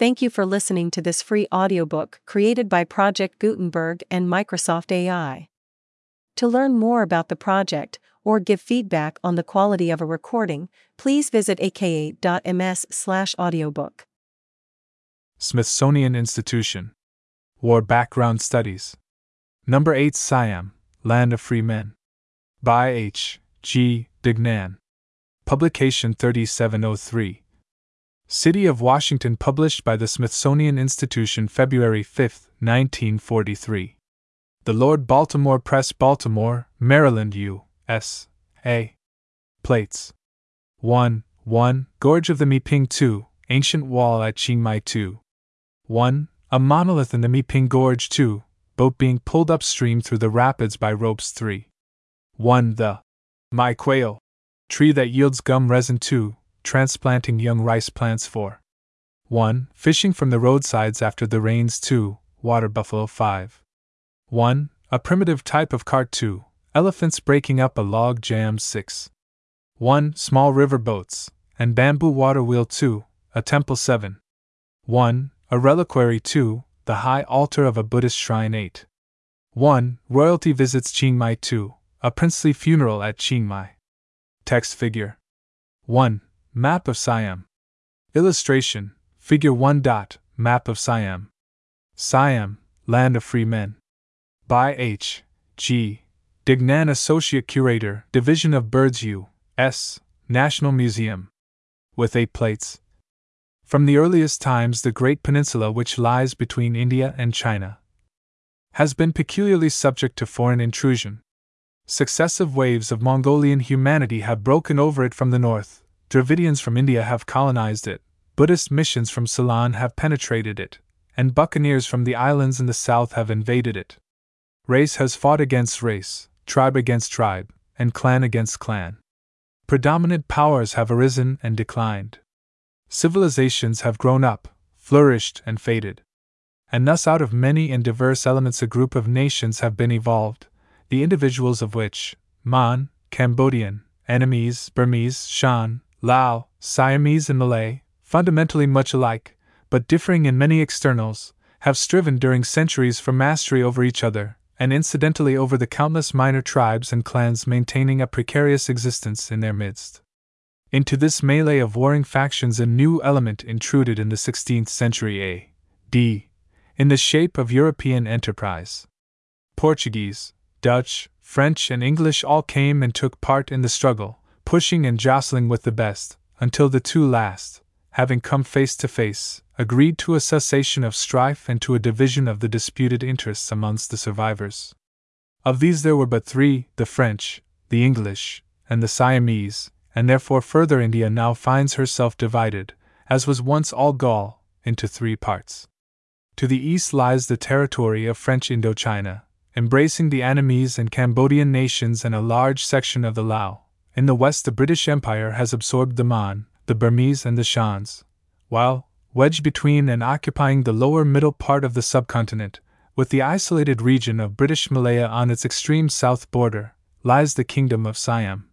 Thank you for listening to this free audiobook created by Project Gutenberg and Microsoft AI. To learn more about the project or give feedback on the quality of a recording, please visit aka.ms/audiobook. Smithsonian Institution. War Background Studies. Number 8 Siam, Land of Free Men. By H. G. Deignan. Publication 3703. City of Washington, published by the Smithsonian Institution February 5, 1943. The Lord Baltimore Press, Baltimore, Maryland, U.S. A. Plates. 1. 1. Gorge of the Miping 2. Ancient Wall at Chiang Mai 2. 1. A monolith in the Miping Gorge 2. Boat being pulled upstream through the rapids by ropes 3. 1. The Mai Quail. Tree that yields gum resin 2 transplanting young rice plants for 1. Fishing from the roadsides after the rains 2. Water buffalo 5. 1. A primitive type of cart 2. Elephants breaking up a log jam 6. 1. Small river boats, and bamboo water wheel 2. A temple 7. 1. A reliquary 2. The high altar of a Buddhist shrine 8. 1. Royalty visits Chiang Mai 2. A princely funeral at Chiang Mai. Text figure 1. Map of Siam. Illustration Figure 1. Dot, map of Siam. Siam, Land of Free Men. By H. G. Deignan, Associate Curator, Division of Birds U. S. National Museum. With eight plates. From the earliest times, the great peninsula which lies between India and China has been peculiarly subject to foreign intrusion. Successive waves of Mongolian humanity have broken over it from the north, Dravidians from India have colonized it, Buddhist missions from Ceylon have penetrated it, and buccaneers from the islands in the south have invaded it. Race has fought against race, tribe against tribe, and clan against clan. Predominant powers have arisen and declined. Civilizations have grown up, flourished, and faded. And thus, out of many and diverse elements, a group of nations have been evolved, the individuals of which, Mon, Cambodian, Annamese, Burmese, Shan, Lao, Siamese, and Malay, fundamentally much alike, but differing in many externals, have striven during centuries for mastery over each other, and incidentally over the countless minor tribes and clans maintaining a precarious existence in their midst. Into this melee of warring factions, a new element intruded in the 16th century A.D., in the shape of European enterprise. Portuguese, Dutch, French, and English all came and took part in the struggle, pushing and jostling with the best, until the two last, having come face to face, agreed to a cessation of strife and to a division of the disputed interests amongst the survivors. Of these there were but three the French, the English, and the Siamese, and therefore further India now finds herself divided, as was once all Gaul, into three parts. To the east lies the territory of French Indochina, embracing the Annamese and Cambodian nations and a large section of the Lao, in the west, the British Empire has absorbed the Mon, the Burmese, and the Shans, while, wedged between and occupying the lower middle part of the subcontinent, with the isolated region of British Malaya on its extreme south border, lies the Kingdom of Siam.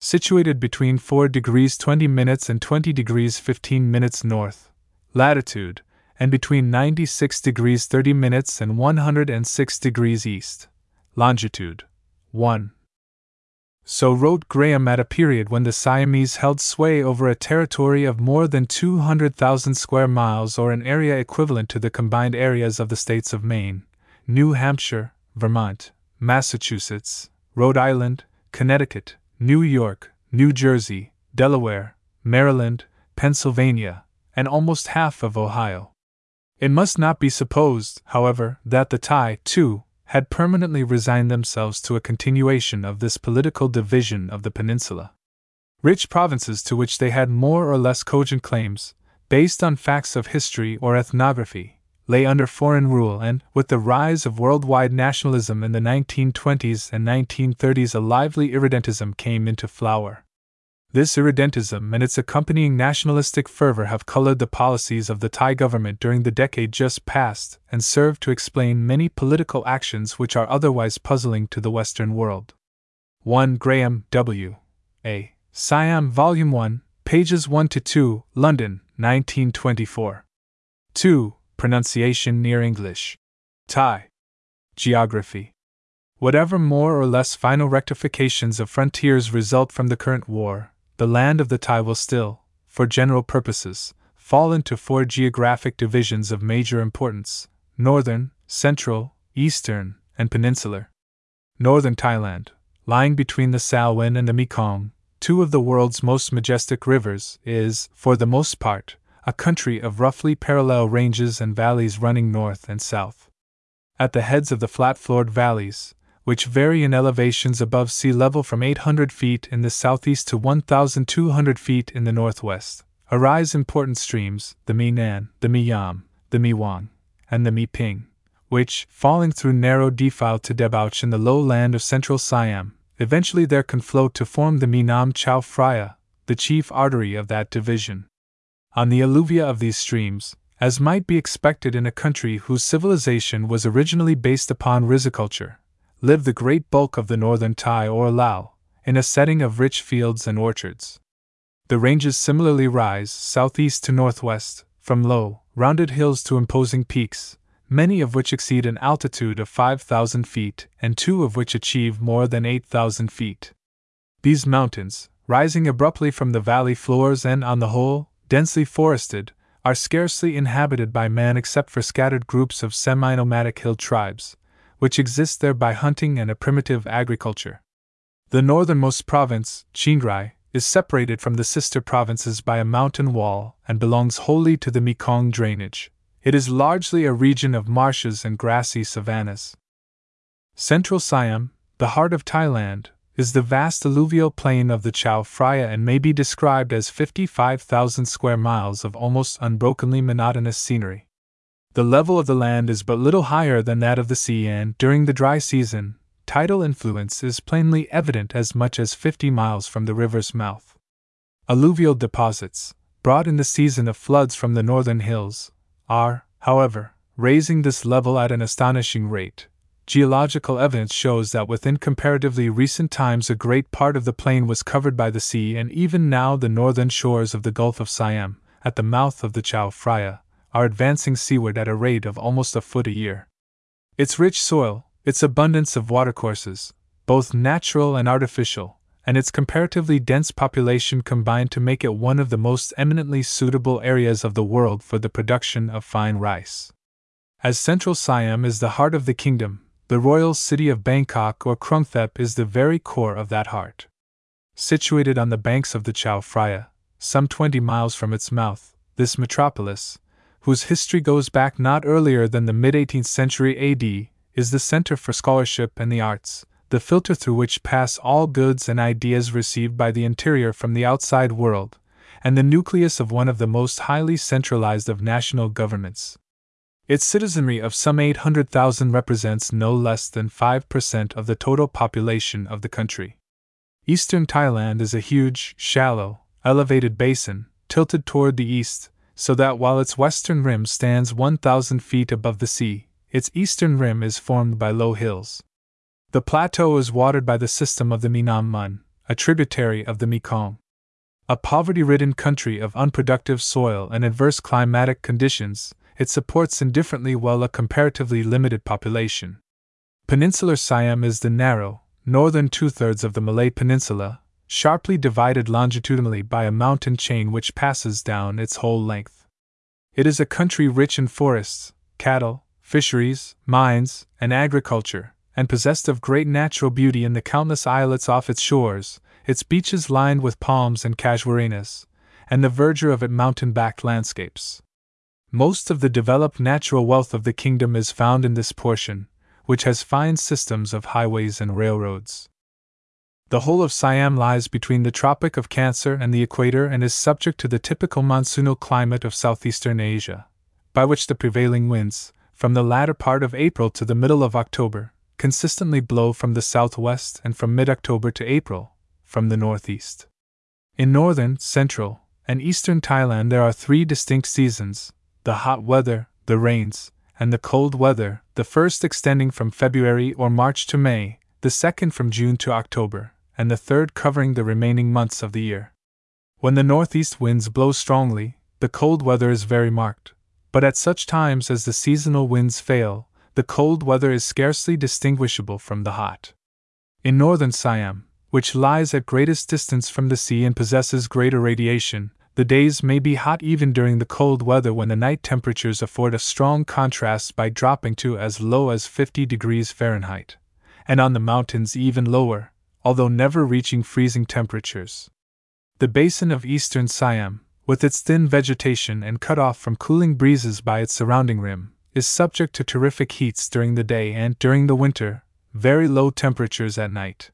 Situated between 4 degrees 20 minutes and 20 degrees 15 minutes north latitude, and between 96 degrees 30 minutes and 106 degrees east longitude. 1. So wrote Graham at a period when the Siamese held sway over a territory of more than 200,000 square miles or an area equivalent to the combined areas of the states of Maine, New Hampshire, Vermont, Massachusetts, Rhode Island, Connecticut, New York, New Jersey, Delaware, Maryland, Pennsylvania, and almost half of Ohio. It must not be supposed, however, that the Thai, too, had permanently resigned themselves to a continuation of this political division of the peninsula. Rich provinces to which they had more or less cogent claims, based on facts of history or ethnography, lay under foreign rule, and, with the rise of worldwide nationalism in the 1920s and 1930s, a lively irredentism came into flower. This irredentism and its accompanying nationalistic fervor have colored the policies of the Thai government during the decade just past and serve to explain many political actions which are otherwise puzzling to the Western world. 1 Graham W. A. Siam, Volume 1, pages 1 to 2, London, 1924. 2. Pronunciation near English. Thai. Geography. Whatever more or less final rectifications of frontiers result from the current war, the land of the Thai will still, for general purposes, fall into four geographic divisions of major importance northern, central, eastern, and peninsular. Northern Thailand, lying between the Salween and the Mekong, two of the world's most majestic rivers, is, for the most part, a country of roughly parallel ranges and valleys running north and south. At the heads of the flat floored valleys, which vary in elevations above sea level from 800 feet in the southeast to 1,200 feet in the northwest, arise important streams, the Mi Nan, the Mi Yam, the Mi Wang, and the Mi Ping, which, falling through narrow defile to debouch in the low land of central Siam, eventually there conflow to form the Mi Nam Chao Phraya, the chief artery of that division. On the alluvia of these streams, as might be expected in a country whose civilization was originally based upon riziculture, lived the great bulk of the northern Thai or Lao, in a setting of rich fields and orchards. The ranges similarly rise southeast to northwest, from low, rounded hills to imposing peaks, many of which exceed an altitude of 5,000 feet and two of which achieve more than 8,000 feet. These mountains, rising abruptly from the valley floors and, on the whole, densely forested, are scarcely inhabited by man except for scattered groups of semi nomadic hill tribes, which exist there by hunting and a primitive agriculture. The northernmost province, Chiang Rai, is separated from the sister provinces by a mountain wall and belongs wholly to the Mekong drainage. It is largely a region of marshes and grassy savannas. Central Siam, the heart of Thailand, is the vast alluvial plain of the Chao Phraya and may be described as 55,000 square miles of almost unbrokenly monotonous scenery. The level of the land is but little higher than that of the sea, and during the dry season, tidal influence is plainly evident as much as 50 miles from the river's mouth. Alluvial deposits, brought in the season of floods from the northern hills, are, however, raising this level at an astonishing rate. Geological evidence shows that within comparatively recent times a great part of the plain was covered by the sea, and even now the northern shores of the Gulf of Siam, at the mouth of the Chao Phraya, are advancing seaward at a rate of almost a foot a year. Its rich soil, its abundance of watercourses, both natural and artificial, and its comparatively dense population combine to make it one of the most eminently suitable areas of the world for the production of fine rice. As central Siam is the heart of the kingdom, the royal city of Bangkok or Krungthep is the very core of that heart. Situated on the banks of the Chao Phraya, some 20 miles from its mouth, this metropolis, whose history goes back not earlier than the mid 18th century AD, is the center for scholarship and the arts, the filter through which pass all goods and ideas received by the interior from the outside world, and the nucleus of one of the most highly centralized of national governments. Its citizenry of some 800,000 represents no less than 5% of the total population of the country. Eastern Thailand is a huge, shallow, elevated basin, tilted toward the east, so that while its western rim stands 1,000 feet above the sea, its eastern rim is formed by low hills. The plateau is watered by the system of the Minam Mun, a tributary of the Mekong. A poverty ridden country of unproductive soil and adverse climatic conditions, it supports indifferently well a comparatively limited population. Peninsular Siam is the narrow, northern two thirds of the Malay Peninsula, sharply divided longitudinally by a mountain chain which passes down its whole length. It is a country rich in forests, cattle, fisheries, mines, and agriculture, and possessed of great natural beauty in the countless islets off its shores, its beaches lined with palms and casuarinas, and the verdure of its mountain backed landscapes. Most of the developed natural wealth of the kingdom is found in this portion, which has fine systems of highways and railroads. The whole of Siam lies between the Tropic of Cancer and the equator and is subject to the typical monsoonal climate of southeastern Asia, by which the prevailing winds, from the latter part of April to the middle of October, consistently blow from the southwest and from mid October to April, from the northeast. In northern, central, and eastern Thailand there are three distinct seasons the hot weather, the rains, and the cold weather, the first extending from February or March to May, the second from June to October, and the third covering the remaining months of the year. When the northeast winds blow strongly, the cold weather is very marked, but at such times as the seasonal winds fail, the cold weather is scarcely distinguishable from the hot. In northern Siam, which lies at greatest distance from the sea and possesses greater radiation, the days may be hot even during the cold weather when the night temperatures afford a strong contrast by dropping to as low as 50 degrees Fahrenheit, and on the mountains even lower, although never reaching freezing temperatures. The basin of eastern Siam, with its thin vegetation and cut off from cooling breezes by its surrounding rim, is subject to terrific heats during the day and, during the winter, very low temperatures at night.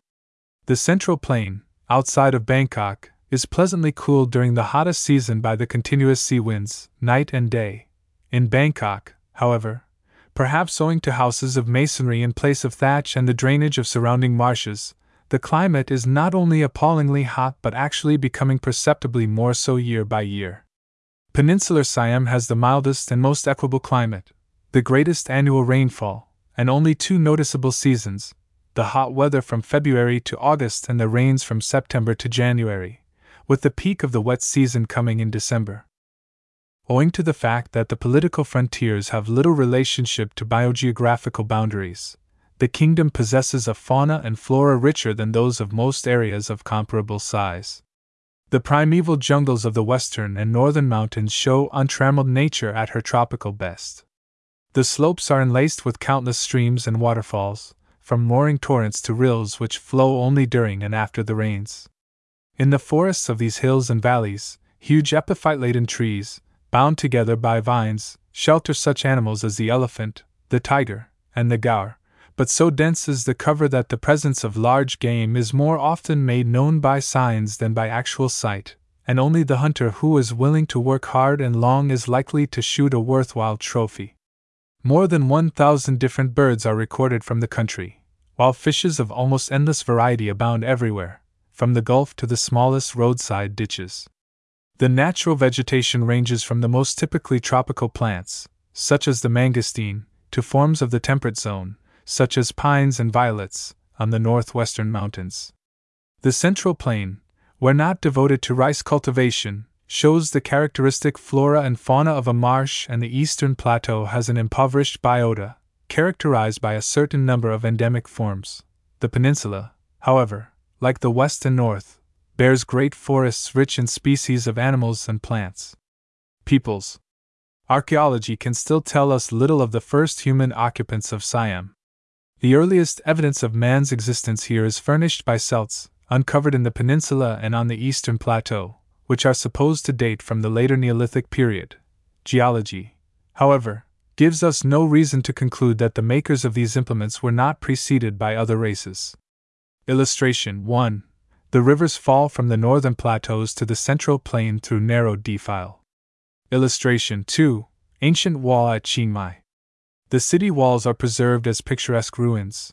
The central plain, outside of Bangkok, is pleasantly cooled during the hottest season by the continuous sea winds, night and day. In Bangkok, however, perhaps owing to houses of masonry in place of thatch and the drainage of surrounding marshes, the climate is not only appallingly hot but actually becoming perceptibly more so year by year. Peninsular Siam has the mildest and most equable climate, the greatest annual rainfall, and only two noticeable seasons the hot weather from February to August and the rains from September to January, with the peak of the wet season coming in December. Owing to the fact that the political frontiers have little relationship to biogeographical boundaries, the kingdom possesses a fauna and flora richer than those of most areas of comparable size. The primeval jungles of the western and northern mountains show untrammeled nature at her tropical best. The slopes are enlaced with countless streams and waterfalls, from roaring torrents to rills which flow only during and after the rains. In the forests of these hills and valleys, huge epiphyte laden trees, bound together by vines, shelter such animals as the elephant, the tiger, and the gaur, but so dense is the cover that the presence of large game is more often made known by signs than by actual sight, and only the hunter who is willing to work hard and long is likely to shoot a worthwhile trophy. More than 1,000 different birds are recorded from the country, while fishes of almost endless variety abound everywhere, from the Gulf to the smallest roadside ditches. The natural vegetation ranges from the most typically tropical plants, such as the mangosteen, to forms of the temperate zone, such as pines and violets, on the northwestern mountains. The central plain, where not devoted to rice cultivation, shows the characteristic flora and fauna of a marsh, and the eastern plateau has an impoverished biota, characterized by a certain number of endemic forms. The peninsula, however, like the west and north, bears great forests rich in species of animals and plants. Peoples. Archaeology can still tell us little of the first human occupants of Siam. The earliest evidence of man's existence here is furnished by celts, uncovered in the peninsula and on the eastern plateau, which are supposed to date from the later Neolithic period. Geology, however, gives us no reason to conclude that the makers of these implements were not preceded by other races. Illustration 1. The rivers fall from the northern plateaus to the central plain through narrow defile. Illustration 2. Ancient wall at Chiang Mai. The city walls are preserved as picturesque ruins.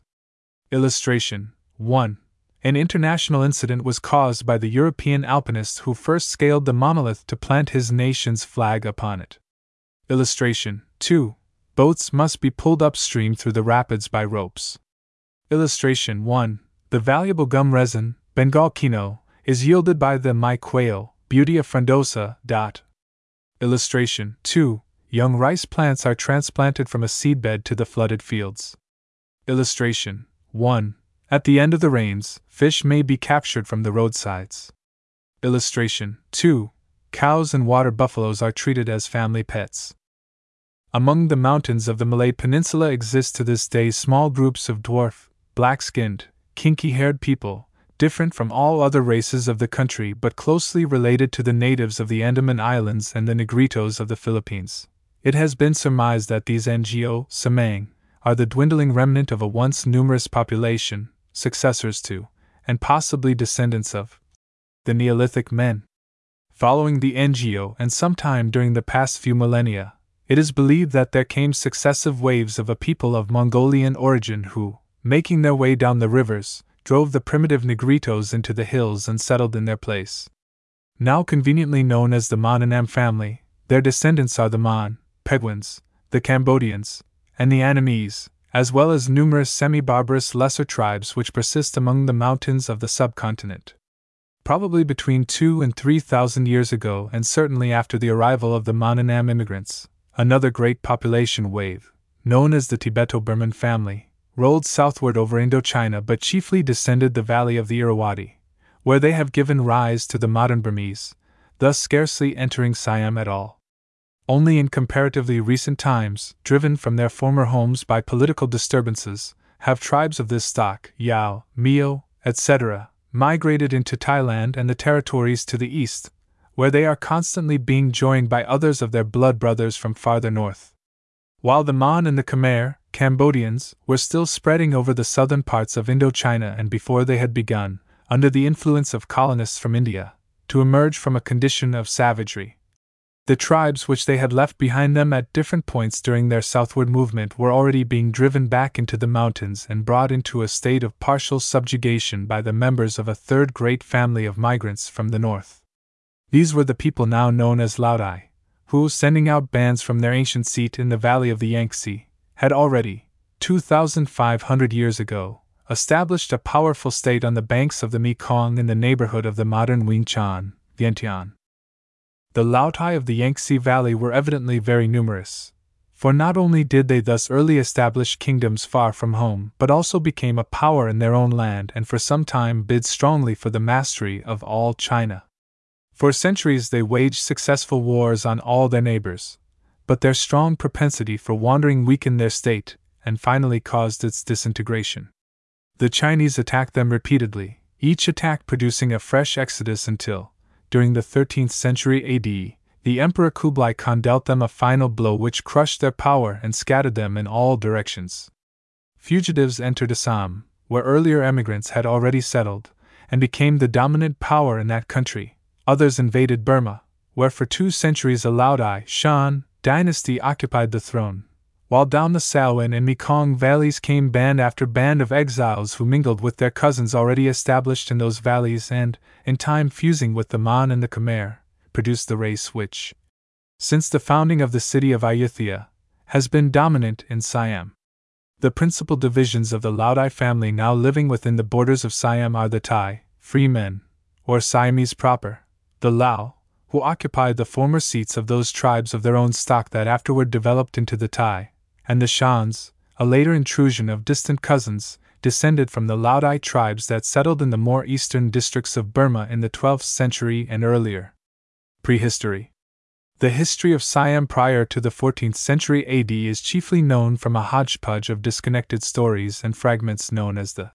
Illustration 1. An international incident was caused by the European alpinist who first scaled the monolith to plant his nation's flag upon it. Illustration 2. Boats must be pulled upstream through the rapids by ropes. Illustration 1. The valuable gum resin, Bengal kino, is yielded by the Mai quail, Butea frondosa. Dot. Illustration 2 young rice plants are transplanted from a seedbed to the flooded fields. Illustration 1. At the end of the rains, fish may be captured from the roadsides. Illustration 2. Cows and water buffaloes are treated as family pets. Among the mountains of the Malay Peninsula exist to this day small groups of dwarf, black skinned, kinky haired people, different from all other races of the country but closely related to the natives of the Andaman Islands and the Negritos of the Philippines. It has been surmised that these Ngo Semang are the dwindling remnant of a once numerous population, successors to, and possibly descendants of, the Neolithic men. Following the Ngo and sometime during the past few millennia, it is believed that there came successive waves of a people of Mongolian origin who, making their way down the rivers, drove the primitive Negritos into the hills and settled in their place. Now conveniently known as the Mon family, their descendants are the Mon, Peguans, the Cambodians, and the Annamese, as well as numerous semi barbarous lesser tribes which persist among the mountains of the subcontinent. Probably between two and three thousand years ago, and certainly after the arrival of the Monanam immigrants, another great population wave, known as the Tibeto Burman family, rolled southward over Indochina but chiefly descended the valley of the Irrawaddy, where they have given rise to the modern Burmese, thus scarcely entering Siam at all. Only in comparatively recent times, driven from their former homes by political disturbances, have tribes of this stock, Yao, Miao, etc., migrated into Thailand and the territories to the east, where they are constantly being joined by others of their blood brothers from farther north. While the Mon and the Khmer, Cambodians, were still spreading over the southern parts of Indochina and before they had begun, under the influence of colonists from India, to emerge from a condition of savagery. The tribes which they had left behind them at different points during their southward movement were already being driven back into the mountains and brought into a state of partial subjugation by the members of a third great family of migrants from the north. These were the people now known as Laodai, who, sending out bands from their ancient seat in the valley of the Yangtze, had already, 2,500 years ago, established a powerful state on the banks of the Mekong in the neighborhood of the modern Winchan, Vientiane. The Laotai of the Yangtze Valley were evidently very numerous, for not only did they thus early establish kingdoms far from home, but also became a power in their own land and for some time bid strongly for the mastery of all China. For centuries they waged successful wars on all their neighbors, but their strong propensity for wandering weakened their state and finally caused its disintegration. The Chinese attacked them repeatedly, each attack producing a fresh exodus until, during the 13th century AD, the Emperor Kublai Khan dealt them a final blow which crushed their power and scattered them in all directions. Fugitives entered Assam, where earlier emigrants had already settled, and became the dominant power in that country. Others invaded Burma, where for two centuries a Laodai Shan dynasty occupied the throne, while down the Salween and Mekong valleys came band after band of exiles who mingled with their cousins already established in those valleys and, in time fusing with the Mon and the Khmer, produced the race which, since the founding of the city of Ayutthaya, has been dominant in Siam. The principal divisions of the Laodai family now living within the borders of Siam are the Thai, free men, or Siamese proper, the Lao, who occupied the former seats of those tribes of their own stock that afterward developed into the Thai, and the Shans, a later intrusion of distant cousins, descended from the Laodai tribes that settled in the more eastern districts of Burma in the 12th century and earlier. Prehistory The history of Siam prior to the 14th century AD is chiefly known from a hodgepodge of disconnected stories and fragments known as the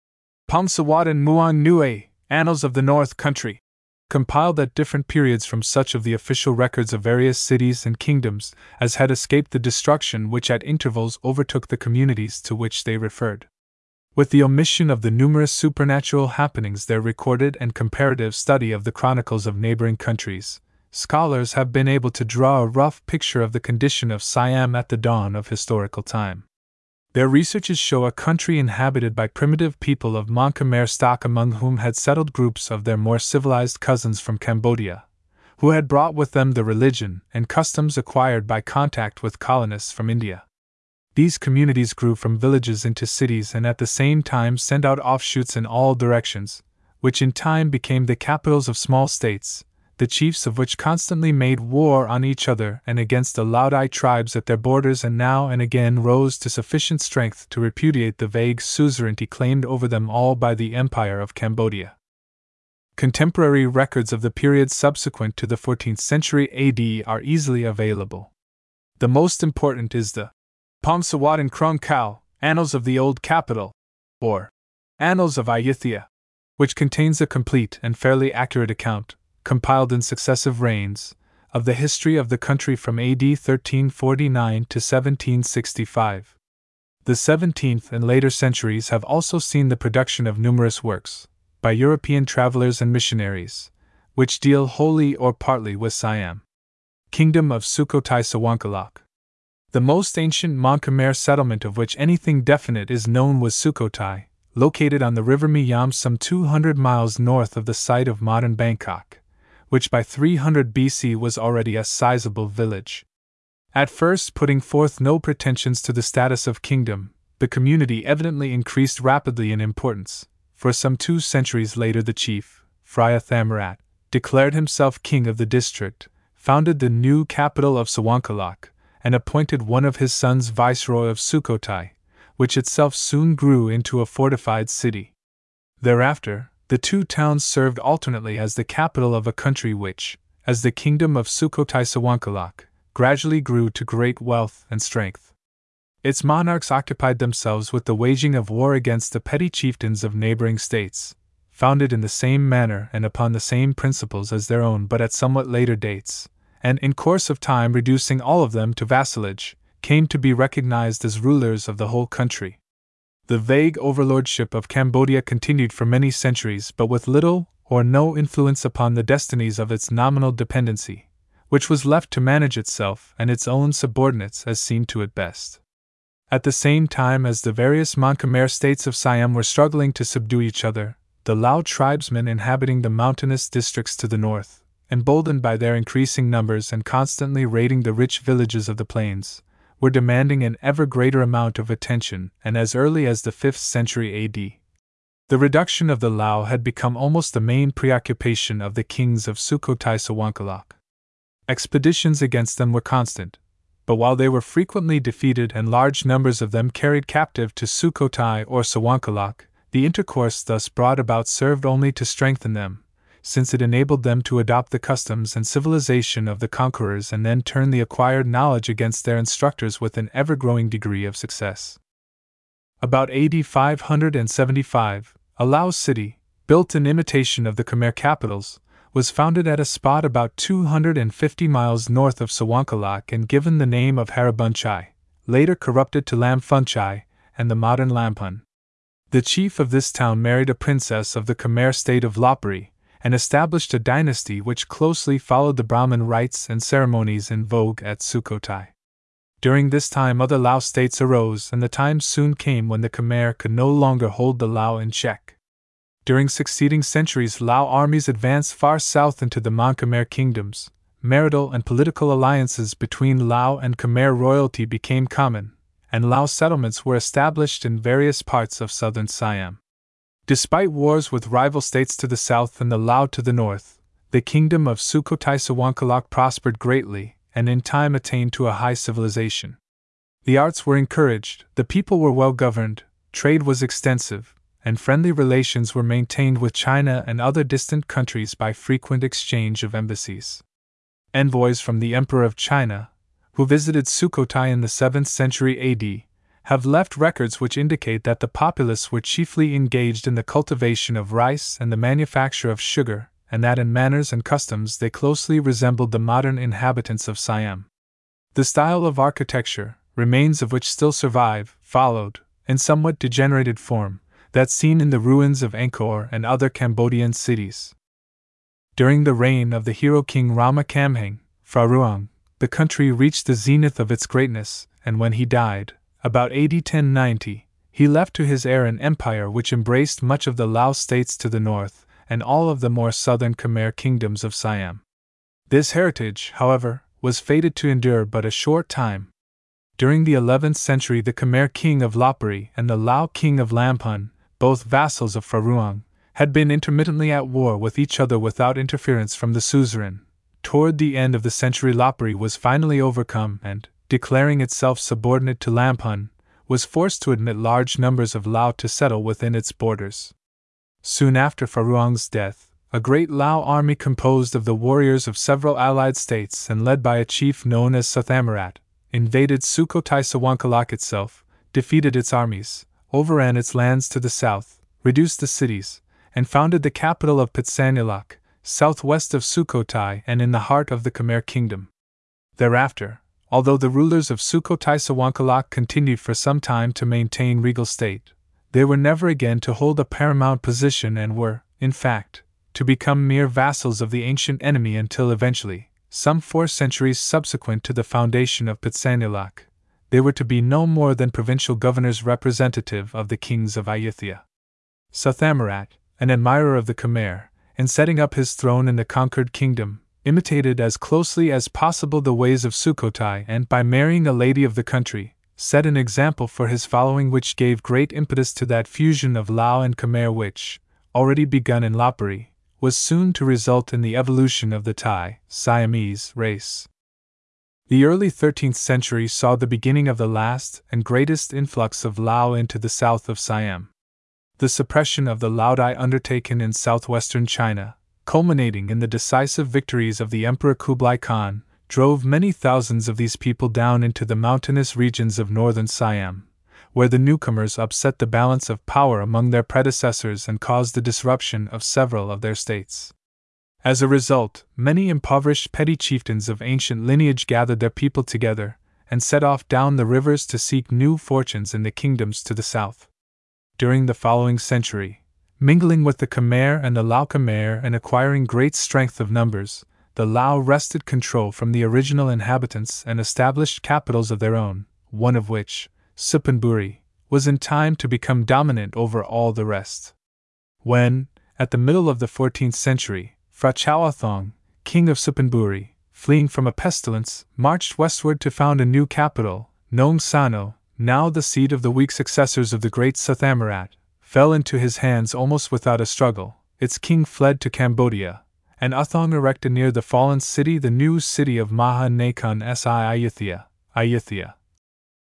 Phomsawatin Muang Nue, Annals of the North Country compiled at different periods from such of the official records of various cities and kingdoms as had escaped the destruction which at intervals overtook the communities to which they referred. With the omission of the numerous supernatural happenings there recorded and comparative study of the chronicles of neighboring countries, scholars have been able to draw a rough picture of the condition of Siam at the dawn of historical time. Their researches show a country inhabited by primitive people of Mon Khmer stock, among whom had settled groups of their more civilized cousins from Cambodia, who had brought with them the religion and customs acquired by contact with colonists from India. These communities grew from villages into cities and at the same time sent out offshoots in all directions, which in time became the capitals of small states, the chiefs of which constantly made war on each other and against the Laodai tribes at their borders and now and again rose to sufficient strength to repudiate the vague suzerainty claimed over them all by the Empire of Cambodia. Contemporary records of the period subsequent to the 14th century AD are easily available. The most important is the Phomsawatin Krung Khao, Annals of the Old Capital, or Annals of Ayutthaya, which contains a complete and fairly accurate account, compiled in successive reigns, of the history of the country from AD 1349 to 1765. The 17th and later centuries have also seen the production of numerous works, by European travelers and missionaries, which deal wholly or partly with Siam. Kingdom of Sukhothai Sawankalak. The most ancient Mon Khmer settlement of which anything definite is known was Sukhothai, located on the river Miyam some 200 miles north of the site of modern Bangkok which by 300 BC was already a sizable village. At first, putting forth no pretensions to the status of kingdom, the community evidently increased rapidly in importance, for some two centuries later, the chief, Phra Thammarat, declared himself king of the district, founded the new capital of Sawankalak, and appointed one of his sons viceroy of Sukhothai, which itself soon grew into a fortified city. Thereafter, the two towns served alternately as the capital of a country which, as the kingdom of Sukhothai Sawankalak, gradually grew to great wealth and strength. Its monarchs occupied themselves with the waging of war against the petty chieftains of neighboring states, founded in the same manner and upon the same principles as their own but at somewhat later dates, and in course of time reducing all of them to vassalage, came to be recognized as rulers of the whole country. The vague overlordship of Cambodia continued for many centuries but with little or no influence upon the destinies of its nominal dependency, which was left to manage itself and its own subordinates as seemed to it best. At the same time as the various Mon Khmer states of Siam were struggling to subdue each other, the Lao tribesmen inhabiting the mountainous districts to the north, emboldened by their increasing numbers and constantly raiding the rich villages of the plains, were demanding an ever greater amount of attention, and as early as the 5th century AD. The reduction of the Lao had become almost the main preoccupation of the kings of Sukhothai Sawankalak. Expeditions against them were constant, but while they were frequently defeated and large numbers of them carried captive to Sukhothai or Sawankalak, the intercourse thus brought about served only to strengthen them, since it enabled them to adopt the customs and civilization of the conquerors and then turn the acquired knowledge against their instructors with an ever growing degree of success. About AD 575, a Lao city, built in imitation of the Khmer capitals, was founded at a spot about 250 miles north of Sawankalak and given the name of Harabunchai, later corrupted to Lamphunchai and the modern Lamphun. The chief of this town married a princess of the Khmer state of Lopburi, and established a dynasty which closely followed the Brahmin rites and ceremonies in vogue at Sukhothai. During this time, other Lao states arose, and the time soon came when the Khmer could no longer hold the Lao in check. During succeeding centuries, Lao armies advanced far south into the Mon Khmer kingdoms. Marital and political alliances between Lao and Khmer royalty became common, and Lao settlements were established in various parts of southern Siam. Despite wars with rival states to the south and the Lao to the north, the kingdom of Sukhothai Sawankalak prospered greatly and in time attained to a high civilization. The arts were encouraged, the people were well governed, trade was extensive, and friendly relations were maintained with China and other distant countries by frequent exchange of embassies. Envoys from the Emperor of China, who visited Sukhothai in the 7th century AD, have left records which indicate that the populace were chiefly engaged in the cultivation of rice and the manufacture of sugar, and that in manners and customs they closely resembled the modern inhabitants of Siam. The style of architecture, remains of which still survive, followed, in somewhat degenerated form, that seen in the ruins of Angkor and other Cambodian cities. During the reign of the hero king Rama Kamheng, Phra the country reached the zenith of its greatness, and when he died, about AD 1090, he left to his heir an empire which embraced much of the Lao states to the north and all of the more southern Khmer kingdoms of Siam. This heritage, however, was fated to endure but a short time. During the 11th century, the Khmer king of Lopburi and the Lao king of Lamphun, both vassals of Phra had been intermittently at war with each other without interference from the suzerain, Toward the end of the century, Lopburi was finally overcome and, declaring itself subordinate to Lamphun, was forced to admit large numbers of Lao to settle within its borders. Soon after Phra Ruang's death, a great Lao army composed of the warriors of several allied states and led by a chief known as Sathamarat, invaded Sukhothai Sawankalak itself, defeated its armies, overran its lands to the south, reduced the cities, and founded the capital of Pitsanulok, southwest of Sukhothai and in the heart of the Khmer kingdom. Thereafter, although the rulers of Sukhothai Sawankalak continued for some time to maintain regal state, they were never again to hold a paramount position and were, in fact, to become mere vassals of the ancient enemy until eventually, some four centuries subsequent to the foundation of Pitsanulok, they were to be no more than provincial governors representative of the kings of Ayutthaya. Sathamarat, an admirer of the Khmer, in setting up his throne in the conquered kingdom, imitated as closely as possible the ways of Sukhothai and by marrying a lady of the country, set an example for his following which gave great impetus to that fusion of Lao and Khmer which, already begun in Lopburi, was soon to result in the evolution of the Thai Siamese race. The early 13th century saw the beginning of the last and greatest influx of Lao into the south of Siam. The suppression of the Laodai undertaken in southwestern China, culminating in the decisive victories of the Emperor Kublai Khan, drove many thousands of these people down into the mountainous regions of northern Siam, where the newcomers upset the balance of power among their predecessors and caused the disruption of several of their states. As a result, many impoverished petty chieftains of ancient lineage gathered their people together and set off down the rivers to seek new fortunes in the kingdoms to the south. During the following century, mingling with the Khmer and the Lao Khmer and acquiring great strength of numbers, the Lao wrested control from the original inhabitants and established capitals of their own, one of which, Suphanburi, was in time to become dominant over all the rest. When, at the middle of the 14th century, Phra Chao U Thong, king of Suphanburi, fleeing from a pestilence, marched westward to found a new capital, Nong Sano, now the seat of the weak successors of the great Suthamurat, fell into his hands almost without a struggle. Its king fled to Cambodia, and Uthong erected near the fallen city the new city of Maha Nakhon Si Ayutthaya, Ayutthaya,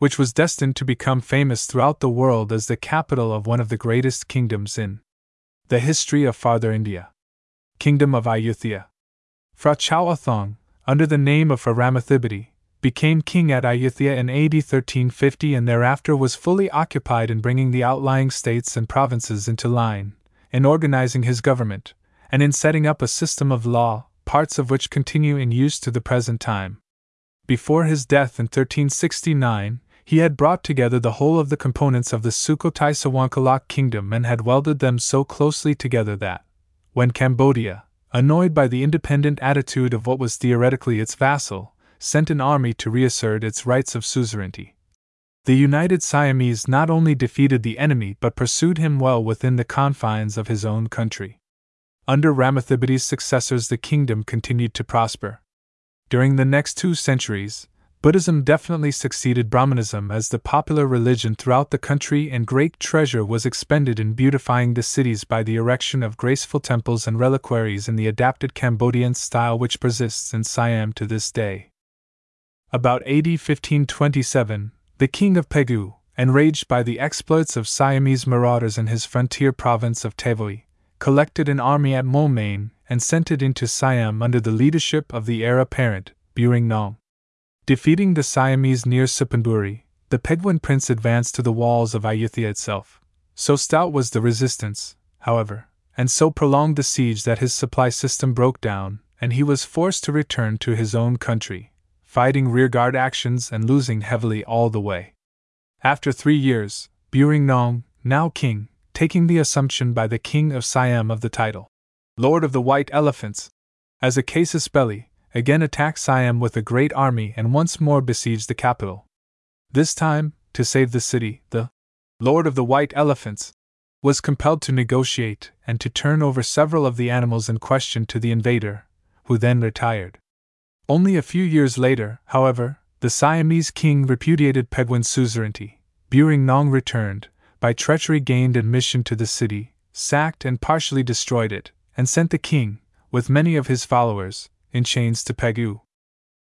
which was destined to become famous throughout the world as the capital of one of the greatest kingdoms in the history of Farther India. Kingdom of Ayutthaya. Phra Chao U Thong, under the name of Ramathibodi, became king at Ayutthaya in AD 1350 and thereafter was fully occupied in bringing the outlying states and provinces into line, in organizing his government, and in setting up a system of law, parts of which continue in use to the present time. Before his death in 1369, he had brought together the whole of the components of the Sukhothai Sawankalok kingdom and had welded them so closely together that, when Cambodia, annoyed by the independent attitude of what was theoretically its vassal, sent an army to reassert its rights of suzerainty. The united Siamese not only defeated the enemy but pursued him well within the confines of his own country. Under Ramathibodi's successors, the kingdom continued to prosper. During the next two centuries, Buddhism definitely succeeded Brahmanism as the popular religion throughout the country, and great treasure was expended in beautifying the cities by the erection of graceful temples and reliquaries in the adapted Cambodian style which persists in Siam to this day. About AD 1527, the king of Pegu, enraged by the exploits of Siamese marauders in his frontier province of Tavoy, collected an army at Moulmein and sent it into Siam under the leadership of the heir apparent, Buring Nong. Defeating the Siamese near Suphanburi, the Peguan prince advanced to the walls of Ayutthaya itself. So stout was the resistance, however, and so prolonged the siege that his supply system broke down, and he was forced to return to his own country, fighting rearguard actions and losing heavily all the way. After three years, Buring Nong, now king, taking the assumption by the king of Siam of the title, Lord of the White Elephants, as a casus belli, again attacked Siam with a great army and once more besieged the capital. This time, to save the city, the Lord of the White Elephants was compelled to negotiate and to turn over several of the animals in question to the invader, who then retired. Only a few years later, however, the Siamese king repudiated Peguan's suzerainty. Buring Nong returned, by treachery gained admission to the city, sacked and partially destroyed it, and sent the king, with many of his followers, in chains to Pegu.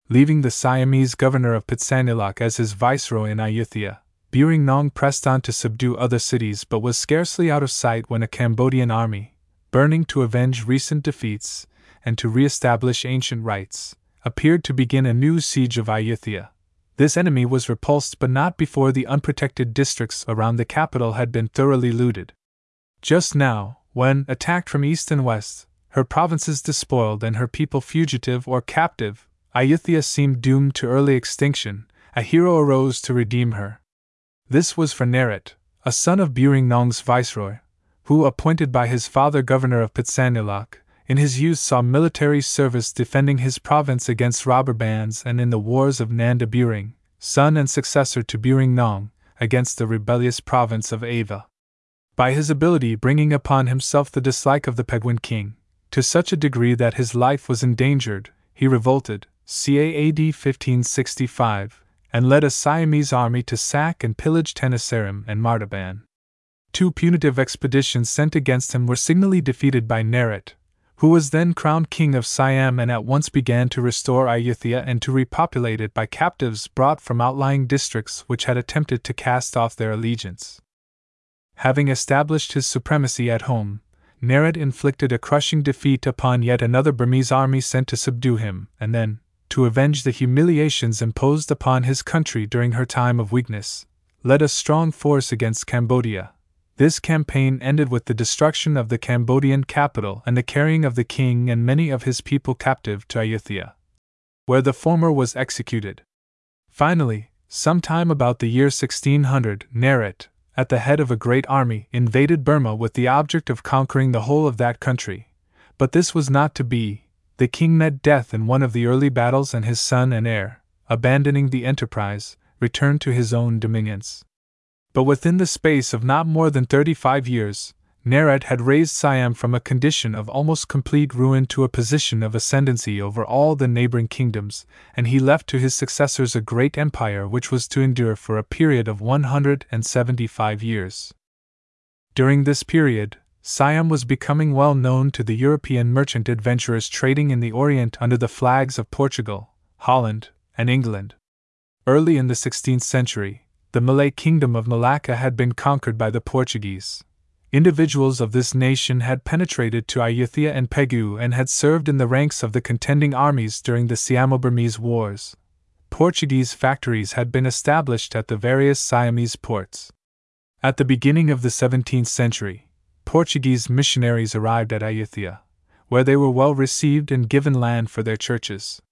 Leaving the Siamese governor of Pitsanulok as his viceroy in Ayutthaya, Buring Nong pressed on to subdue other cities but was scarcely out of sight when a Cambodian army, burning to avenge recent defeats and to re establish ancient rights, appeared to begin a new siege of Ayutthaya. This enemy was repulsed but not before the unprotected districts around the capital had been thoroughly looted. Just now, when, attacked from east and west, her provinces despoiled and her people fugitive or captive, Ayutthaya seemed doomed to early extinction, a hero arose to redeem her. This was for a son of Buring Nong's viceroy, who, appointed by his father governor of Pitsanulok, in his youth saw military service defending his province against robber bands and in the wars of Nanda Buring, son and successor to Buring Nong, against the rebellious province of Ava. By his ability bringing upon himself the dislike of the Peguan king, to such a degree that his life was endangered, he revolted, CAAD 1565, and led a Siamese army to sack and pillage Tenasserim and Martaban. Two punitive expeditions sent against him were signally defeated by Narit, who was then crowned king of Siam and at once began to restore Ayutthaya and to repopulate it by captives brought from outlying districts which had attempted to cast off their allegiance. Having established his supremacy at home, Nerid inflicted a crushing defeat upon yet another Burmese army sent to subdue him, and then, to avenge the humiliations imposed upon his country during her time of weakness, led a strong force against Cambodia. This campaign ended with the destruction of the Cambodian capital and the carrying of the king and many of his people captive to Ayutthaya, where the former was executed. Finally, sometime about the year 1600, Nerit, at the head of a great army, invaded Burma with the object of conquering the whole of that country. But this was not to be. The king met death in one of the early battles, and his son and heir, abandoning the enterprise, returned to his own dominions. But within the space of not more than thirty five years, Nerit had raised Siam from a condition of almost complete ruin to a position of ascendancy over all the neighboring kingdoms, and he left to his successors a great empire which was to endure for a period of 175 years. During this period, Siam was becoming well known to the European merchant adventurers trading in the Orient under the flags of Portugal, Holland, and England. Early in the 16th century, the Malay kingdom of Malacca had been conquered by the Portuguese individuals of this nation had penetrated to Ayutthaya and Pegu and had served in the ranks of the contending armies during the Siamo Burmese Wars. Portuguese factories had been established at the various Siamese ports. At the beginning of the 17th century, Portuguese missionaries arrived at Ayutthaya, where they were well received and given land for their churches.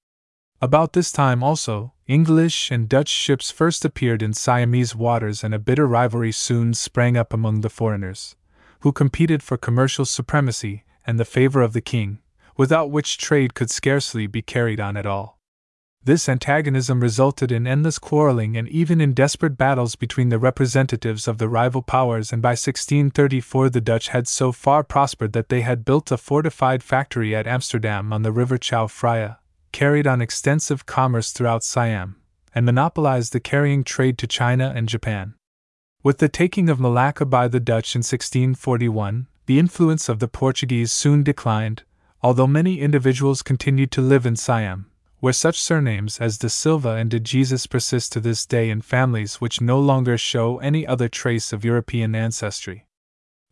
About this time also, English and Dutch ships first appeared in Siamese waters, and a bitter rivalry soon sprang up among the foreigners who competed for commercial supremacy and the favor of the king, without which trade could scarcely be carried on at all. This antagonism resulted in endless quarreling and even in desperate battles between the representatives of the rival powers, and by 1634 the Dutch had so far prospered that they had built a fortified factory at Amsterdam on the river Chao Phraya, carried on extensive commerce throughout Siam, and monopolized the carrying trade to China and Japan. With the taking of Malacca by the Dutch in 1641, the influence of the Portuguese soon declined, although many individuals continued to live in Siam, where such surnames as de Silva and de Jesus persist to this day in families which no longer show any other trace of European ancestry.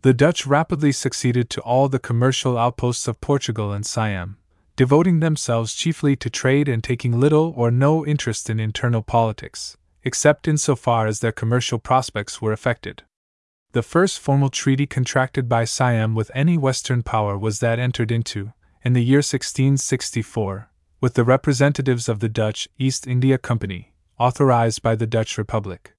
The Dutch rapidly succeeded to all the commercial outposts of Portugal and Siam, devoting themselves chiefly to trade and taking little or no interest in internal politics except in so far as their commercial prospects were affected. The first formal treaty contracted by Siam with any Western power was that entered into, in the year 1664, with the representatives of the Dutch East India Company, authorized by the Dutch Republic.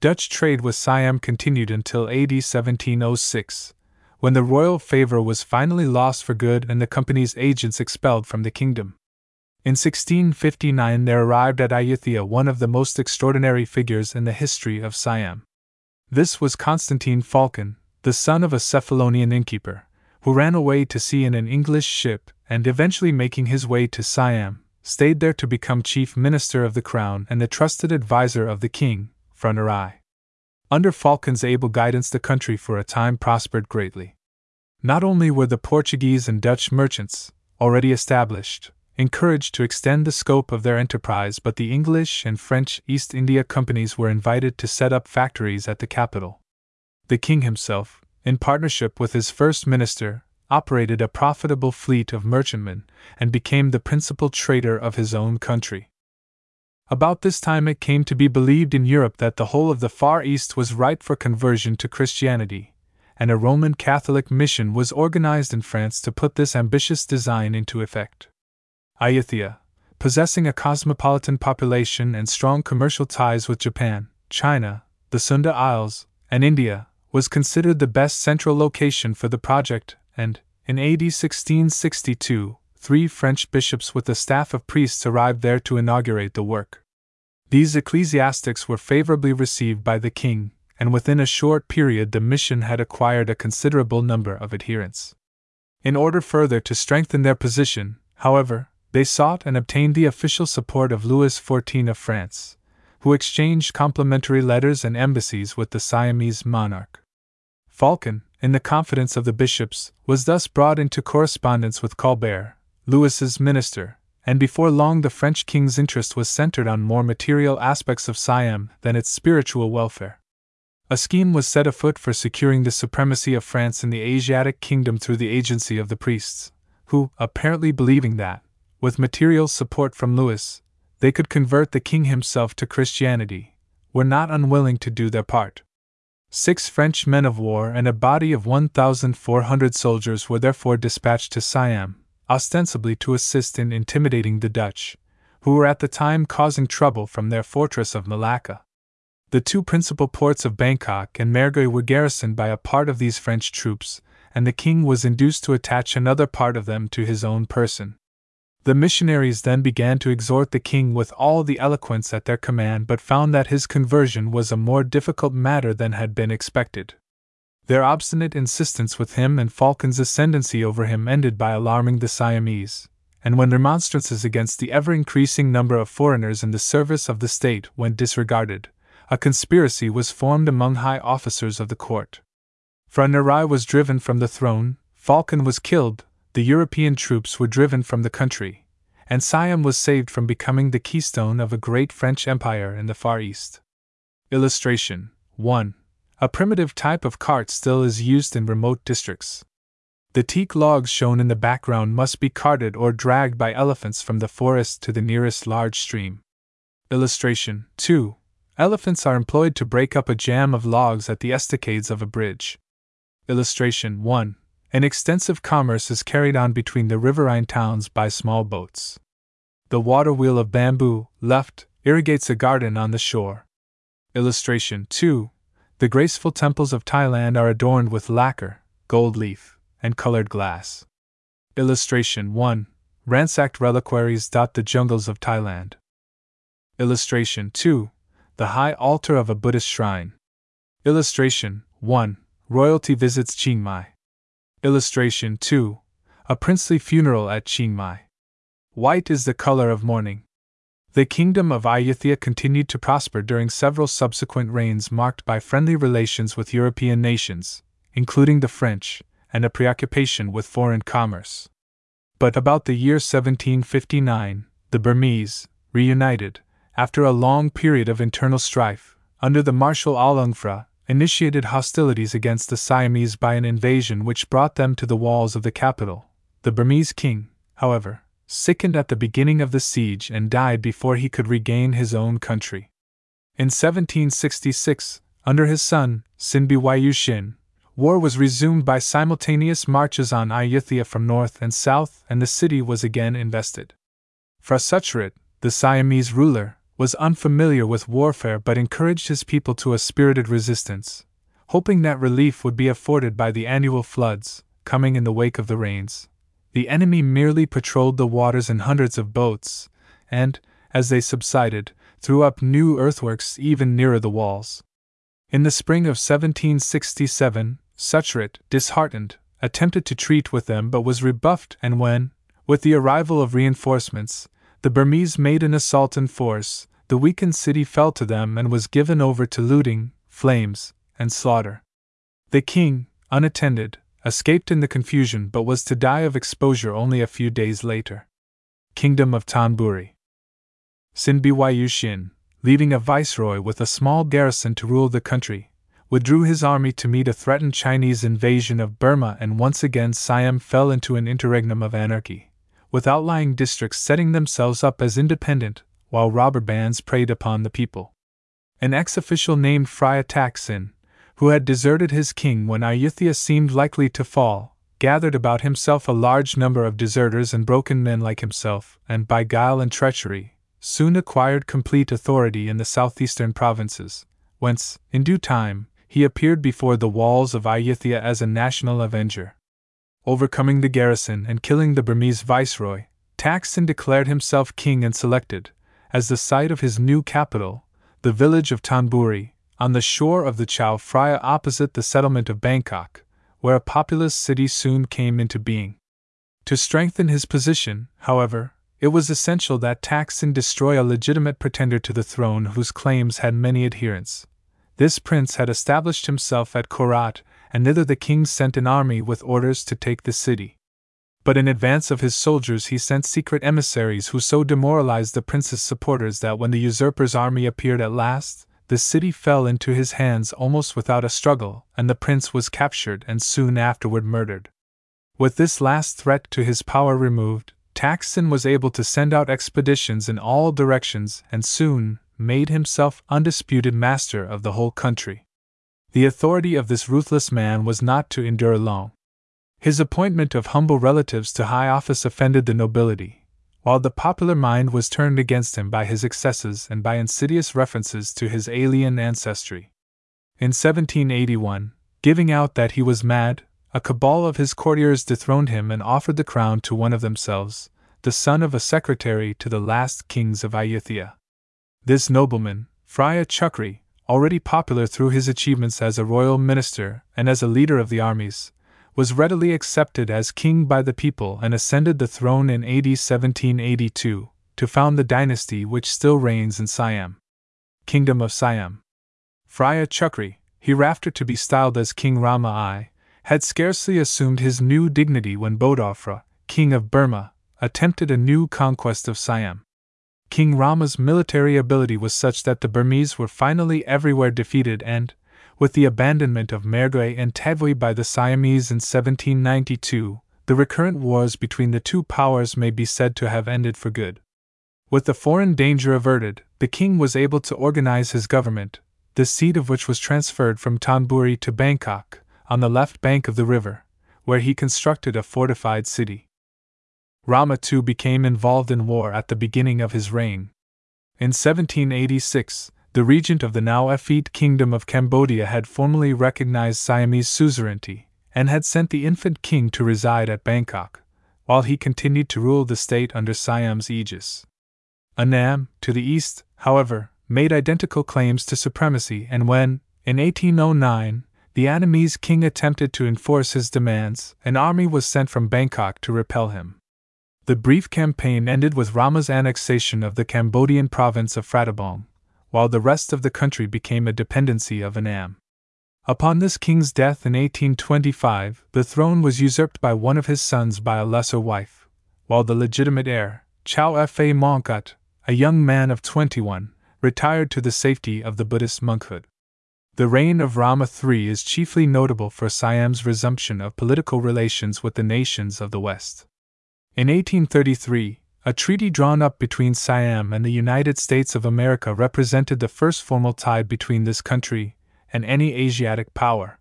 Dutch trade with Siam continued until AD 1706, when the royal favor was finally lost for good and the company's agents expelled from the kingdom. In 1659 there arrived at Ayutthaya one of the most extraordinary figures in the history of Siam. This was Constantine Phaulkon, the son of a Cephalonian innkeeper, who ran away to sea in an English ship and eventually making his way to Siam, stayed there to become chief minister of the crown and the trusted adviser of the king, Narai. Under Phaulkon's able guidance, the country for a time prospered greatly. Not only were the Portuguese and Dutch merchants, already established, encouraged to extend the scope of their enterprise, but the English and French East India companies were invited to set up factories at the capital. The king himself, in partnership with his first minister, operated a profitable fleet of merchantmen and became the principal trader of his own country. About this time, it came to be believed in Europe that the whole of the Far East was ripe for conversion to Christianity, and a Roman Catholic mission was organized in France to put this ambitious design into effect. Ayutthaya, possessing a cosmopolitan population and strong commercial ties with Japan, China, the Sunda Isles, and India, was considered the best central location for the project, and, in AD 1662, three French bishops with a staff of priests arrived there to inaugurate the work. These ecclesiastics were favorably received by the king, and within a short period the mission had acquired a considerable number of adherents. In order further to strengthen their position, however, they sought and obtained the official support of Louis XIV of France, who exchanged complimentary letters and embassies with the Siamese monarch. Phaulkon, in the confidence of the bishops, was thus brought into correspondence with Colbert, Louis's minister, and before long the French king's interest was centered on more material aspects of Siam than its spiritual welfare. A scheme was set afoot for securing the supremacy of France in the Asiatic kingdom through the agency of the priests, who, apparently believing that, with material support from Louis, they could convert the king himself to Christianity, were not unwilling to do their part. Six French men of war and a body of 1,400 soldiers were therefore dispatched to Siam, ostensibly to assist in intimidating the Dutch, who were at the time causing trouble from their fortress of Malacca. The two principal ports of Bangkok and Mergui were garrisoned by a part of these French troops, and the king was induced to attach another part of them to his own person. The missionaries then began to exhort the king with all the eloquence at their command, but found that his conversion was a more difficult matter than had been expected. Their obstinate insistence with him and Phaulkon's ascendancy over him ended by alarming the Siamese, and when remonstrances against the ever increasing number of foreigners in the service of the state went disregarded, a conspiracy was formed among high officers of the court. Phra Narai was driven from the throne, Phaulkon was killed, the European troops were driven from the country, and Siam was saved from becoming the keystone of a great French empire in the Far East. Illustration 1. A primitive type of cart still is used in remote districts. The teak logs shown in the background must be carted or dragged by elephants from the forest to the nearest large stream. Illustration 2. Elephants are employed to break up a jam of logs at the estacades of a bridge. Illustration 1. An extensive commerce is carried on between the riverine towns by small boats. The water wheel of bamboo, left, irrigates a garden on the shore. Illustration 2. The graceful temples of Thailand are adorned with lacquer, gold leaf, and colored glass. Illustration 1. Ransacked reliquaries dot the jungles of Thailand. Illustration 2 the high altar of a Buddhist shrine. Illustration 1. Royalty visits Chiang Mai. Illustration 2. A princely funeral at Chiang Mai. White is the color of mourning. The kingdom of Ayutthaya continued to prosper during several subsequent reigns marked by friendly relations with European nations, including the French, and a preoccupation with foreign commerce. But about the year 1759, the Burmese, reunited, after a long period of internal strife, under the Marshal Alungphra, initiated hostilities against the Siamese by an invasion which brought them to the walls of the capital. The Burmese king, however, sickened at the beginning of the siege and died before he could regain his own country. In 1766, under his son, Sinbiwayushin, war was resumed by simultaneous marches on Ayutthaya from north and south, and the city was again invested. Phra Suchrit, the Siamese ruler, was unfamiliar with warfare but encouraged his people to a spirited resistance, hoping that relief would be afforded by the annual floods, coming in the wake of the rains. The enemy merely patrolled the waters in hundreds of boats, and, as they subsided, threw up new earthworks even nearer the walls. In the spring of 1767, Suchrit, disheartened, attempted to treat with them but was rebuffed, and when, with the arrival of reinforcements, the Burmese made an assault in force, the weakened city fell to them and was given over to looting, flames, and slaughter. The king, unattended, escaped in the confusion but was to die of exposure only a few days later. Kingdom of Tanburi. Thonburi. Sinbiwayushin, leaving a viceroy with a small garrison to rule the country, withdrew his army to meet a threatened Chinese invasion of Burma, and once again Siam fell into an interregnum of anarchy, with outlying districts setting themselves up as independent, while robber bands preyed upon the people. An ex official named Phra Thaksin, who had deserted his king when Ayutthaya seemed likely to fall, gathered about himself a large number of deserters and broken men like himself, and by guile and treachery, soon acquired complete authority in the southeastern provinces, whence, in due time, he appeared before the walls of Ayutthaya as a national avenger. Overcoming the garrison and killing the Burmese viceroy, Thaksin declared himself king and selected, as the site of his new capital, the village of Thonburi, on the shore of the Chao Phraya opposite the settlement of Bangkok, where a populous city soon came into being. To strengthen his position, however, it was essential that Thaksin destroy a legitimate pretender to the throne whose claims had many adherents. This prince had established himself at Korat and thither the king sent an army with orders to take the city. But in advance of his soldiers, he sent secret emissaries who so demoralized the prince's supporters that when the usurper's army appeared at last, the city fell into his hands almost without a struggle, and the prince was captured and soon afterward murdered. With this last threat to his power removed, Taksin was able to send out expeditions in all directions and soon made himself undisputed master of the whole country. The authority of this ruthless man was not to endure long. His appointment of humble relatives to high office offended the nobility, while the popular mind was turned against him by his excesses and by insidious references to his alien ancestry. In 1781, giving out that he was mad, a cabal of his courtiers dethroned him and offered the crown to one of themselves, the son of a secretary to the last kings of Ayutthaya. This nobleman, Phraya Chakri, already popular through his achievements as a royal minister and as a leader of the armies, was readily accepted as king by the people and ascended the throne in AD 1782 to found the dynasty which still reigns in Siam. Kingdom of Siam. Phraya Chakri, hereafter to be styled as King Rama I, had scarcely assumed his new dignity when Bodawpra, king of Burma, attempted a new conquest of Siam. King Rama's military ability was such that the Burmese were finally everywhere defeated and, with the abandonment of Mergui and Tavoy by the Siamese in 1792, the recurrent wars between the two powers may be said to have ended for good. With the foreign danger averted, the king was able to organize his government, the seat of which was transferred from Thonburi to Bangkok, on the left bank of the river, where he constructed a fortified city. Rama too became involved in war at the beginning of his reign. In 1786, the regent of the now effete Kingdom of Cambodia had formally recognized Siamese suzerainty and had sent the infant king to reside at Bangkok, while he continued to rule the state under Siam's aegis. Annam, to the east, however, made identical claims to supremacy, and when, in 1809, the Annamese king attempted to enforce his demands, an army was sent from Bangkok to repel him. The brief campaign ended with Rama's annexation of the Cambodian province of Phratabong, while the rest of the country became a dependency of Annam. Upon this king's death in 1825, the throne was usurped by one of his sons by a lesser wife, while the legitimate heir, Chao Fa Mongkut, a young man of 21, retired to the safety of the Buddhist monkhood. The reign of Rama III is chiefly notable for Siam's resumption of political relations with the nations of the West. In 1833, a treaty drawn up between Siam and the United States of America represented the first formal tie between this country and any Asiatic power.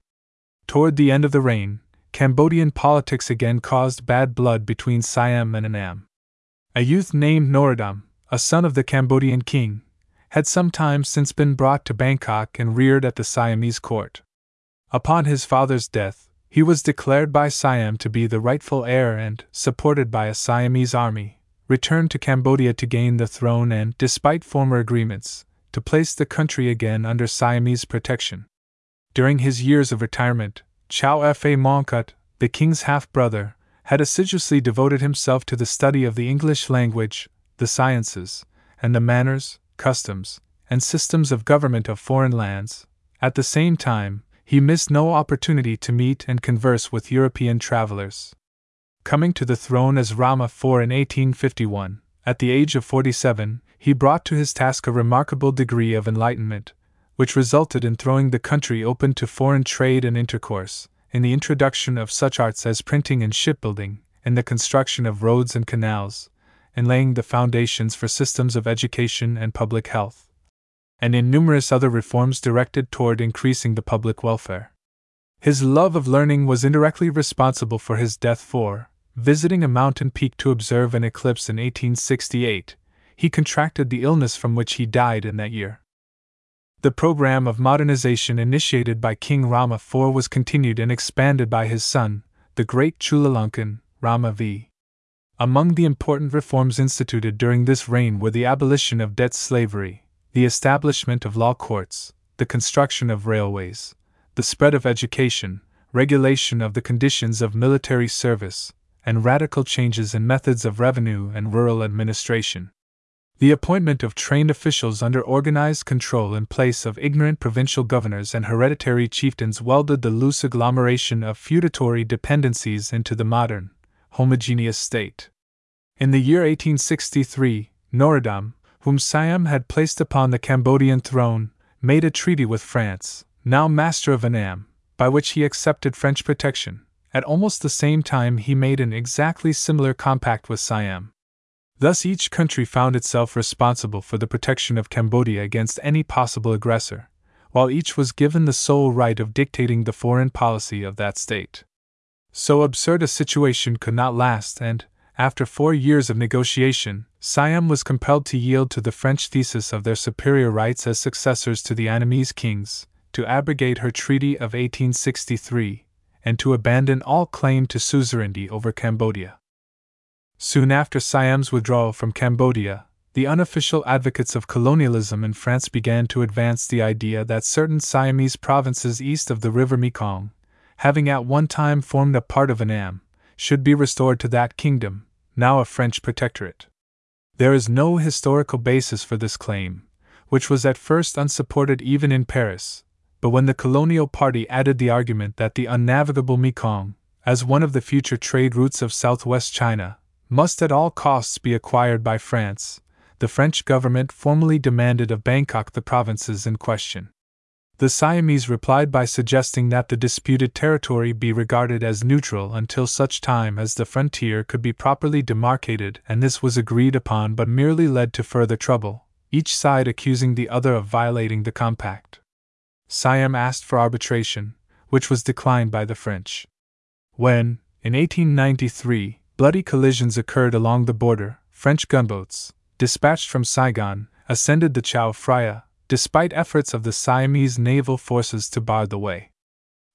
Toward the end of the reign, Cambodian politics again caused bad blood between Siam and Annam. A youth named Norodom, a son of the Cambodian king, had some time since been brought to Bangkok and reared at the Siamese court. Upon his father's death, he was declared by Siam to be the rightful heir and, supported by a Siamese army, returned to Cambodia to gain the throne and, despite former agreements, to place the country again under Siamese protection. During his years of retirement, Chao Fa Mongkut, the king's half brother, had assiduously devoted himself to the study of the English language, the sciences, and the manners, customs, and systems of government of foreign lands. At the same time, he missed no opportunity to meet and converse with European travelers. Coming to the throne as Rama IV in 1851, at the age of 47, he brought to his task a remarkable degree of enlightenment, which resulted in throwing the country open to foreign trade and intercourse, in the introduction of such arts as printing and shipbuilding, in the construction of roads and canals, in laying the foundations for systems of education and public health, and in numerous other reforms directed toward increasing the public welfare. His love of learning was indirectly responsible for his death, for, visiting a mountain peak to observe an eclipse in 1868, he contracted the illness from which he died in that year. The program of modernization initiated by King Rama IV was continued and expanded by his son, the great Chulalongkorn, Rama V. Among the important reforms instituted during this reign were the abolition of debt slavery, the establishment of law courts, the construction of railways, the spread of education, regulation of the conditions of military service, and radical changes in methods of revenue and rural administration. The appointment of trained officials under organized control in place of ignorant provincial governors and hereditary chieftains welded the loose agglomeration of feudatory dependencies into the modern, homogeneous state. In the year 1863, Norodom, whom Siam had placed upon the Cambodian throne, made a treaty with France, now master of Annam, by which he accepted French protection. At almost the same time, he made an exactly similar compact with Siam. Thus, each country found itself responsible for the protection of Cambodia against any possible aggressor, while each was given the sole right of dictating the foreign policy of that state. So absurd a situation could not last, and, after four years of negotiation, Siam was compelled to yield to the French thesis of their superior rights as successors to the Annamese kings, to abrogate her Treaty of 1863, and to abandon all claim to suzerainty over Cambodia. Soon after Siam's withdrawal from Cambodia, the unofficial advocates of colonialism in France began to advance the idea that certain Siamese provinces east of the river Mekong, having at one time formed a part of Annam, should be restored to that kingdom, now a French protectorate. There is no historical basis for this claim, which was at first unsupported even in Paris, but when the colonial party added the argument that the unnavigable Mekong, as one of the future trade routes of southwest China, must at all costs be acquired by France, the French government formally demanded of Bangkok the provinces in question. The Siamese replied by suggesting that the disputed territory be regarded as neutral until such time as the frontier could be properly demarcated, and this was agreed upon but merely led to further trouble, each side accusing the other of violating the compact. Siam asked for arbitration, which was declined by the French. When, in 1893, Bloody collisions occurred along the border. French gunboats, dispatched from Saigon, ascended the Chao Phraya, despite efforts of the Siamese naval forces to bar the way.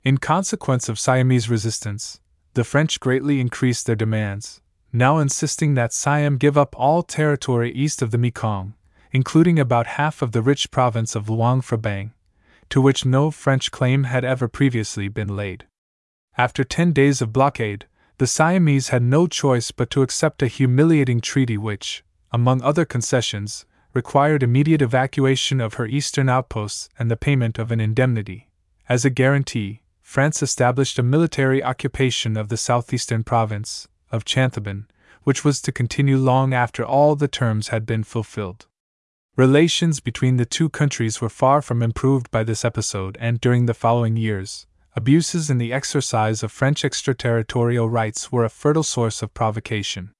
In consequence of Siamese resistance, the French greatly increased their demands, now insisting that Siam give up all territory east of the Mekong, including about half of the rich province of Luang Prabang, to which no French claim had ever previously been laid. After ten days of blockade, the Siamese had no choice but to accept a humiliating treaty which, among other concessions, required immediate evacuation of her eastern outposts and the payment of an indemnity. As a guarantee, France established a military occupation of the southeastern province of Chanthabon, which was to continue long after all the terms had been fulfilled. Relations between the two countries were far from improved by this episode, and during the following years, abuses in the exercise of French extraterritorial rights were a fertile source of provocation.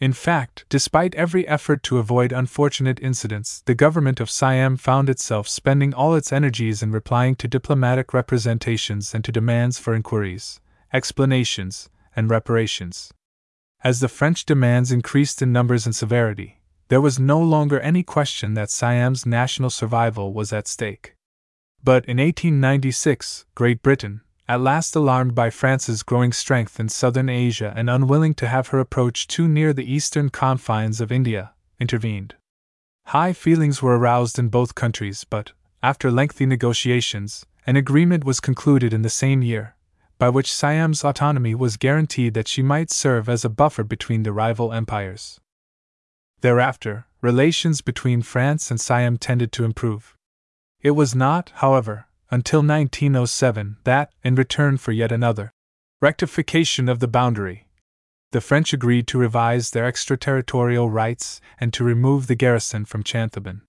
In fact, despite every effort to avoid unfortunate incidents, the government of Siam found itself spending all its energies in replying to diplomatic representations and to demands for inquiries, explanations, and reparations. As the French demands increased in numbers and severity, there was no longer any question that Siam's national survival was at stake. But in 1896, Great Britain, at last alarmed by France's growing strength in southern Asia and unwilling to have her approach too near the eastern confines of India, intervened. High feelings were aroused in both countries, but, after lengthy negotiations, an agreement was concluded in the same year, by which Siam's autonomy was guaranteed that she might serve as a buffer between the rival empires. Thereafter, relations between France and Siam tended to improve. It was not, however, until 1907 that, in return for yet another rectification of the boundary, the French agreed to revise their extraterritorial rights and to remove the garrison from Chanthabon.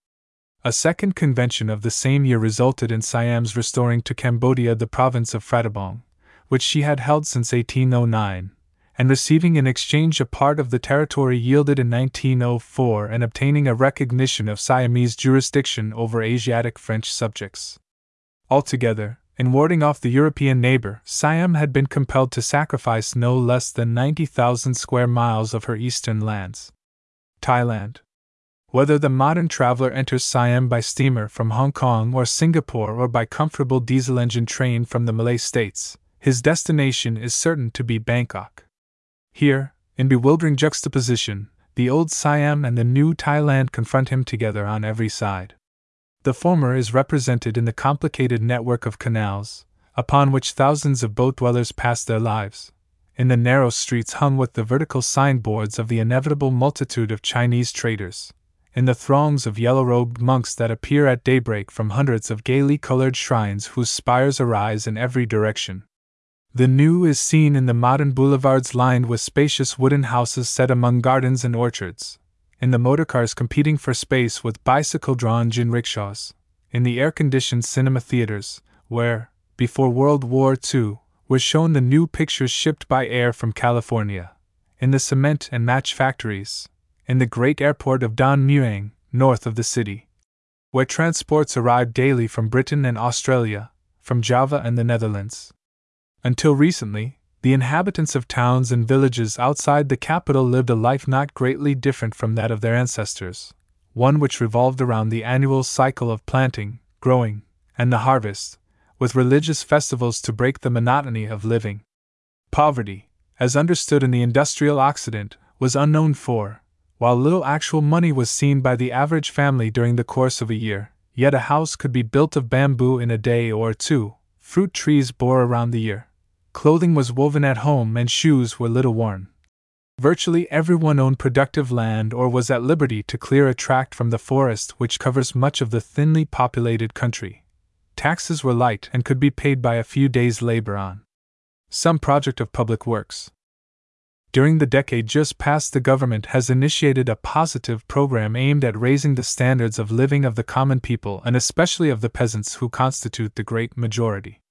A second convention of the same year resulted in Siam's restoring to Cambodia the province of Phratabong, which she had held since 1809, and receiving in exchange a part of the territory yielded in 1904 and obtaining a recognition of Siamese jurisdiction over Asiatic French subjects. Altogether, in warding off the European neighbor, Siam had been compelled to sacrifice no less than 90,000 square miles of her eastern lands. Thailand. Whether the modern traveler enters Siam by steamer from Hong Kong or Singapore or by comfortable diesel engine train from the Malay states, his destination is certain to be Bangkok. Here, in bewildering juxtaposition, the old Siam and the new Thailand confront him together on every side. The former is represented in the complicated network of canals, upon which thousands of boat dwellers pass their lives, in the narrow streets hung with the vertical signboards of the inevitable multitude of Chinese traders, in the throngs of yellow robed monks that appear at daybreak from hundreds of gaily colored shrines whose spires arise in every direction. The new is seen in the modern boulevards lined with spacious wooden houses set among gardens and orchards, in the motorcars competing for space with bicycle drawn jinrickshaws, in the air conditioned cinema theaters, where, before World War II, were shown the new pictures shipped by air from California, in the cement and match factories, in the great airport of Don Mueang, north of the city, where transports arrived daily from Britain and Australia, from Java and the Netherlands. Until recently, the inhabitants of towns and villages outside the capital lived a life not greatly different from that of their ancestors, one which revolved around the annual cycle of planting, growing, and the harvest, with religious festivals to break the monotony of living. Poverty, as understood in the industrial Occident, was unknown for, while little actual money was seen by the average family during the course of a year, yet a house could be built of bamboo in a day or two, fruit trees bore around the year, clothing was woven at home, and shoes were little worn. Virtually everyone owned productive land or was at liberty to clear a tract from the forest which covers much of the thinly populated country. Taxes were light and could be paid by a few days' labor on some project of public works. During the decade just past, the government has initiated a positive program aimed at raising the standards of living of the common people and especially of the peasants who constitute the great majority.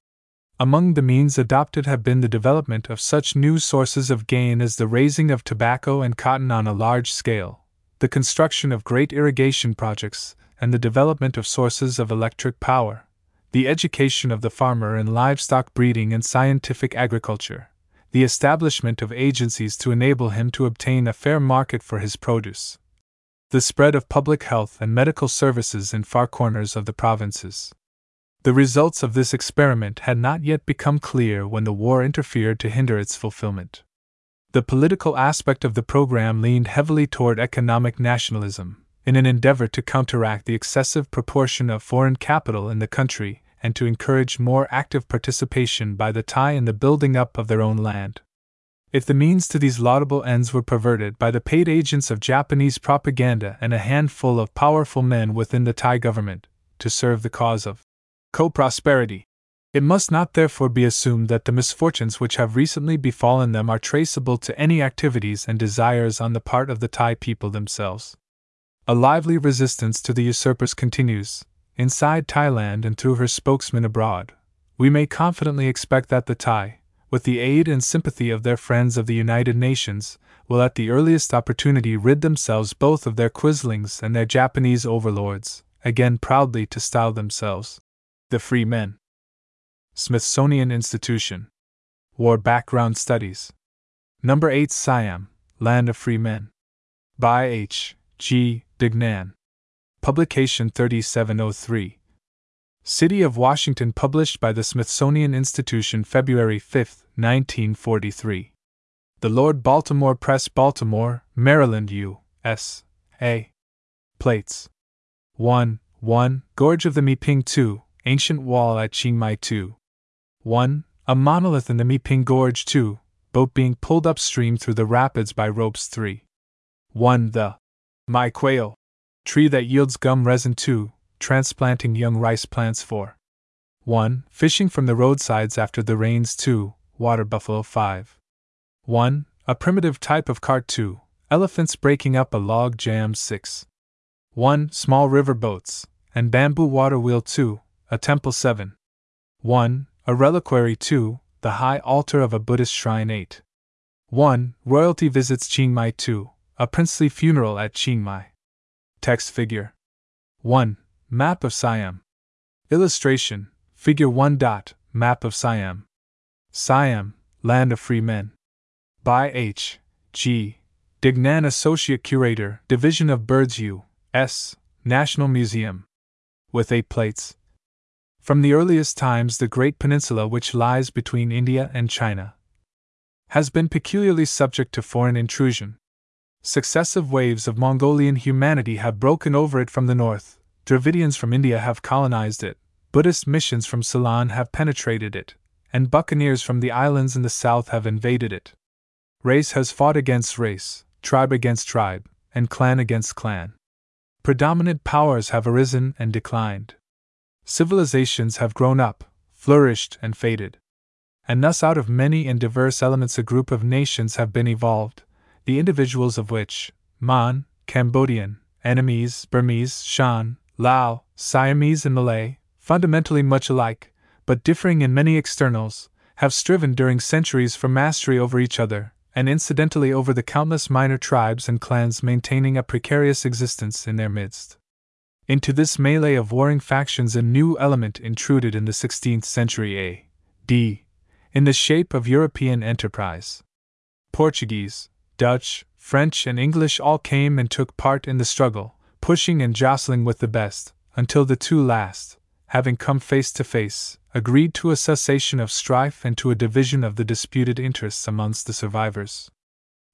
Among the means adopted have been the development of such new sources of gain as the raising of tobacco and cotton on a large scale, the construction of great irrigation projects, and the development of sources of electric power, the education of the farmer in livestock breeding and scientific agriculture, the establishment of agencies to enable him to obtain a fair market for his produce, the spread of public health and medical services in far corners of the provinces. The results of this experiment had not yet become clear when the war interfered to hinder its fulfillment. The political aspect of the program leaned heavily toward economic nationalism, in an endeavor to counteract the excessive proportion of foreign capital in the country and to encourage more active participation by the Thai in the building up of their own land. If the means to these laudable ends were perverted by the paid agents of Japanese propaganda and a handful of powerful men within the Thai government, to serve the cause of co prosperity. It must not therefore be assumed that the misfortunes which have recently befallen them are traceable to any activities and desires on the part of the Thai people themselves. A lively resistance to the usurpers continues, inside Thailand and through her spokesmen abroad. We may confidently expect that the Thai, with the aid and sympathy of their friends of the United Nations, will at the earliest opportunity rid themselves both of their quislings and their Japanese overlords, again proudly to style themselves the Free Men. Smithsonian Institution. War Background Studies. Number 8 Siam, Land of Free Men. By H. G. Deignan. Publication 3703. City of Washington, published by the Smithsonian Institution February 5, 1943. The Lord Baltimore Press, Baltimore, Maryland, U.S. A. Plates. 1. 1. Gorge of the Miping 2 ancient wall at Chiang Mai 2. 1. A monolith in the Miping Gorge 2, boat being pulled upstream through the rapids by ropes 3. 1. The Mai Quail, tree that yields gum resin 2, transplanting young rice plants 4. 1. Fishing from the roadsides after the rains 2, water buffalo 5. 1. A primitive type of cart 2, elephants breaking up a log jam 6. 1. Small river boats, and bamboo water wheel 2, a temple 7. 1. A reliquary 2. The high altar of a Buddhist shrine 8. 1. Royalty visits Chiang Mai 2. A princely funeral at Chiang Mai. Text figure 1. Map of Siam. Illustration Figure 1. Dot, map of Siam. Siam, Land of Free Men. By H. G. Deignan, Associate Curator, Division of Birds U. S. National Museum. With eight plates, from the earliest times, the great peninsula which lies between India and China has been peculiarly subject to foreign intrusion. Successive waves of Mongolian humanity have broken over it from the north, Dravidians from India have colonized it, Buddhist missions from Ceylon have penetrated it, and buccaneers from the islands in the south have invaded it. Race has fought against race, tribe against tribe, and clan against clan. predominant powers have arisen and declined. Civilizations have grown up, flourished, and faded. And thus, out of many and diverse elements, a group of nations have been evolved, the individuals of which, Mon, Cambodian, Annamese, Burmese, Shan, Lao, Siamese, and Malay, fundamentally much alike, but differing in many externals, have striven during centuries for mastery over each other, and incidentally over the countless minor tribes and clans maintaining a precarious existence in their midst. Into this melee of warring factions, a new element intruded in the 16th century A.D., in the shape of European enterprise. Portuguese, Dutch, French, and English all came and took part in the struggle, pushing and jostling with the best, until the two last, having come face to face, agreed to a cessation of strife and to a division of the disputed interests amongst the survivors.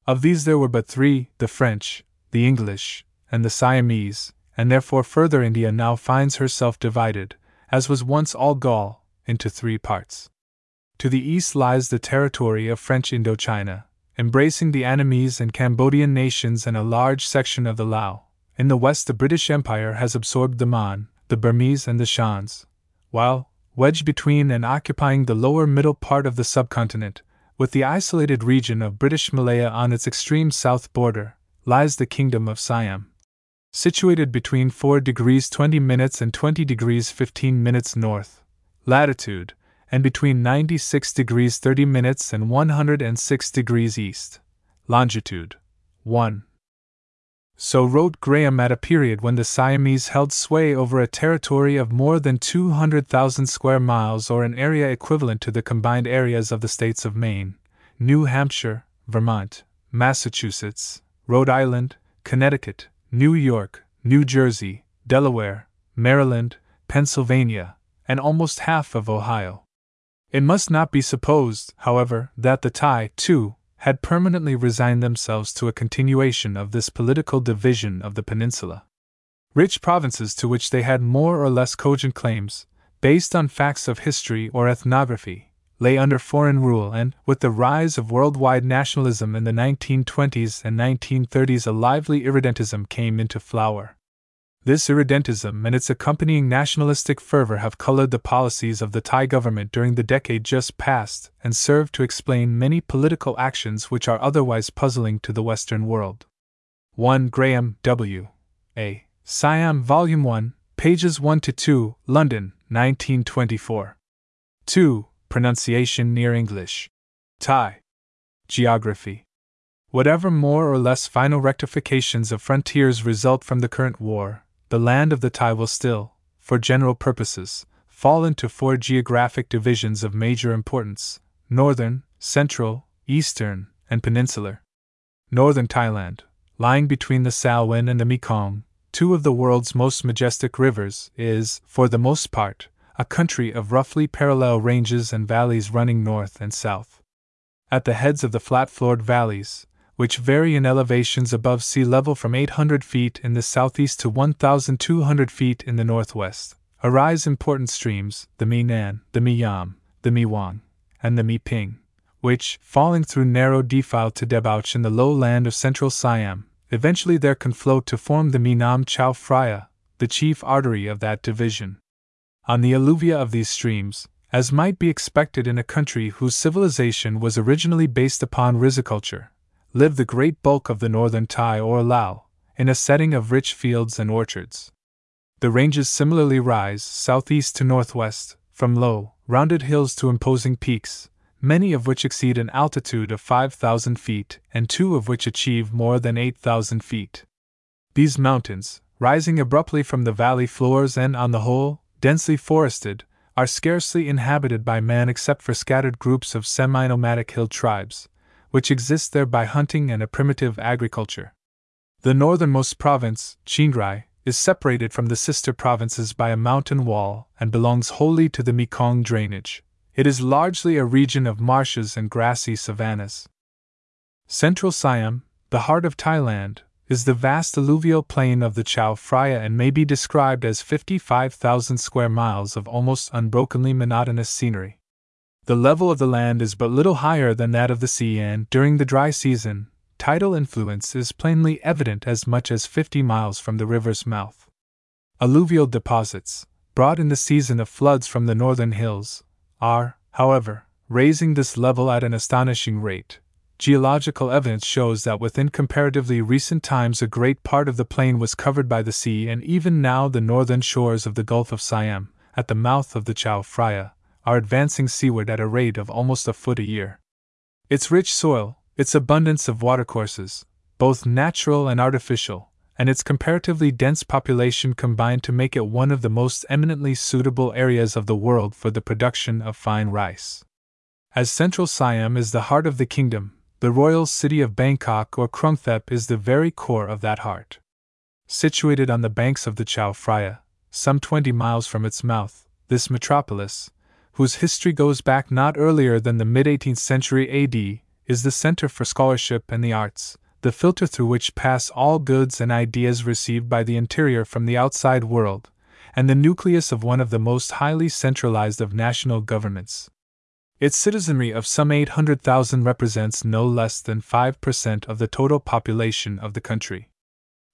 Of these there were but three the French, the English, and the Siamese, and therefore further India now finds herself divided, as was once all Gaul, into three parts. To the east lies the territory of French Indochina, embracing the Annamese and Cambodian nations and a large section of the Lao. In the west, the British Empire has absorbed the Mon, the Burmese, and the Shans, while, wedged between and occupying the lower middle part of the subcontinent, with the isolated region of British Malaya on its extreme south border, lies the Kingdom of Siam. Situated between 4 degrees 20 minutes and 20 degrees 15 minutes north latitude, and between 96 degrees 30 minutes and 106 degrees east longitude. 1. So wrote Graham at a period when the Siamese held sway over a territory of more than 200,000 square miles or an area equivalent to the combined areas of the states of Maine, New Hampshire, Vermont, Massachusetts, Rhode Island, Connecticut, New York, New Jersey, Delaware, Maryland, Pennsylvania, and almost half of Ohio. It must not be supposed, however, that the Thai, too, had permanently resigned themselves to a continuation of this political division of the peninsula. Rich provinces to which they had more or less cogent claims, based on facts of history or ethnography, lay under foreign rule, and, with the rise of worldwide nationalism in the 1920s and 1930s, a lively irredentism came into flower. This irredentism and its accompanying nationalistic fervor have colored the policies of the Thai government during the decade just past and serve to explain many political actions which are otherwise puzzling to the Western world. 1 Graham W. A. Siam, Volume 1, pages 1 to 2, London, 1924. 2. Pronunciation near English. Thai. Geography. Whatever more or less final rectifications of frontiers result from the current war, the land of the Thai will still, for general purposes, fall into four geographic divisions of major importance northern, central, eastern, and peninsular. Northern Thailand, lying between the Salween and the Mekong, two of the world's most majestic rivers, is, for the most part, a country of roughly parallel ranges and valleys running north and south. At the heads of the flat floored valleys, which vary in elevations above sea level from 800 feet in the southeast to 1,200 feet in the northwest, arise important streams, the Mi Nan, the Mi Yam, the Mi Wang, and the Mi Ping, which, falling through narrow defile to debouch in the low land of central Siam, eventually there conflow to form the Mi Nam Chao Phraya, the chief artery of that division. On the alluvia of these streams, as might be expected in a country whose civilization was originally based upon riziculture, lived the great bulk of the northern Thai or Lao, in a setting of rich fields and orchards. The ranges similarly rise southeast to northwest, from low, rounded hills to imposing peaks, many of which exceed an altitude of 5,000 feet and two of which achieve more than 8,000 feet. These mountains, rising abruptly from the valley floors and, on the whole, densely forested, are scarcely inhabited by man except for scattered groups of semi nomadic hill tribes, which exist there by hunting and a primitive agriculture. The northernmost province, Chiang Rai, is separated from the sister provinces by a mountain wall and belongs wholly to the Mekong drainage. It is largely a region of marshes and grassy savannas. Central Siam, the heart of Thailand, is the vast alluvial plain of the Chao Phraya and may be described as 55,000 square miles of almost unbrokenly monotonous scenery. The level of the land is but little higher than that of the sea, and during the dry season, tidal influence is plainly evident as much as 50 miles from the river's mouth. Alluvial deposits, brought in the season of floods from the northern hills, are, however, raising this level at an astonishing rate. Geological evidence shows that within comparatively recent times a great part of the plain was covered by the sea, and even now the northern shores of the Gulf of Siam, at the mouth of the Chao Phraya, are advancing seaward at a rate of almost a foot a year. Its rich soil, its abundance of watercourses, both natural and artificial, and its comparatively dense population combine to make it one of the most eminently suitable areas of the world for the production of fine rice. As central Siam is the heart of the kingdom, the royal city of Bangkok or Krungthep is the very core of that heart. Situated on the banks of the Chao Phraya, some 20 miles from its mouth, this metropolis, whose history goes back not earlier than the mid 18th century AD, is the center for scholarship and the arts, the filter through which pass all goods and ideas received by the interior from the outside world, and the nucleus of one of the most highly centralized of national governments. Its citizenry of some 800,000 represents no less than 5% of the total population of the country.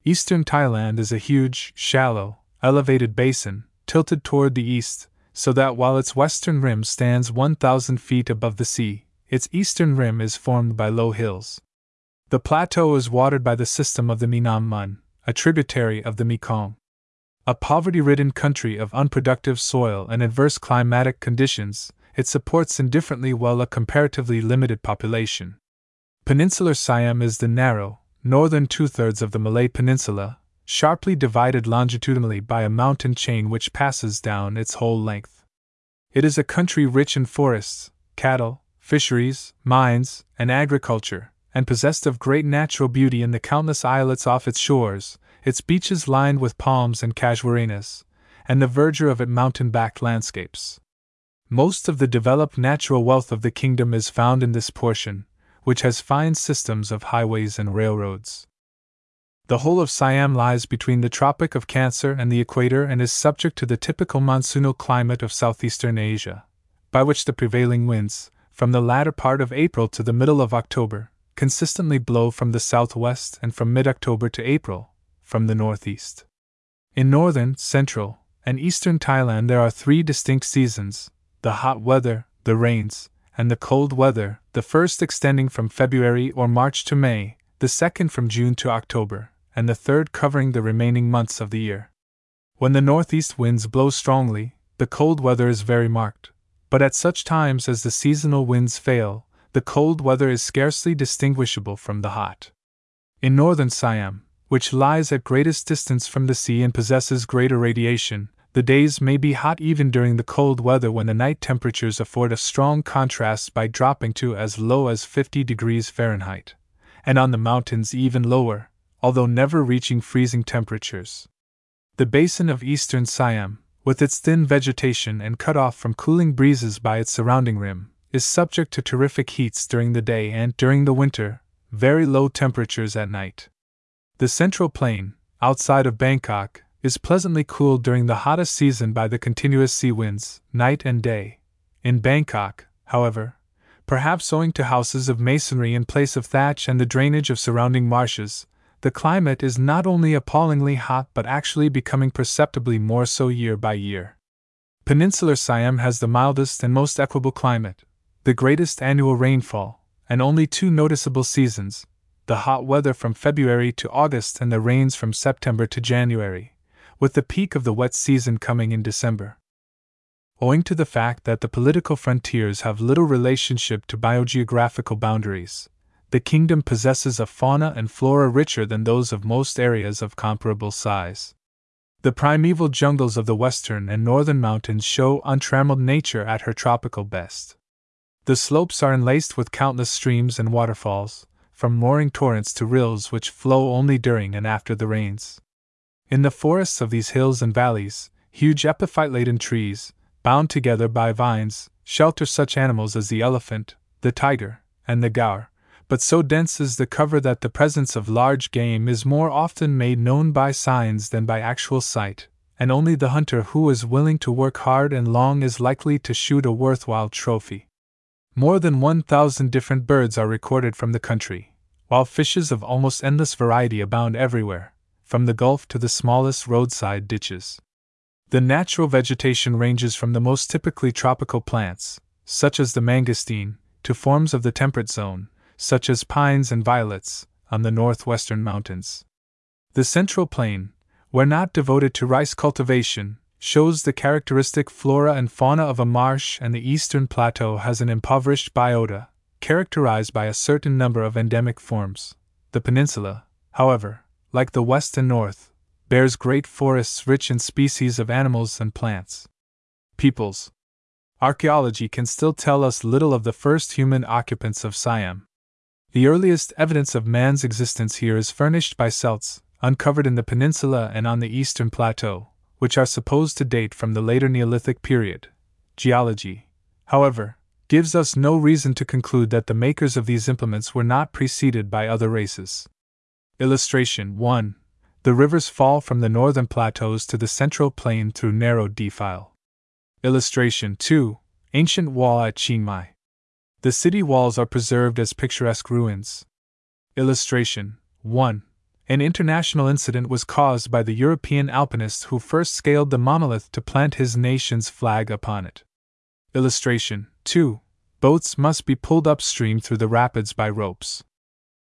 Eastern Thailand is a huge, shallow, elevated basin, tilted toward the east, so that while its western rim stands 1,000 feet above the sea, its eastern rim is formed by low hills. The plateau is watered by the system of the Minam Mun, a tributary of the Mekong. A poverty ridden country of unproductive soil and adverse climatic conditions, it supports indifferently well a comparatively limited population. Peninsular Siam is the narrow, northern two thirds of the Malay Peninsula, sharply divided longitudinally by a mountain chain which passes down its whole length. It is a country rich in forests, cattle, fisheries, mines, and agriculture, and possessed of great natural beauty in the countless islets off its shores, its beaches lined with palms and casuarinas, and the verdure of its mountain backed landscapes. Most of the developed natural wealth of the kingdom is found in this portion, which has fine systems of highways and railroads. The whole of Siam lies between the Tropic of Cancer and the equator and is subject to the typical monsoonal climate of southeastern Asia, by which the prevailing winds, from the latter part of April to the middle of October, consistently blow from the southwest and from mid October to April, from the northeast. In northern, central, and eastern Thailand there are three distinct seasons the hot weather, the rains, and the cold weather, the first extending from February or March to May, the second from June to October, and the third covering the remaining months of the year. When the northeast winds blow strongly, the cold weather is very marked, but at such times as the seasonal winds fail, the cold weather is scarcely distinguishable from the hot. In northern Siam, which lies at greatest distance from the sea and possesses greater radiation, the days may be hot even during the cold weather when the night temperatures afford a strong contrast by dropping to as low as 50 degrees Fahrenheit, and on the mountains even lower, although never reaching freezing temperatures. The basin of eastern Siam, with its thin vegetation and cut off from cooling breezes by its surrounding rim, is subject to terrific heats during the day and, during the winter, very low temperatures at night. The central plain, outside of Bangkok, is pleasantly cooled during the hottest season by the continuous sea winds, night and day. In Bangkok, however, perhaps owing to houses of masonry in place of thatch and the drainage of surrounding marshes, the climate is not only appallingly hot but actually becoming perceptibly more so year by year. Peninsular Siam has the mildest and most equable climate, the greatest annual rainfall, and only two noticeable seasons the hot weather from February to August and the rains from September to January with the peak of the wet season coming in December. Owing to the fact that the political frontiers have little relationship to biogeographical boundaries, the kingdom possesses a fauna and flora richer than those of most areas of comparable size. The primeval jungles of the western and northern mountains show untrammeled nature at her tropical best. The slopes are enlaced with countless streams and waterfalls, from roaring torrents to rills which flow only during and after the rains. In the forests of these hills and valleys, huge epiphyte laden trees, bound together by vines, shelter such animals as the elephant, the tiger, and the gaur, but so dense is the cover that the presence of large game is more often made known by signs than by actual sight, and only the hunter who is willing to work hard and long is likely to shoot a worthwhile trophy. More than 1,000 different birds are recorded from the country, while fishes of almost endless variety abound everywhere, from the Gulf to the smallest roadside ditches. The natural vegetation ranges from the most typically tropical plants, such as the mangosteen, to forms of the temperate zone, such as pines and violets, on the northwestern mountains. The central plain, where not devoted to rice cultivation, shows the characteristic flora and fauna of a marsh, and the eastern plateau has an impoverished biota, characterized by a certain number of endemic forms. The peninsula, however, like the west and north, bears great forests rich in species of animals and plants. Peoples. Archaeology can still tell us little of the first human occupants of Siam. The earliest evidence of man's existence here is furnished by celts, uncovered in the peninsula and on the eastern plateau, which are supposed to date from the later Neolithic period. Geology, however, gives us no reason to conclude that the makers of these implements were not preceded by other races. Illustration 1. The rivers fall from the northern plateaus to the central plain through narrow defile. Illustration 2. Ancient wall at Chiang Mai. The city walls are preserved as picturesque ruins. Illustration 1. An international incident was caused by the European alpinist who first scaled the monolith to plant his nation's flag upon it. Illustration 2. Boats must be pulled upstream through the rapids by ropes.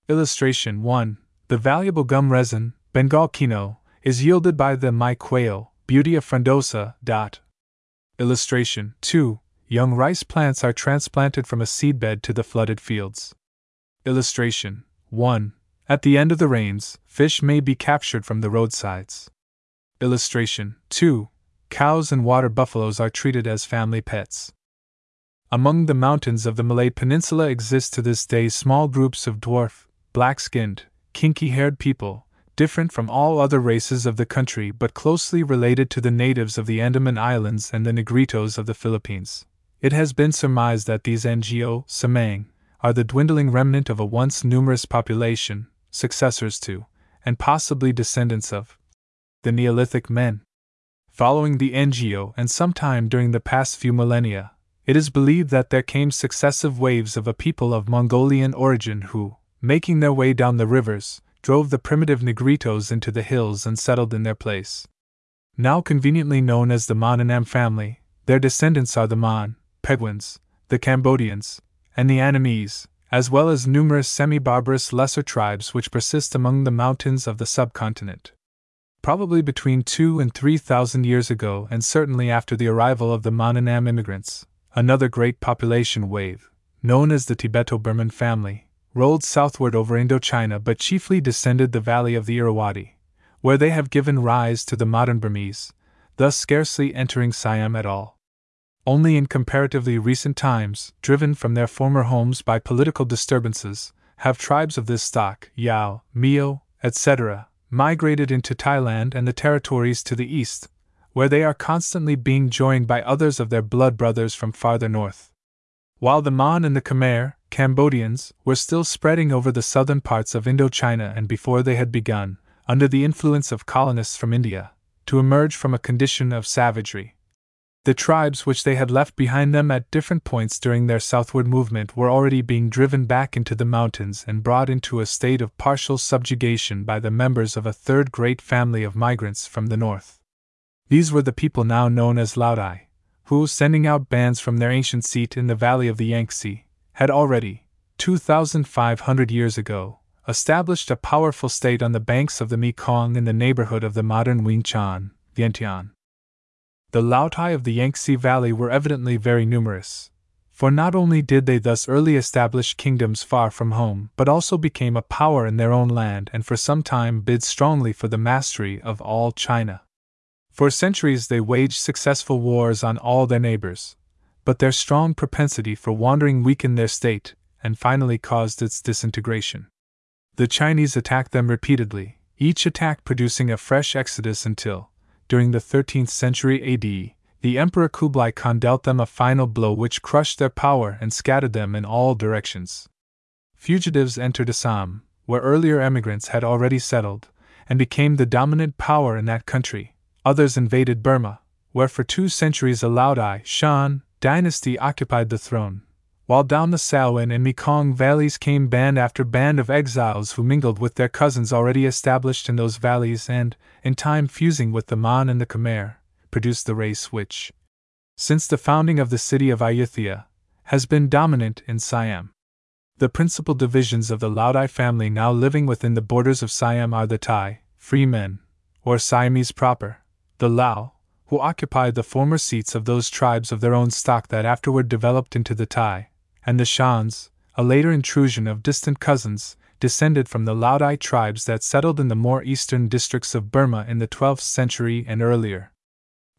Illustration 1. The valuable gum resin, Bengal kino, is yielded by the Mai quail, Butea frondosa. Dot. Illustration 2. Young rice plants are transplanted from a seedbed to the flooded fields. Illustration 1. At the end of the rains, fish may be captured from the roadsides. Illustration 2. Cows and water buffaloes are treated as family pets. Among the mountains of the Malay Peninsula exist to this day small groups of dwarf, black skinned, kinky haired people, different from all other races of the country but closely related to the natives of the Andaman Islands and the Negritos of the Philippines. It has been surmised that these Ngo Samang are the dwindling remnant of a once numerous population, successors to, and possibly descendants of, the Neolithic men. Following the Ngo and sometime during the past few millennia, it is believed that there came successive waves of a people of Mongolian origin who, making their way down the rivers, drove the primitive Negritos into the hills and settled in their place. Now conveniently known as the Mon family, their descendants are the Mon, Peguans, the Cambodians, and the Annamese, as well as numerous semi barbarous lesser tribes which persist among the mountains of the subcontinent. Probably between two and three thousand years ago, and certainly after the arrival of the Mononam immigrants, another great population wave, known as the Tibeto Burman family, rolled southward over Indochina but chiefly descended the valley of the Irrawaddy, where they have given rise to the modern Burmese, thus scarcely entering Siam at all. Only in comparatively recent times, driven from their former homes by political disturbances, have tribes of this stock, Yao, Miao, etc., migrated into Thailand and the territories to the east, where they are constantly being joined by others of their blood brothers from farther north. While the Mon and the Khmer, Cambodians, were still spreading over the southern parts of Indochina and before they had begun, under the influence of colonists from India, to emerge from a condition of savagery. The tribes which they had left behind them at different points during their southward movement were already being driven back into the mountains and brought into a state of partial subjugation by the members of a third great family of migrants from the north. These were the people now known as Laodai, who, sending out bands from their ancient seat in the valley of the Yangtze, had already, 2,500 years ago, established a powerful state on the banks of the Mekong in the neighborhood of the modern Winchan, Vientiane. The Laotai of the Yangtze Valley were evidently very numerous, for not only did they thus early establish kingdoms far from home, but also became a power in their own land and for some time bid strongly for the mastery of all China. For centuries they waged successful wars on all their neighbors, but their strong propensity for wandering weakened their state and finally caused its disintegration. The Chinese attacked them repeatedly, each attack producing a fresh exodus until, during the 13th century AD, the Emperor Kublai Khan dealt them a final blow which crushed their power and scattered them in all directions. Fugitives entered Assam, where earlier emigrants had already settled, and became the dominant power in that country, Others invaded Burma, where for two centuries a Laodai Shan dynasty occupied the throne, while down the Salween and Mekong valleys came band after band of exiles who mingled with their cousins already established in those valleys and, in time fusing with the Mon and the Khmer, produced the race which, since the founding of the city of Ayutthaya, has been dominant in Siam. The principal divisions of the Laodai family now living within the borders of Siam are the Thai, free men, or Siamese proper, the Lao, who occupied the former seats of those tribes of their own stock that afterward developed into the Thai, and the Shans, a later intrusion of distant cousins, descended from the Laodai tribes that settled in the more eastern districts of Burma in the 12th century and earlier.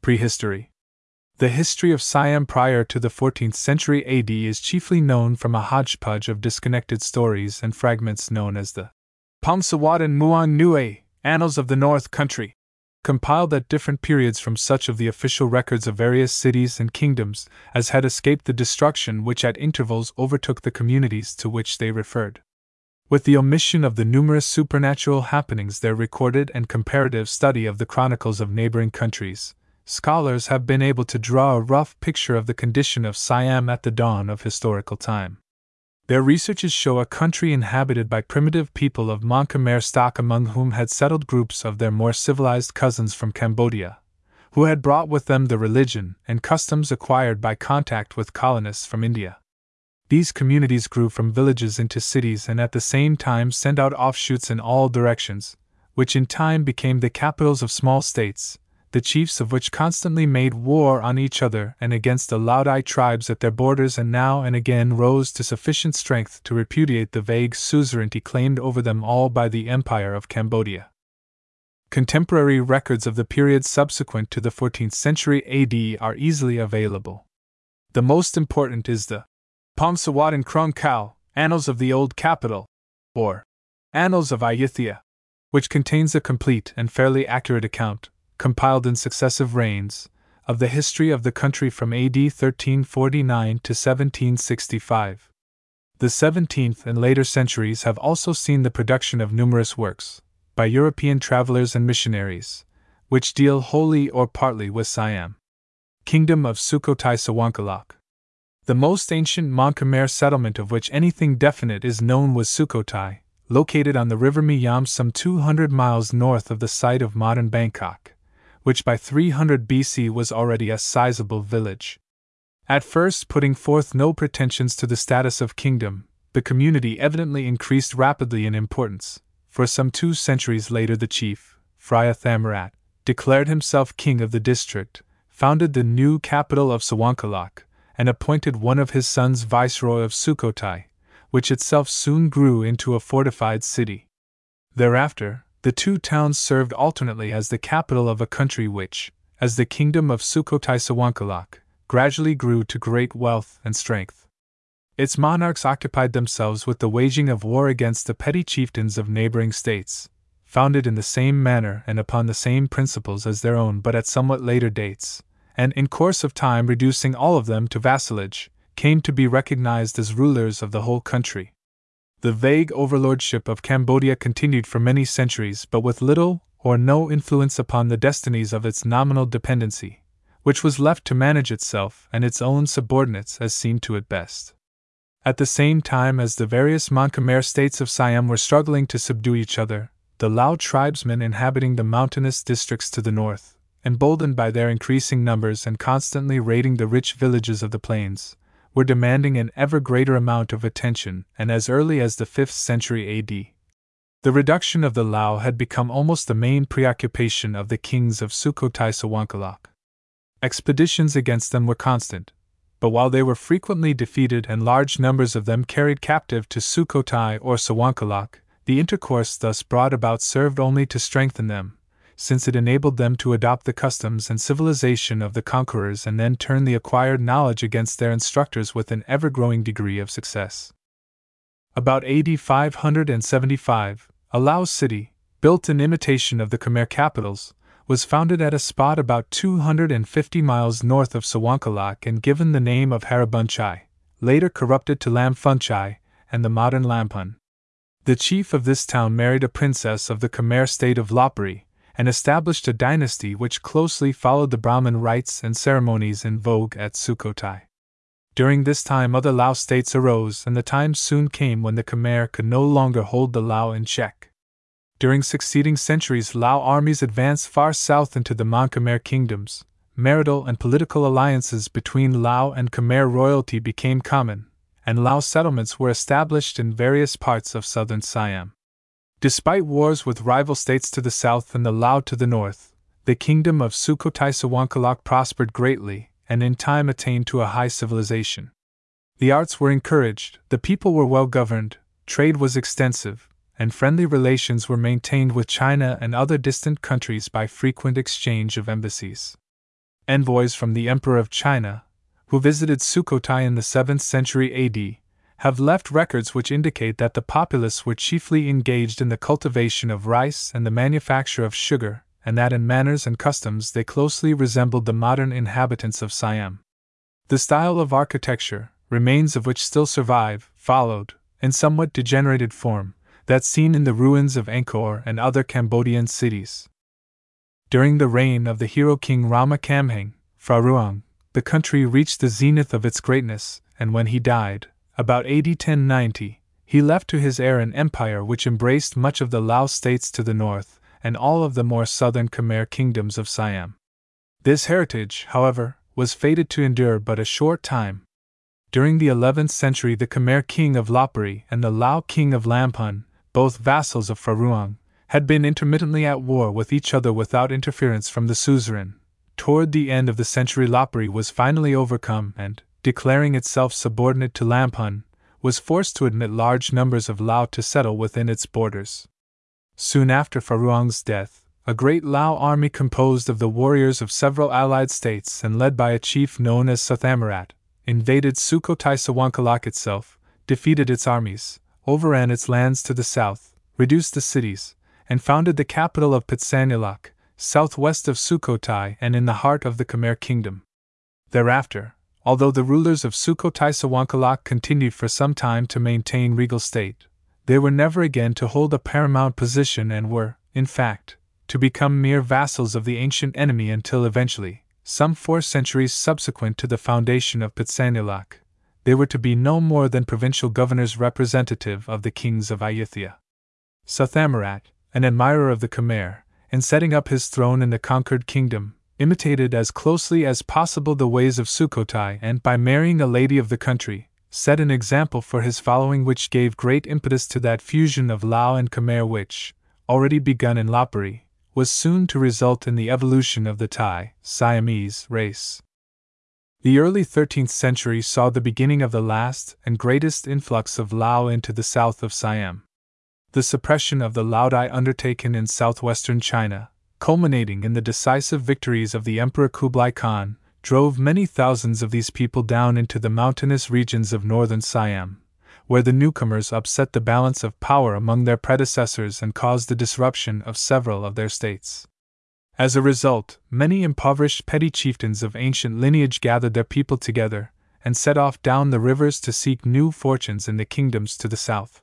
Prehistory The history of Siam prior to the 14th century AD is chiefly known from a hodgepodge of disconnected stories and fragments known as the Phomsawatin Muang Nue, Annals of the North Country compiled at different periods from such of the official records of various cities and kingdoms as had escaped the destruction which at intervals overtook the communities to which they referred. With the omission of the numerous supernatural happenings there recorded and comparative study of the chronicles of neighboring countries, scholars have been able to draw a rough picture of the condition of Siam at the dawn of historical time. Their researches show a country inhabited by primitive people of Mon Khmer stock, among whom had settled groups of their more civilized cousins from Cambodia, who had brought with them the religion and customs acquired by contact with colonists from India. These communities grew from villages into cities and at the same time sent out offshoots in all directions, which in time became the capitals of small states, the chiefs of which constantly made war on each other and against the Laodai tribes at their borders and now and again rose to sufficient strength to repudiate the vague suzerainty claimed over them all by the Empire of Cambodia. Contemporary records of the period subsequent to the 14th century AD are easily available. The most important is the Phomsawatin Krung Khao, Annals of the Old Capital, or Annals of Ayutthaya, which contains a complete and fairly accurate account compiled in successive reigns, of the history of the country from AD 1349 to 1765. The 17th and later centuries have also seen the production of numerous works, by European travelers and missionaries, which deal wholly or partly with Siam. Kingdom of Sukhothai Sawankalak. The most ancient Mon Khmer settlement of which anything definite is known was Sukhothai, located on the river Miyam some 200 miles north of the site of modern Bangkok which by 300 BC was already a sizable village. At first, putting forth no pretensions to the status of kingdom, the community evidently increased rapidly in importance, for some two centuries later, the chief, Phra Thammarat, declared himself king of the district, founded the new capital of Sawankalak, and appointed one of his sons viceroy of Sukhothai, which itself soon grew into a fortified city. Thereafter, the two towns served alternately as the capital of a country which, as the kingdom of Sukhothai Sawankalak, gradually grew to great wealth and strength. Its monarchs occupied themselves with the waging of war against the petty chieftains of neighboring states, founded in the same manner and upon the same principles as their own but at somewhat later dates, and in course of time reducing all of them to vassalage, came to be recognized as rulers of the whole country. The vague overlordship of Cambodia continued for many centuries, but with little or no influence upon the destinies of its nominal dependency, which was left to manage itself and its own subordinates as seemed to it best. At the same time as the various Mon Khmer states of Siam were struggling to subdue each other, the Lao tribesmen inhabiting the mountainous districts to the north, emboldened by their increasing numbers and constantly raiding the rich villages of the plains, were demanding an ever greater amount of attention, and as early as the 5th century AD. The reduction of the Lao had become almost the main preoccupation of the kings of Sukhothai Sawankalak. Expeditions against them were constant, but while they were frequently defeated and large numbers of them carried captive to Sukhothai or Sawankalak, the intercourse thus brought about served only to strengthen them, since it enabled them to adopt the customs and civilization of the conquerors and then turn the acquired knowledge against their instructors with an ever growing degree of success. About AD 575, a Lao city, built in imitation of the Khmer capitals, was founded at a spot about 250 miles north of Sawankalak and given the name of Haribunchai, later corrupted to Lamphunchai and the modern Lamphun. The chief of this town married a princess of the Khmer state of Lopburi, and established a dynasty which closely followed the Brahmin rites and ceremonies in vogue at Sukhothai. During this time, other Lao states arose, and the time soon came when the Khmer could no longer hold the Lao in check. During succeeding centuries, Lao armies advanced far south into the Mon Khmer kingdoms. Marital and political alliances between Lao and Khmer royalty became common, and Lao settlements were established in various parts of southern Siam. Despite wars with rival states to the south and the Lao to the north, the kingdom of Sukhothai Sawankalak prospered greatly and in time attained to a high civilization. The arts were encouraged, the people were well governed, trade was extensive, and friendly relations were maintained with China and other distant countries by frequent exchange of embassies. Envoys from the Emperor of China, who visited Sukhothai in the 7th century AD, have left records which indicate that the populace were chiefly engaged in the cultivation of rice and the manufacture of sugar, and that in manners and customs they closely resembled the modern inhabitants of Siam. The style of architecture, remains of which still survive, followed, in somewhat degenerated form, that seen in the ruins of Angkor and other Cambodian cities. During the reign of the hero king Rama Kamheng, Phra the country reached the zenith of its greatness, and when he died, about AD 1090, he left to his heir an empire which embraced much of the Lao states to the north and all of the more southern Khmer kingdoms of Siam. This heritage, however, was fated to endure but a short time. During the 11th century, the Khmer king of Lopburi and the Lao king of Lamphun, both vassals of Phra had been intermittently at war with each other without interference from the suzerain. Toward the end of the century, Lopburi was finally overcome and, declaring itself subordinate to Lamphun, was forced to admit large numbers of Lao to settle within its borders. Soon after Phra death, a great Lao army composed of the warriors of several allied states and led by a chief known as Sathamarat invaded Sukhothai Sawankalak itself, defeated its armies, overran its lands to the south, reduced the cities, and founded the capital of Pitsanulok, southwest of Sukhothai and in the heart of the Khmer kingdom. Thereafter, although the rulers of Sukhothai Sawankalak continued for some time to maintain regal state, they were never again to hold a paramount position and were, in fact, to become mere vassals of the ancient enemy until eventually, some four centuries subsequent to the foundation of Pitsanulok, they were to be no more than provincial governors representative of the kings of Ayutthaya. Sathamarat, an admirer of the Khmer, in setting up his throne in the conquered kingdom, imitated as closely as possible the ways of Sukhothai and by marrying a lady of the country, set an example for his following which gave great impetus to that fusion of Lao and Khmer which, already begun in Lopburi, was soon to result in the evolution of the Thai Siamese race. The early 13th century saw the beginning of the last and greatest influx of Lao into the south of Siam. The suppression of the Laodai undertaken in southwestern China, culminating in the decisive victories of the Emperor Kublai Khan, drove many thousands of these people down into the mountainous regions of northern Siam, where the newcomers upset the balance of power among their predecessors and caused the disruption of several of their states. As a result, many impoverished petty chieftains of ancient lineage gathered their people together and set off down the rivers to seek new fortunes in the kingdoms to the south.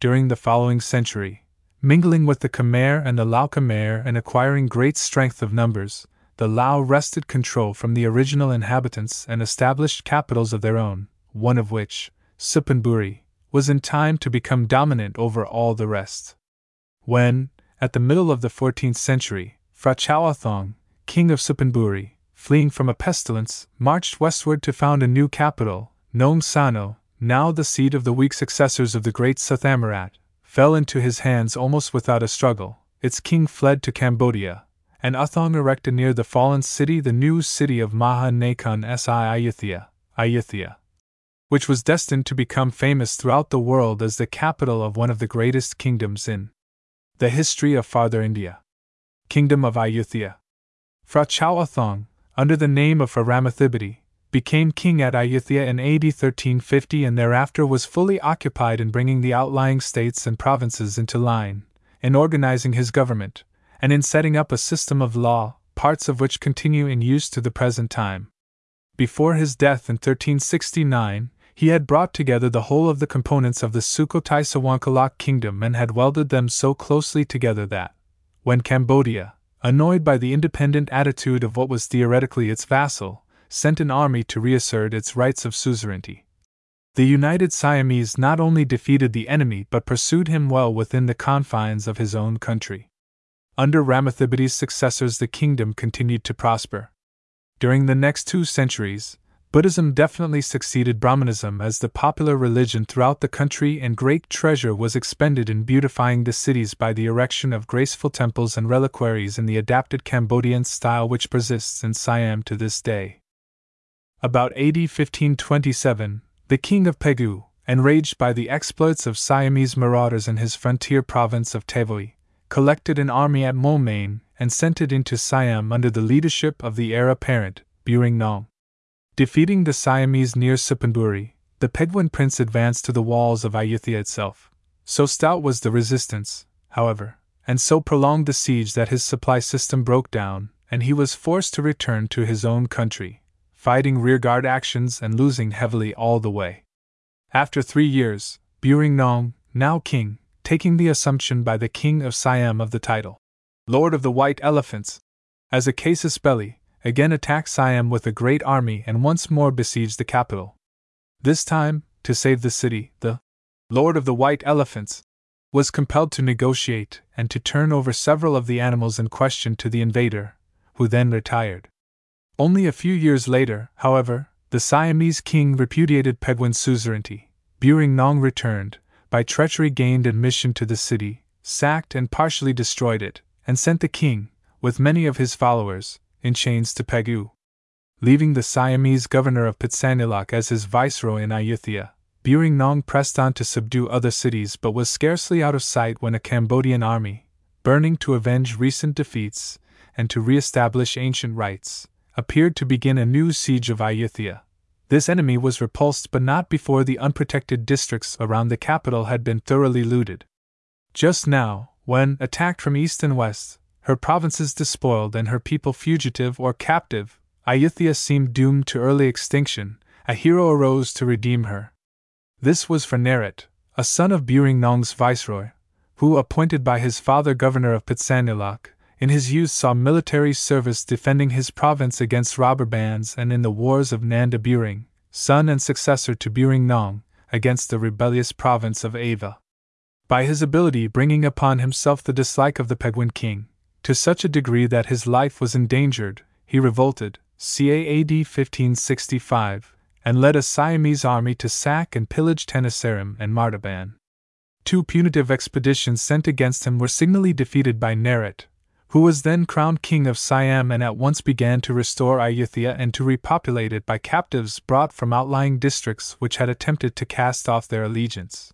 During the following century, mingling with the Khmer and the Lao Khmer and acquiring great strength of numbers, the Lao wrested control from the original inhabitants and established capitals of their own, one of which, Suphanburi, was in time to become dominant over all the rest. When, at the middle of the 14th century, Phra Chao U Thong, king of Suphanburi, fleeing from a pestilence, marched westward to found a new capital, Nong Sano, now the seat of the weak successors of the great Sathamarat, fell into his hands almost without a struggle. Its king fled to Cambodia, and U Thong erected near the fallen city the new city of Maha Nakhon Si Ayutthaya, Ayutthaya, which was destined to become famous throughout the world as the capital of one of the greatest kingdoms in the history of farther India. Kingdom of Ayutthaya. Phra Chao U Thong, under the name of Ramathibodi, became king at Ayutthaya in AD 1350 and thereafter was fully occupied in bringing the outlying states and provinces into line, in organizing his government, and in setting up a system of law, parts of which continue in use to the present time. Before his death in 1369, he had brought together the whole of the components of the Sukhothai Sawankalak kingdom and had welded them so closely together that, when Cambodia, annoyed by the independent attitude of what was theoretically its vassal, sent an army to reassert its rights of suzerainty. The united Siamese not only defeated the enemy but pursued him well within the confines of his own country. Under Ramathibodi's successors, the kingdom continued to prosper. During the next two centuries, Buddhism definitely succeeded Brahmanism as the popular religion throughout the country, and great treasure was expended in beautifying the cities by the erection of graceful temples and reliquaries in the adapted Cambodian style which persists in Siam to this day. About AD 1527, the king of Pegu, enraged by the exploits of Siamese marauders in his frontier province of Tavoy, collected an army at Moulmein and sent it into Siam under the leadership of the heir apparent, Buring Nong. Defeating the Siamese near Suphanburi, the Peguan prince advanced to the walls of Ayutthaya itself. So stout was the resistance, however, and so prolonged the siege that his supply system broke down, and he was forced to return to his own country, fighting rearguard actions and losing heavily all the way. After three years, Buring Nong, now king, taking the assumption by the king of Siam of the title, Lord of the White Elephants, as a casus belli, again attacked Siam with a great army and once more besieged the capital. This time, to save the city, the Lord of the White Elephants was compelled to negotiate and to turn over several of the animals in question to the invader, who then retired. Only a few years later, however, the Siamese king repudiated Peguan's suzerainty. Buring Nong returned, by treachery gained admission to the city, sacked and partially destroyed it, and sent the king, with many of his followers, in chains to Pegu. Leaving the Siamese governor of Pitsanulok as his viceroy in Ayutthaya, Buring Nong pressed on to subdue other cities but was scarcely out of sight when a Cambodian army, burning to avenge recent defeats and to re establish ancient rights, appeared to begin a new siege of Ayutthaya. This enemy was repulsed but not before the unprotected districts around the capital had been thoroughly looted. Just now, when, attacked from east and west, her provinces despoiled and her people fugitive or captive, Ayutthaya seemed doomed to early extinction, a hero arose to redeem her. This was Phra Neret, a son of Buring Nong's viceroy, who, appointed by his father governor of Pitsanulok, in his youth saw military service defending his province against robber bands and in the wars of Nanda Buring, son and successor to Buring Nong, against the rebellious province of Ava. By his ability bringing upon himself the dislike of the Peguan king, to such a degree that his life was endangered, he revolted, CAAD 1565, and led a Siamese army to sack and pillage Tenasserim and Martaban. Two punitive expeditions sent against him were signally defeated by Neret, who was then crowned king of Siam and at once began to restore Ayutthaya and to repopulate it by captives brought from outlying districts which had attempted to cast off their allegiance.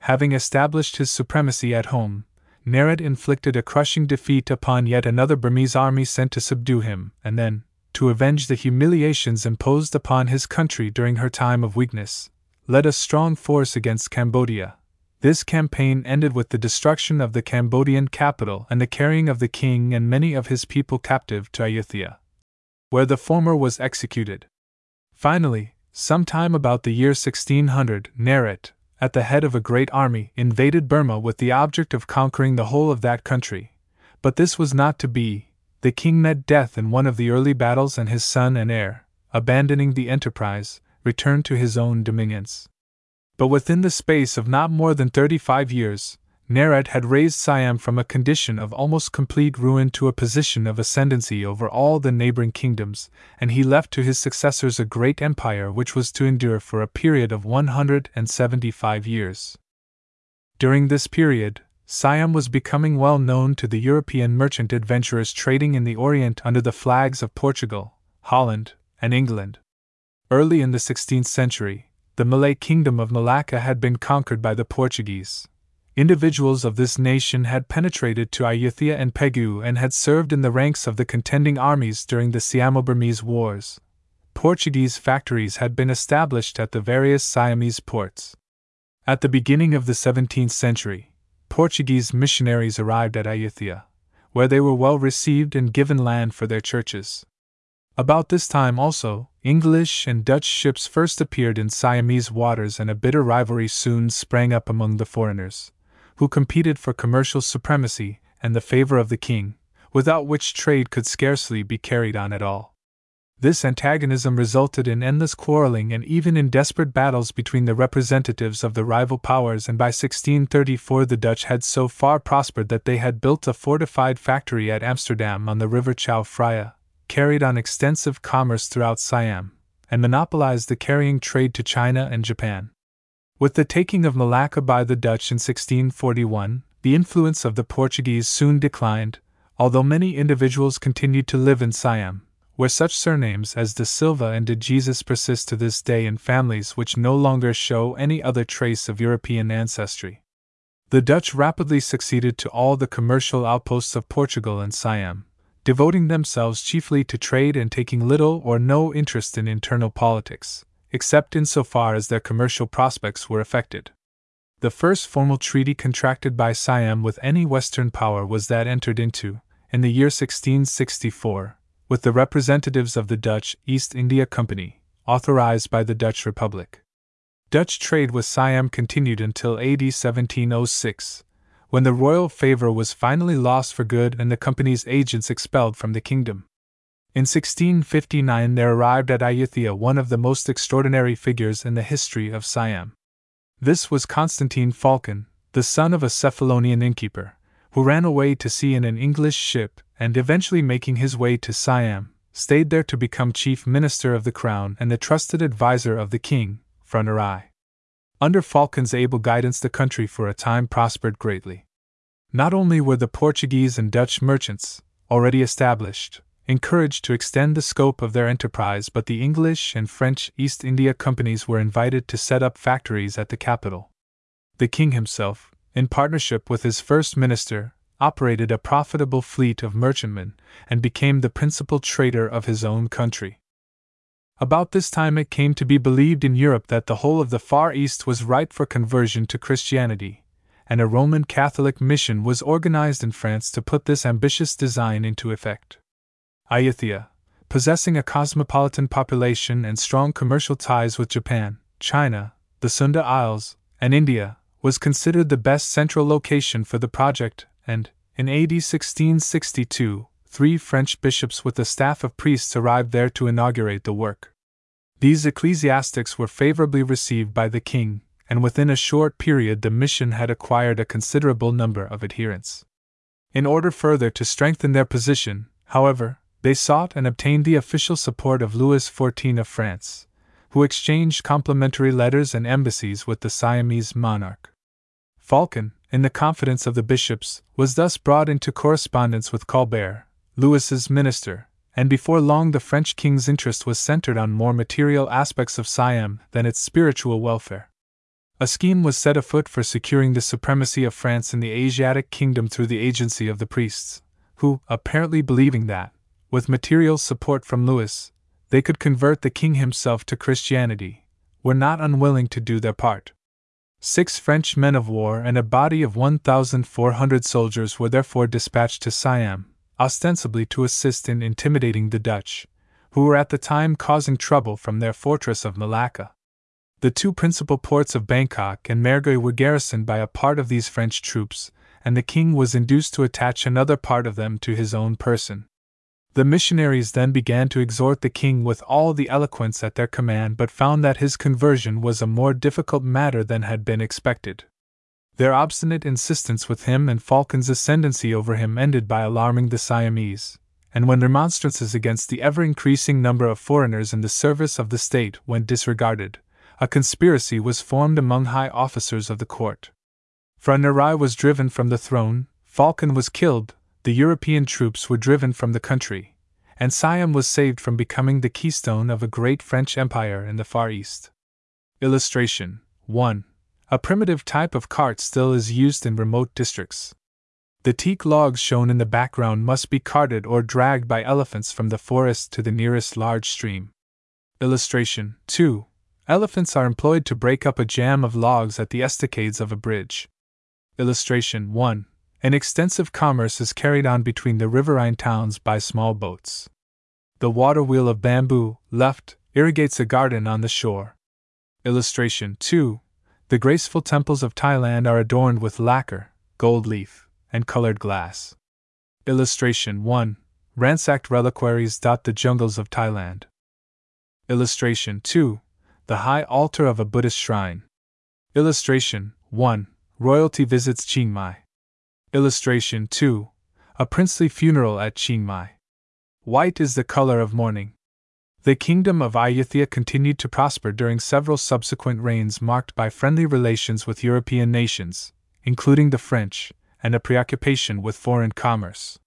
Having established his supremacy at home, Neret inflicted a crushing defeat upon yet another Burmese army sent to subdue him, and then, to avenge the humiliations imposed upon his country during her time of weakness, led a strong force against Cambodia. This campaign ended with the destruction of the Cambodian capital and the carrying of the king and many of his people captive to Ayutthaya, where the former was executed. Finally, sometime about the year 1600, Neret, at the head of a great army, invaded Burma with the object of conquering the whole of that country. But this was not to be. The king met death in one of the early battles, and his son and heir, abandoning the enterprise, returned to his own dominions. But within the space of not more than thirty five years, Neret had raised Siam from a condition of almost complete ruin to a position of ascendancy over all the neighboring kingdoms, and he left to his successors a great empire which was to endure for a period of 175 years. During this period, Siam was becoming well known to the European merchant adventurers trading in the Orient under the flags of Portugal, Holland, and England. Early in the 16th century, the Malay kingdom of Malacca had been conquered by the Portuguese. Individuals of this nation had penetrated to Ayutthaya and Pegu and had served in the ranks of the contending armies during the Siamo Burmese Wars. Portuguese factories had been established at the various Siamese ports. At the beginning of the 17th century, Portuguese missionaries arrived at Ayutthaya, where they were well received and given land for their churches. About this time also, English and Dutch ships first appeared in Siamese waters, and a bitter rivalry soon sprang up among the foreigners who competed for commercial supremacy and the favor of the king, without which trade could scarcely be carried on at all. This antagonism resulted in endless quarreling and even in desperate battles between the representatives of the rival powers, and by 1634 the Dutch had so far prospered that they had built a fortified factory at Amsterdam on the river Chao Phraya, carried on extensive commerce throughout Siam, and monopolized the carrying trade to China and Japan. With the taking of Malacca by the Dutch in 1641, the influence of the Portuguese soon declined, although many individuals continued to live in Siam where such surnames as de Silva and de Jesus persist to this day in families which no longer show any other trace of European ancestry. The Dutch rapidly succeeded to all the commercial outposts of Portugal and Siam, devoting themselves chiefly to trade and taking little or no interest in internal politics, except in so far as their commercial prospects were affected. The first formal treaty contracted by Siam with any Western power was that entered into, in the year 1664, with the representatives of the Dutch East India Company, authorized by the Dutch Republic. Dutch trade with Siam continued until AD 1706, when the royal favor was finally lost for good and the company's agents expelled from the kingdom. In 1659 there arrived at Ayutthaya one of the most extraordinary figures in the history of Siam. This was Constantine Phaulkon, the son of a Cephalonian innkeeper, who ran away to sea in an English ship and eventually making his way to Siam, stayed there to become chief minister of the crown and the trusted adviser of the king, Narai. Under Phaulkon's able guidance, the country for a time prospered greatly. Not only were the Portuguese and Dutch merchants, already established, encouraged to extend the scope of their enterprise, but the English and French East India companies were invited to set up factories at the capital. The king himself, in partnership with his first minister, operated a profitable fleet of merchantmen and became the principal trader of his own country. About this time, it came to be believed in Europe that the whole of the Far East was ripe for conversion to Christianity, and a Roman Catholic mission was organized in France to put this ambitious design into effect. Ayutthaya, possessing a cosmopolitan population and strong commercial ties with Japan, China, the Sunda Isles, and India, was considered the best central location for the project, and, in AD 1662, three French bishops with a staff of priests arrived there to inaugurate the work. These ecclesiastics were favorably received by the king, and within a short period the mission had acquired a considerable number of adherents. In order further to strengthen their position, however, they sought and obtained the official support of Louis XIV of France, who exchanged complimentary letters and embassies with the Siamese monarch. Phaulkon, in the confidence of the bishops, was thus brought into correspondence with Colbert, Louis's minister, and before long the French king's interest was centered on more material aspects of Siam than its spiritual welfare. A scheme was set afoot for securing the supremacy of France in the Asiatic kingdom through the agency of the priests, who, apparently believing that, with material support from Louis, they could convert the king himself to Christianity, were not unwilling to do their part. Six French men of war and a body of 1,400 soldiers were therefore dispatched to Siam, ostensibly to assist in intimidating the Dutch, who were at the time causing trouble from their fortress of Malacca. The two principal ports of Bangkok and Mergui were garrisoned by a part of these French troops, and the king was induced to attach another part of them to his own person. The missionaries then began to exhort the king with all the eloquence at their command, but found that his conversion was a more difficult matter than had been expected. Their obstinate insistence with him and Phaulkon's ascendancy over him ended by alarming the Siamese, and when remonstrances against the ever increasing number of foreigners in the service of the state went disregarded, a conspiracy was formed among high officers of the court. Phra Narai was driven from the throne, Phaulkon was killed, the European troops were driven from the country, and Siam was saved from becoming the keystone of a great French empire in the Far East. Illustration 1. A primitive type of cart still is used in remote districts. The teak logs shown in the background must be carted or dragged by elephants from the forest to the nearest large stream. Illustration 2. Elephants are employed to break up a jam of logs at the estacades of a bridge. Illustration 1. An extensive commerce is carried on between the riverine towns by small boats. The water wheel of bamboo, left, irrigates a garden on the shore. Illustration 2. The graceful temples of Thailand are adorned with lacquer, gold leaf, and colored glass. Illustration 1. Ransacked reliquaries dot the jungles of Thailand. Illustration 2 The High Altar of a Buddhist Shrine. Illustration 1 Royalty visits Chiang Mai. Illustration 2 A princely funeral at Chiang Mai. White is the color of mourning. The kingdom of Ayutthaya continued to prosper during several subsequent reigns marked by friendly relations with European nations, including the French, and a preoccupation with foreign commerce.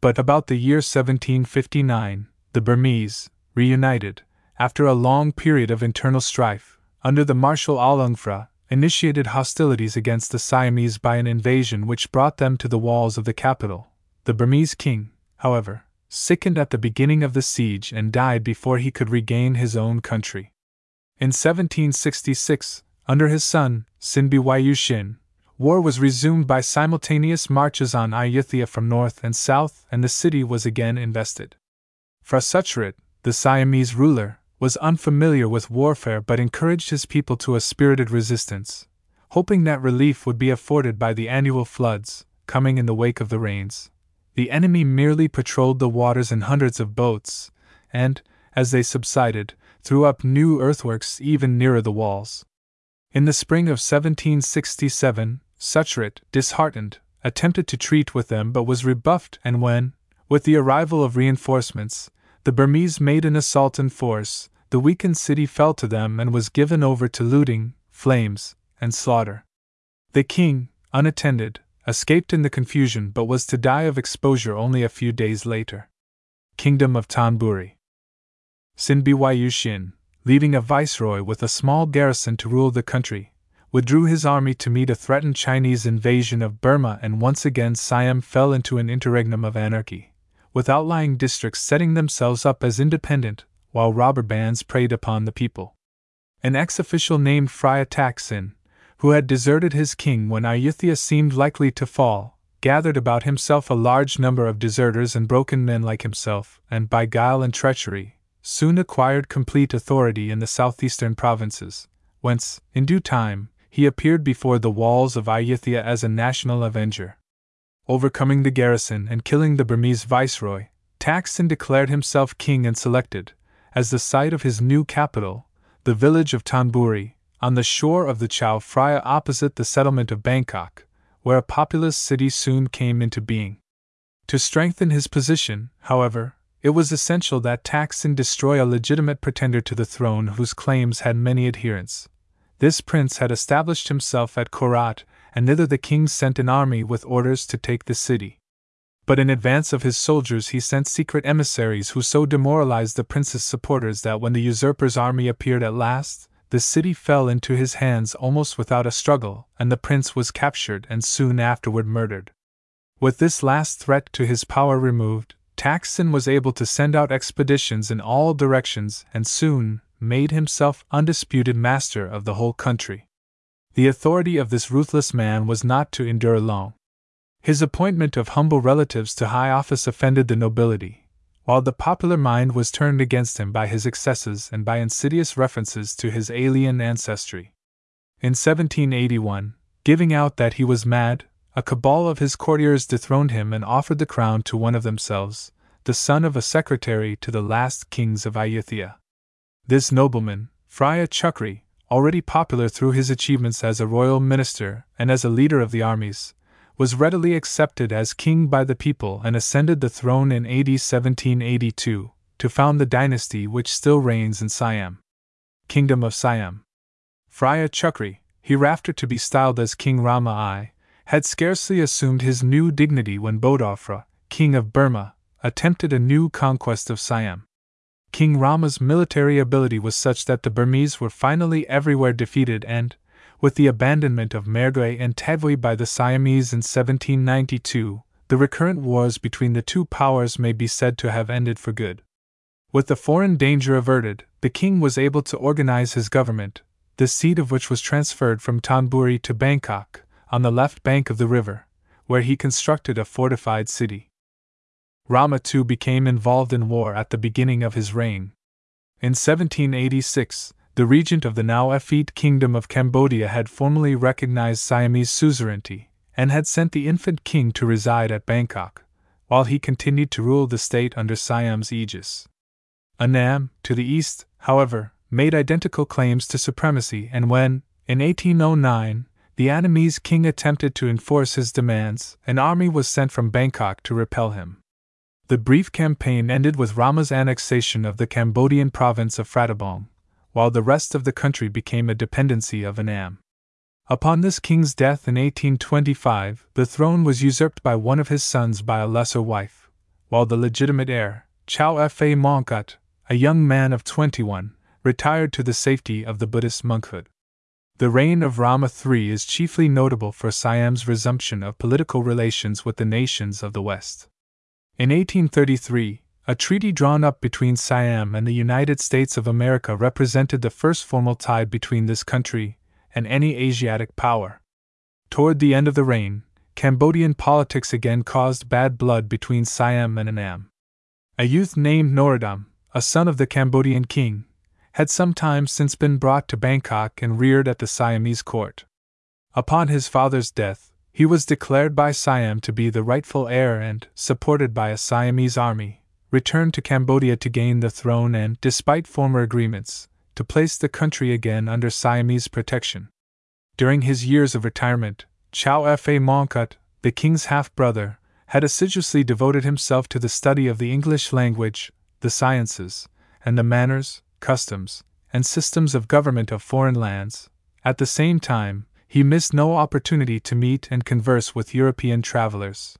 But about the year 1759, the Burmese, reunited, after a long period of internal strife, under the Marshal Alungfra, initiated hostilities against the Siamese by an invasion which brought them to the walls of the capital. The Burmese king, however, sickened at the beginning of the siege and died before he could regain his own country. In 1766, under his son, Sinbiwayushin, war was resumed by simultaneous marches on Ayutthaya from north and south, and the city was again invested. Phra Suchrit, the Siamese ruler, was unfamiliar with warfare but encouraged his people to a spirited resistance, hoping that relief would be afforded by the annual floods, coming in the wake of the rains. The enemy merely patrolled the waters in hundreds of boats, and, as they subsided, threw up new earthworks even nearer the walls. In the spring of 1767, Suchrit, disheartened, attempted to treat with them but was rebuffed, and when, with the arrival of reinforcements, the Burmese made an assault in force, the weakened city fell to them and was given over to looting, flames, and slaughter. The king, unattended, escaped in the confusion but was to die of exposure only a few days later. Kingdom of Tanburi. Thonburi. Sinbiwayushin, leaving a viceroy with a small garrison to rule the country, withdrew his army to meet a threatened Chinese invasion of Burma, and once again Siam fell into an interregnum of anarchy, with outlying districts setting themselves up as independent, while robber bands preyed upon the people. An ex official named Phra Taksin, who had deserted his king when Ayutthaya seemed likely to fall, gathered about himself a large number of deserters and broken men like himself, and by guile and treachery, soon acquired complete authority in the southeastern provinces, whence, in due time, he appeared before the walls of Ayutthaya as a national avenger. Overcoming the garrison and killing the Burmese viceroy, Taksin declared himself king and selected, as the site of his new capital, the village of Thonburi, on the shore of the Chao Phraya opposite the settlement of Bangkok, where a populous city soon came into being. To strengthen his position, however, it was essential that Taksin destroy a legitimate pretender to the throne whose claims had many adherents. This prince had established himself at Korat, and thither the king sent an army with orders to take the city. But in advance of his soldiers, he sent secret emissaries who so demoralized the prince's supporters that when the usurper's army appeared at last, the city fell into his hands almost without a struggle, and the prince was captured and soon afterward murdered. With this last threat to his power removed, Taksin was able to send out expeditions in all directions and soon made himself undisputed master of the whole country. The authority of this ruthless man was not to endure long. His appointment of humble relatives to high office offended the nobility, while the popular mind was turned against him by his excesses and by insidious references to his alien ancestry. In 1781, giving out that he was mad, a cabal of his courtiers dethroned him and offered the crown to one of themselves, the son of a secretary to the last kings of Ayutthaya. This nobleman, Phra Chakri, already popular through his achievements as a royal minister and as a leader of the armies, was readily accepted as king by the people and ascended the throne in AD 1782 to found the dynasty which still reigns in Siam. Kingdom of Siam. Phra Chakri, hereafter to be styled as King Rama I, had scarcely assumed his new dignity when Bodawpaya, king of Burma, attempted a new conquest of Siam. King Rama's military ability was such that the Burmese were finally everywhere defeated and, with the abandonment of Mergui and Tavoy by the Siamese in 1792, the recurrent wars between the two powers may be said to have ended for good. With the foreign danger averted, the king was able to organize his government, the seat of which was transferred from Thonburi to Bangkok, on the left bank of the river, where he constructed a fortified city. Rama too became involved in war at the beginning of his reign. In 1786, the regent of the now effete Kingdom of Cambodia had formally recognized Siamese suzerainty and had sent the infant king to reside at Bangkok, while he continued to rule the state under Siam's aegis. Annam, to the east, however, made identical claims to supremacy, and when, in 1809, the Annamese king attempted to enforce his demands, an army was sent from Bangkok to repel him. The brief campaign ended with Rama's annexation of the Cambodian province of Phratabong, while the rest of the country became a dependency of Annam. Upon this king's death in 1825, the throne was usurped by one of his sons by a lesser wife, while the legitimate heir, Chao Fa Mongkut, a young man of 21, retired to the safety of the Buddhist monkhood. The reign of Rama III is chiefly notable for Siam's resumption of political relations with the nations of the West. In 1833, a treaty drawn up between Siam and the United States of America represented the first formal tie between this country and any Asiatic power. Toward the end of the reign, Cambodian politics again caused bad blood between Siam and Annam. A youth named Norodom, a son of the Cambodian king, had some time since been brought to Bangkok and reared at the Siamese court. Upon his father's death, he was declared by Siam to be the rightful heir and, supported by a Siamese army, returned to Cambodia to gain the throne and, despite former agreements, to place the country again under Siamese protection. During his years of retirement, Chao Fa Mongkut, the king's half brother, had assiduously devoted himself to the study of the English language, the sciences, and the manners, customs, and systems of government of foreign lands. At the same time, he missed no opportunity to meet and converse with European travelers.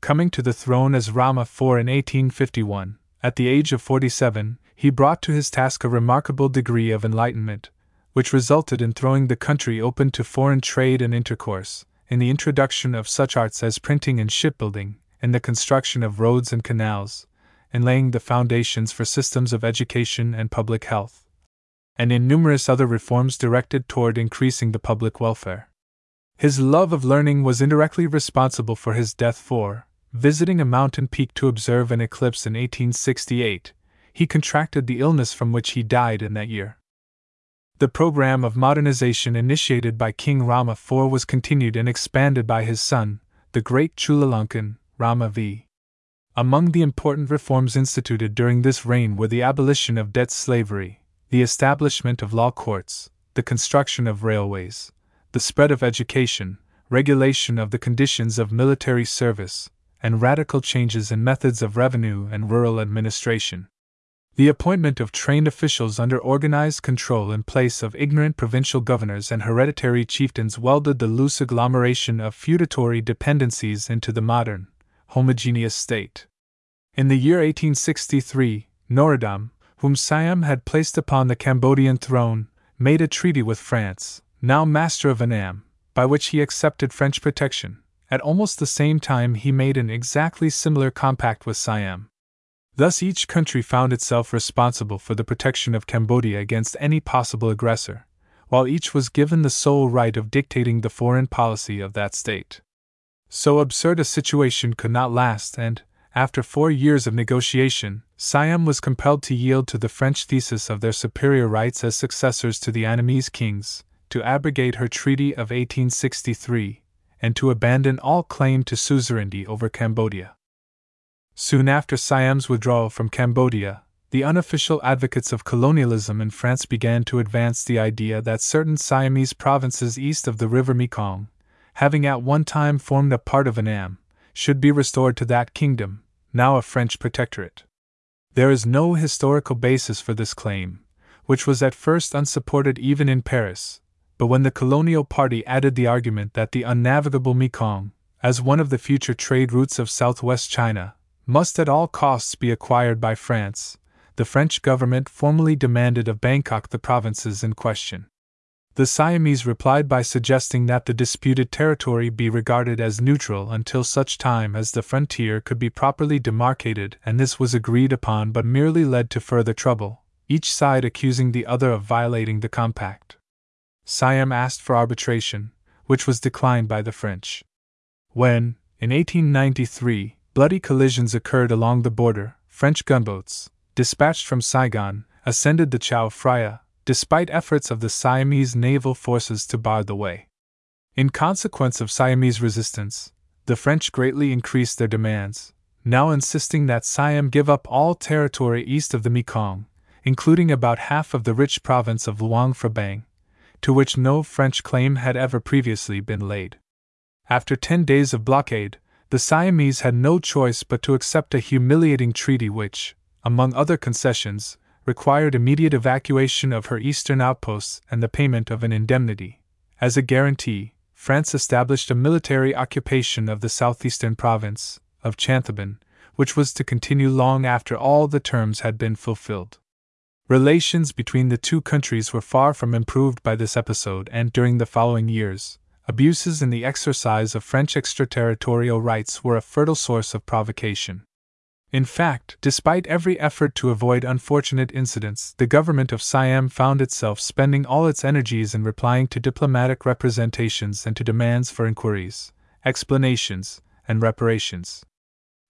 Coming to the throne as Rama IV in 1851, at the age of 47, he brought to his task a remarkable degree of enlightenment, which resulted in throwing the country open to foreign trade and intercourse, in the introduction of such arts as printing and shipbuilding, in the construction of roads and canals, in laying the foundations for systems of education and public health and in numerous other reforms directed toward increasing the public welfare. His love of learning was indirectly responsible for his death, for, visiting a mountain peak to observe an eclipse in 1868, he contracted the illness from which he died in that year. The program of modernization initiated by King Rama IV was continued and expanded by his son, the great Chulalongkorn, Rama V. Among the important reforms instituted during this reign were the abolition of debt slavery, the establishment of law courts, the construction of railways, the spread of education, regulation of the conditions of military service, and radical changes in methods of revenue and rural administration. The appointment of trained officials under organized control in place of ignorant provincial governors and hereditary chieftains welded the loose agglomeration of feudatory dependencies into the modern, homogeneous state. In the year 1863, Norodom, whom Siam had placed upon the Cambodian throne, made a treaty with France, now master of Annam, by which he accepted French protection. At almost the same time, he made an exactly similar compact with Siam. Thus, each country found itself responsible for the protection of Cambodia against any possible aggressor, while each was given the sole right of dictating the foreign policy of that state. So absurd a situation could not last, and, after four years of negotiation, Siam was compelled to yield to the French thesis of their superior rights as successors to the Annamese kings, to abrogate her treaty of 1863, and to abandon all claim to suzerainty over Cambodia. Soon after Siam's withdrawal from Cambodia, the unofficial advocates of colonialism in France began to advance the idea that certain Siamese provinces east of the river Mekong, having at one time formed a part of Annam, should be restored to that kingdom, now a French protectorate. There is no historical basis for this claim, which was at first unsupported even in Paris, but when the colonial party added the argument that the unnavigable Mekong, as one of the future trade routes of southwest China, must at all costs be acquired by France, the French government formally demanded of Bangkok the provinces in question. The Siamese replied by suggesting that the disputed territory be regarded as neutral until such time as the frontier could be properly demarcated, and this was agreed upon but merely led to further trouble, each side accusing the other of violating the compact. Siam asked for arbitration, which was declined by the French. When, in 1893, bloody collisions occurred along the border, French gunboats, dispatched from Saigon, ascended the Chao Phraya, despite efforts of the Siamese naval forces to bar the way. In consequence of Siamese resistance, the French greatly increased their demands, now insisting that Siam give up all territory east of the Mekong, including about half of the rich province of Luang Prabang, to which no French claim had ever previously been laid. After ten days of blockade, the Siamese had no choice but to accept a humiliating treaty which, among other concessions, required immediate evacuation of her eastern outposts and the payment of an indemnity. As a guarantee, France established a military occupation of the southeastern province of Chanthabon, which was to continue long after all the terms had been fulfilled. Relations between the two countries were far from improved by this episode, and during the following years, abuses in the exercise of French extraterritorial rights were a fertile source of provocation. In fact, despite every effort to avoid unfortunate incidents, the government of Siam found itself spending all its energies in replying to diplomatic representations and to demands for inquiries, explanations, and reparations.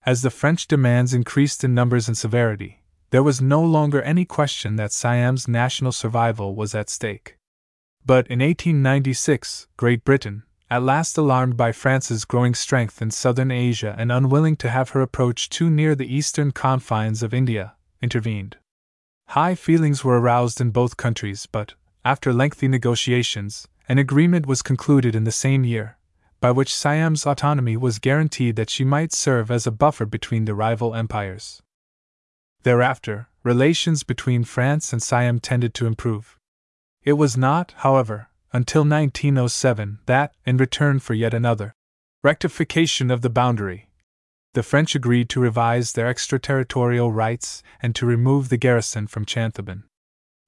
As the French demands increased in numbers and severity, there was no longer any question that Siam's national survival was at stake. But in 1896, Great Britain, at last alarmed by France's growing strength in southern Asia and unwilling to have her approach too near the eastern confines of India, intervened. High feelings were aroused in both countries, but, after lengthy negotiations, an agreement was concluded in the same year, by which Siam's autonomy was guaranteed that she might serve as a buffer between the rival empires. Thereafter, relations between France and Siam tended to improve. It was not, however, until 1907 that, in return for yet another rectification of the boundary, the French agreed to revise their extraterritorial rights and to remove the garrison from Chanthabon.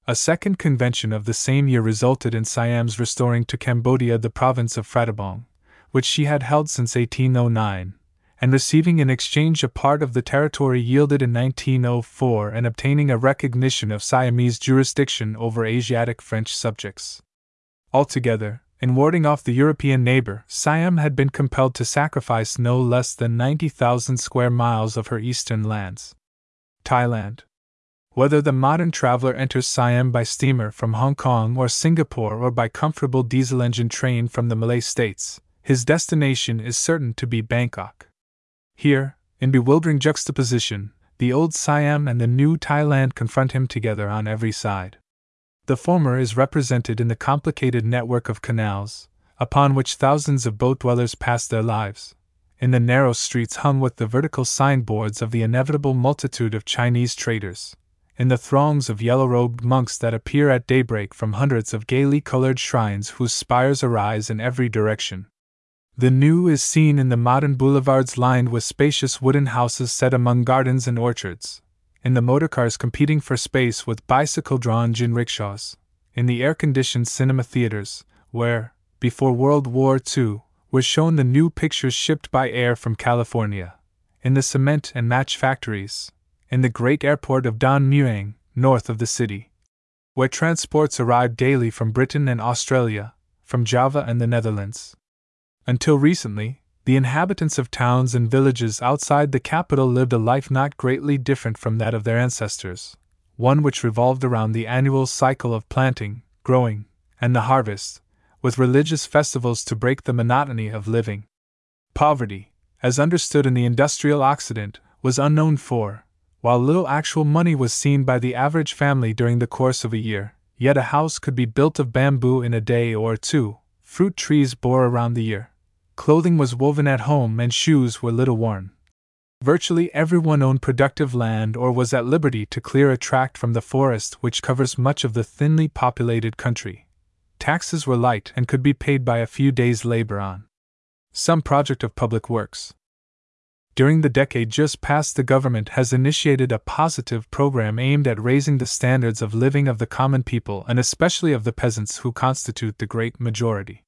A second convention of the same year resulted in Siam's restoring to Cambodia the province of Phratabong, which she had held since 1809, and receiving in exchange a part of the territory yielded in 1904 and obtaining a recognition of Siamese jurisdiction over Asiatic French subjects. Altogether, in warding off the European neighbor, Siam had been compelled to sacrifice no less than 90,000 square miles of her eastern lands. Thailand. Whether the modern traveler enters Siam by steamer from Hong Kong or Singapore or by comfortable diesel engine train from the Malay states, his destination is certain to be Bangkok. Here, in bewildering juxtaposition, the old Siam and the new Thailand confront him together on every side. The former is represented in the complicated network of canals, upon which thousands of boat dwellers pass their lives, in the narrow streets hung with the vertical signboards of the inevitable multitude of Chinese traders, in the throngs of yellow robed monks that appear at daybreak from hundreds of gaily colored shrines whose spires arise in every direction, the new is seen in the modern boulevards lined with spacious wooden houses set among gardens and orchards, in the motorcars competing for space with bicycle drawn jinrickshaws, in the air conditioned cinema theaters, where, before World War II, were shown the new pictures shipped by air from California, in the cement and match factories, in the great airport of Don Mueang, north of the city, where transports arrived daily from Britain and Australia, from Java and the Netherlands. Until recently, the inhabitants of towns and villages outside the capital lived a life not greatly different from that of their ancestors, one which revolved around the annual cycle of planting, growing, and the harvest, with religious festivals to break the monotony of living. Poverty, as understood in the industrial Occident, was unknown for, while little actual money was seen by the average family during the course of a year, yet a house could be built of bamboo in a day or two, fruit trees bore around the year, Clothing was woven at home and shoes were little worn. Virtually everyone owned productive land or was at liberty to clear a tract from the forest which covers much of the thinly populated country. Taxes were light and could be paid by a few days' labor on some project of public works. During the decade just past, the government has initiated a positive program aimed at raising the standards of living of the common people and especially of the peasants who constitute the great majority.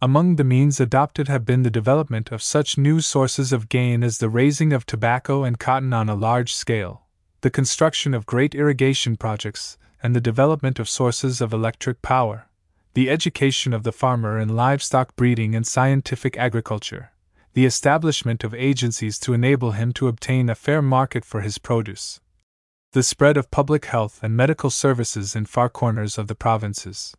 Among the means adopted have been the development of such new sources of gain as the raising of tobacco and cotton on a large scale, the construction of great irrigation projects, and the development of sources of electric power, the education of the farmer in livestock breeding and scientific agriculture, the establishment of agencies to enable him to obtain a fair market for his produce, the spread of public health and medical services in far corners of the provinces.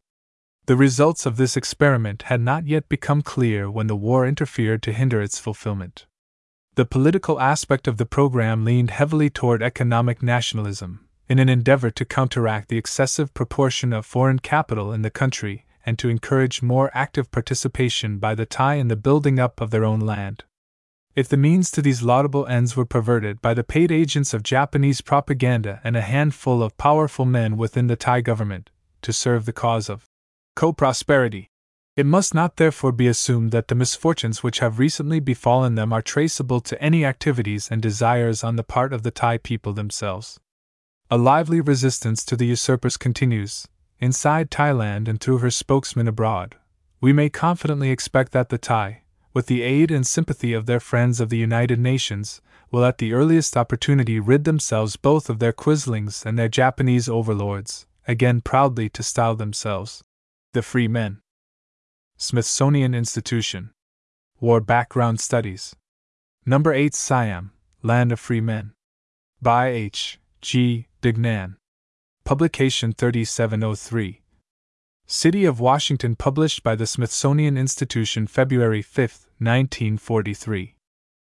The results of this experiment had not yet become clear when the war interfered to hinder its fulfillment. The political aspect of the program leaned heavily toward economic nationalism, in an endeavor to counteract the excessive proportion of foreign capital in the country and to encourage more active participation by the Thai in the building up of their own land. If the means to these laudable ends were perverted by the paid agents of Japanese propaganda and a handful of powerful men within the Thai government to serve the cause of co prosperity, it must not therefore be assumed that the misfortunes which have recently befallen them are traceable to any activities and desires on the part of the Thai people themselves. A lively resistance to the usurpers continues, inside Thailand and through her spokesmen abroad. We may confidently expect that the Thai, with the aid and sympathy of their friends of the United Nations, will at the earliest opportunity rid themselves both of their quislings and their Japanese overlords, again proudly to style themselves the free men. Smithsonian Institution. War Background Studies. Number 8 Siam, Land of Free Men. By H. G. Deignan. Publication 3703. City of Washington, published by the Smithsonian Institution February 5, 1943.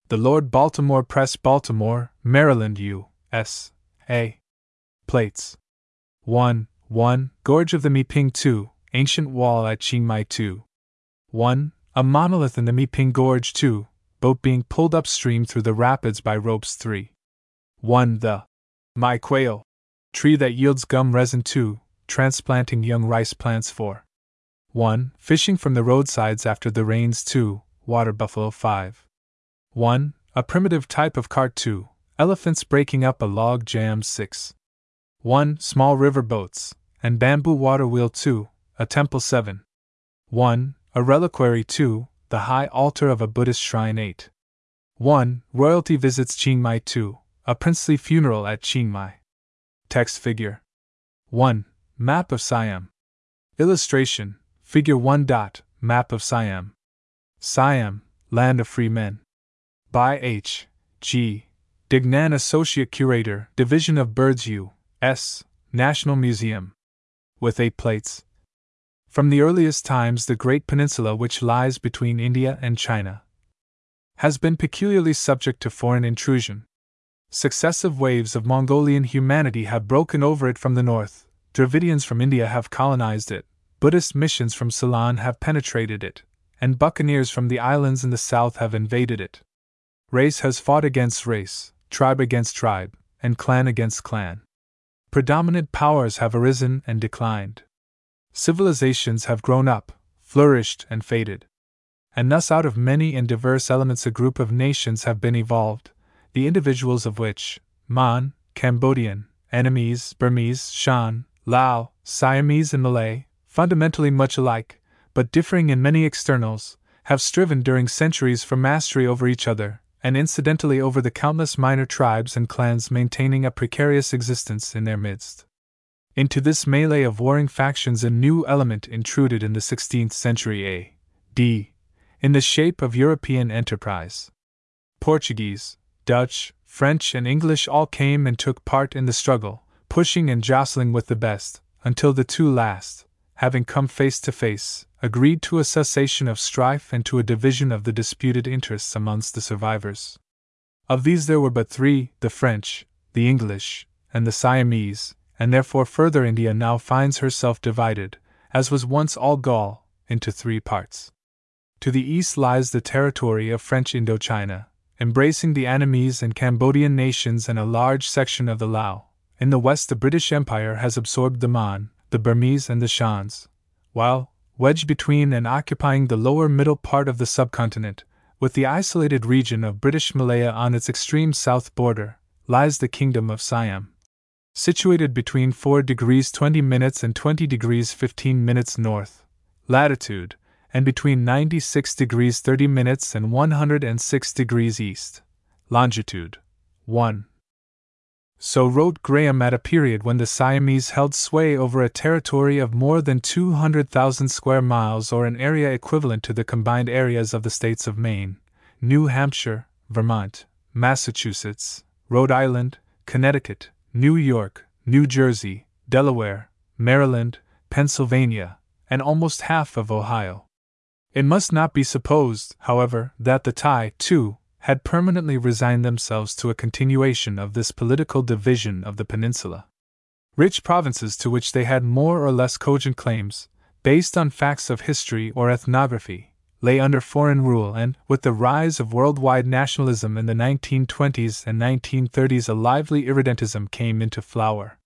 The Lord Baltimore Press, Baltimore, Maryland, U.S. A. Plates. 1. 1. Gorge of the Miping 2. Ancient Wall at Chiang Mai 2. 1. A monolith in the Miping Gorge 2. Boat being pulled upstream through the rapids by ropes 3. 1. The Mai Quail. Tree that yields gum resin 2 transplanting young rice plants 4. 1. Fishing from the roadsides after the rains 2. Water buffalo 5. 1. A primitive type of cart 2. Elephants breaking up a log jam 6. 1. Small river boats, and bamboo water wheel 2. A temple 7. 1. A reliquary 2. The high altar of a Buddhist shrine 8. 1. Royalty visits Chiang Mai 2. A princely funeral at Chiang Mai. Text figure 1. Map of Siam. Illustration Figure 1. Dot, map of Siam. Siam, Land of Free Men. By H. G. Deignan, Associate Curator, Division of Birds U. S. National Museum. With eight plates. From the earliest times, the great peninsula which lies between India and China has been peculiarly subject to foreign intrusion. Successive waves of Mongolian humanity have broken over it from the north, Dravidians from India have colonized it, Buddhist missions from Ceylon have penetrated it, and buccaneers from the islands in the south have invaded it. Race has fought against race, tribe against tribe, and clan against clan. Predominant powers have arisen and declined. Civilizations have grown up, flourished, and faded. And thus, out of many and diverse elements, a group of nations have been evolved, the individuals of which, Mon, Cambodian, Annamese, Burmese, Shan, Lao, Siamese, and Malay, fundamentally much alike, but differing in many externals, have striven during centuries for mastery over each other, and incidentally over the countless minor tribes and clans maintaining a precarious existence in their midst. Into this melee of warring factions a new element intruded in the 16th century A.D., in the shape of European enterprise. Portuguese, Dutch, French, and English all came and took part in the struggle, pushing and jostling with the best, until the two last, having come face to face, agreed to a cessation of strife and to a division of the disputed interests amongst the survivors. Of these there were but three the French, the English, and the Siamese, and therefore further India now finds herself divided, as was once all Gaul, into three parts. To the east lies the territory of French Indochina, embracing the Annamese and Cambodian nations and a large section of the Lao, in the west, the British Empire has absorbed the Mon, the Burmese, and the Shans, while, wedged between and occupying the lower middle part of the subcontinent, with the isolated region of British Malaya on its extreme south border, lies the Kingdom of Siam. Situated between 4 degrees 20 minutes and 20 degrees 15 minutes north latitude, and between 96 degrees 30 minutes and 106 degrees east longitude. 1. So wrote Graham at a period when the Siamese held sway over a territory of more than 200,000 square miles or an area equivalent to the combined areas of the states of Maine, New Hampshire, Vermont, Massachusetts, Rhode Island, Connecticut, New York, New Jersey, Delaware, Maryland, Pennsylvania, and almost half of Ohio. It must not be supposed, however, that the Thai, too, had permanently resigned themselves to a continuation of this political division of the peninsula. Rich provinces to which they had more or less cogent claims, based on facts of history or ethnography, lay under foreign rule, and, with the rise of worldwide nationalism in the 1920s and 1930s, a lively irredentism came into flower.